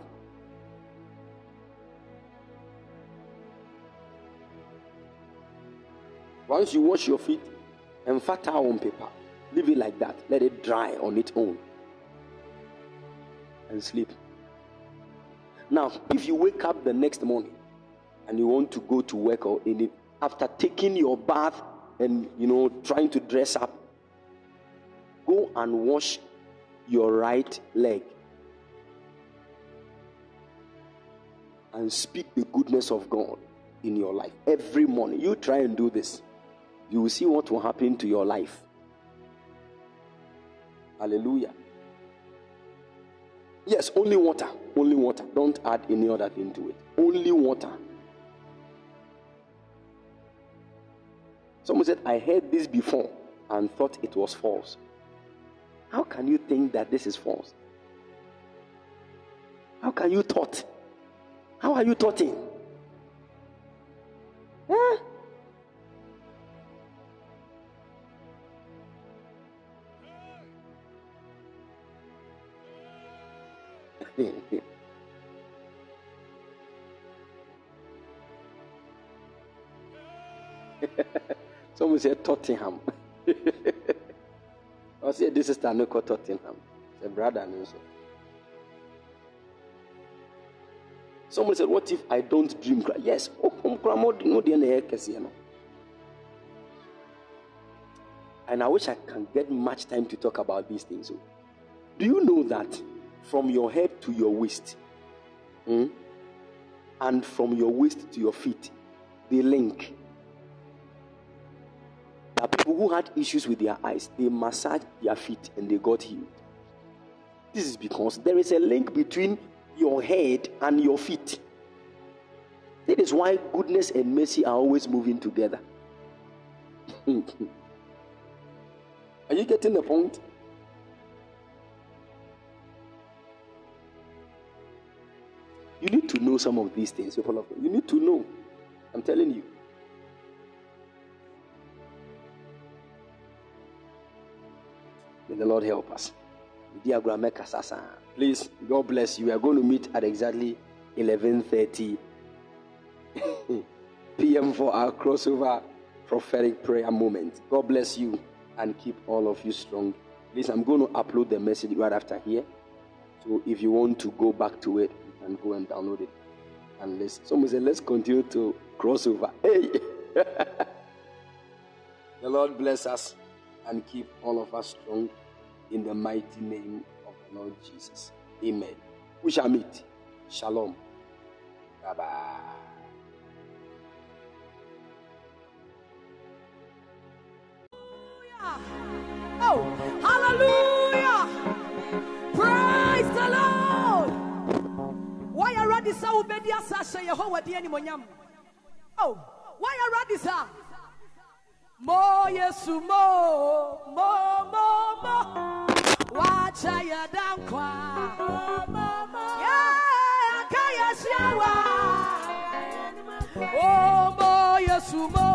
Once you wash your feet and fat towel on paper, leave it like that. Let it dry on its own and sleep. Now, if you wake up the next morning and you want to go to work or any after taking your bath and you know trying to dress up, go and wash your right leg and speak the goodness of God in your life every morning. You try and do this, you will see what will happen to your life. Hallelujah. Yes, only water. Only water. Don't add any other thing to it. Only water. Someone said, I heard this before and thought it was false. How can you think that this is false? How can you thought? How are you thoughting? Huh? Someone said Tottenham. I said this is Tanoko Tottenham. The brother and so. Someone said, What if I don't dream? Yes, and I wish I can get much time to talk about these things. Do you know that from your head to your waist, hmm, and from your waist to your feet, they link? There are people who had issues with their eyes, they massaged their feet and they got healed. This is because there is a link between your head and your feet. That is why goodness and mercy are always moving together. are you getting the point? You need to know some of these things, people of God. You need to know. I'm telling you. May the Lord help us. Uh, please, God bless you. We are going to meet at exactly 11:30 p.m. for our crossover prophetic prayer moment. God bless you and keep all of you strong. Please, I'm going to upload the message right after here. So if you want to go back to it, you can go and download it and listen. Someone said, let's continue to crossover. Hey! the Lord bless us and keep all of us strong in the mighty name of the Lord Jesus. Amen. We shall meet. Shalom. Bye bye. Oh, hallelujah! Praise the Lord! Why are ready, sir? Obedi asashe Yehovah di animonyam. Oh, why are ready, sir? Mo Yesu mo mo mo mo. Wacha ya dankwa. Yeah, kaya shawa. Oh mo Yesu mo.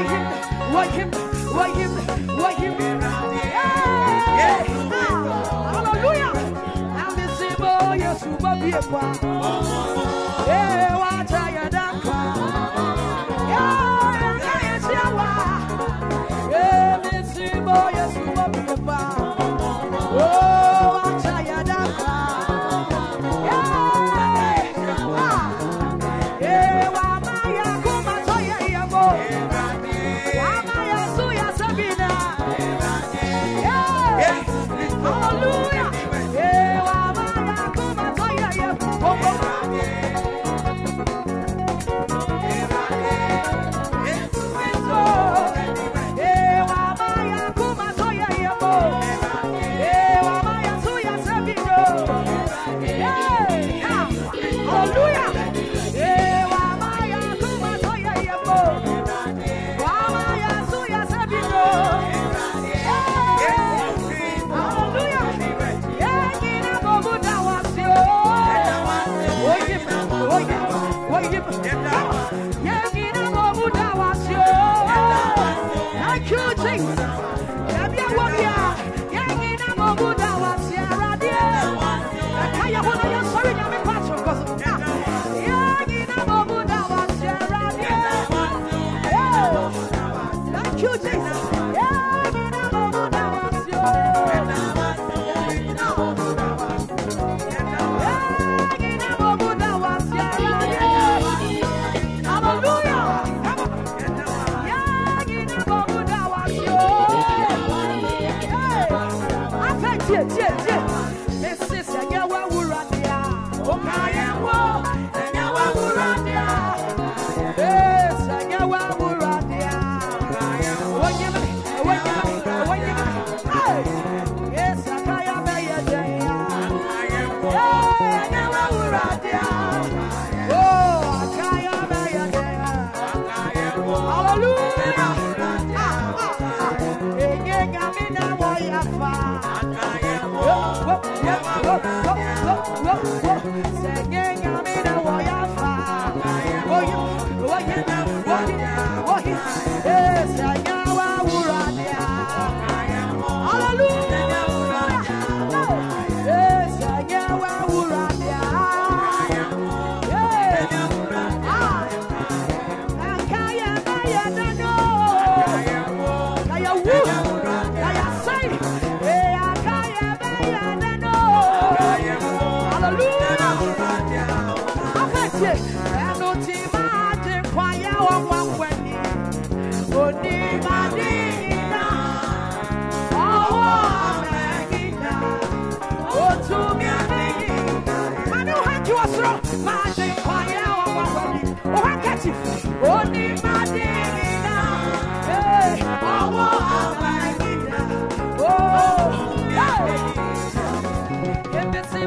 Like him, like him, like him, like. Yeah. Hallelujah. I'm the same boy, you're super. Yeah, watch out. Yeah, I'm the same boy.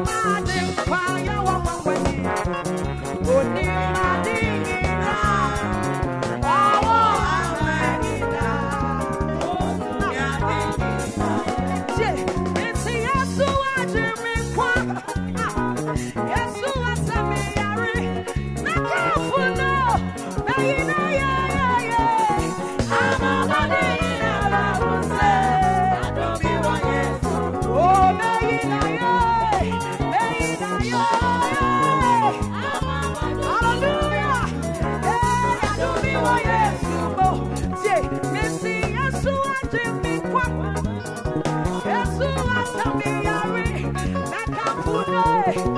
my mind. Hey!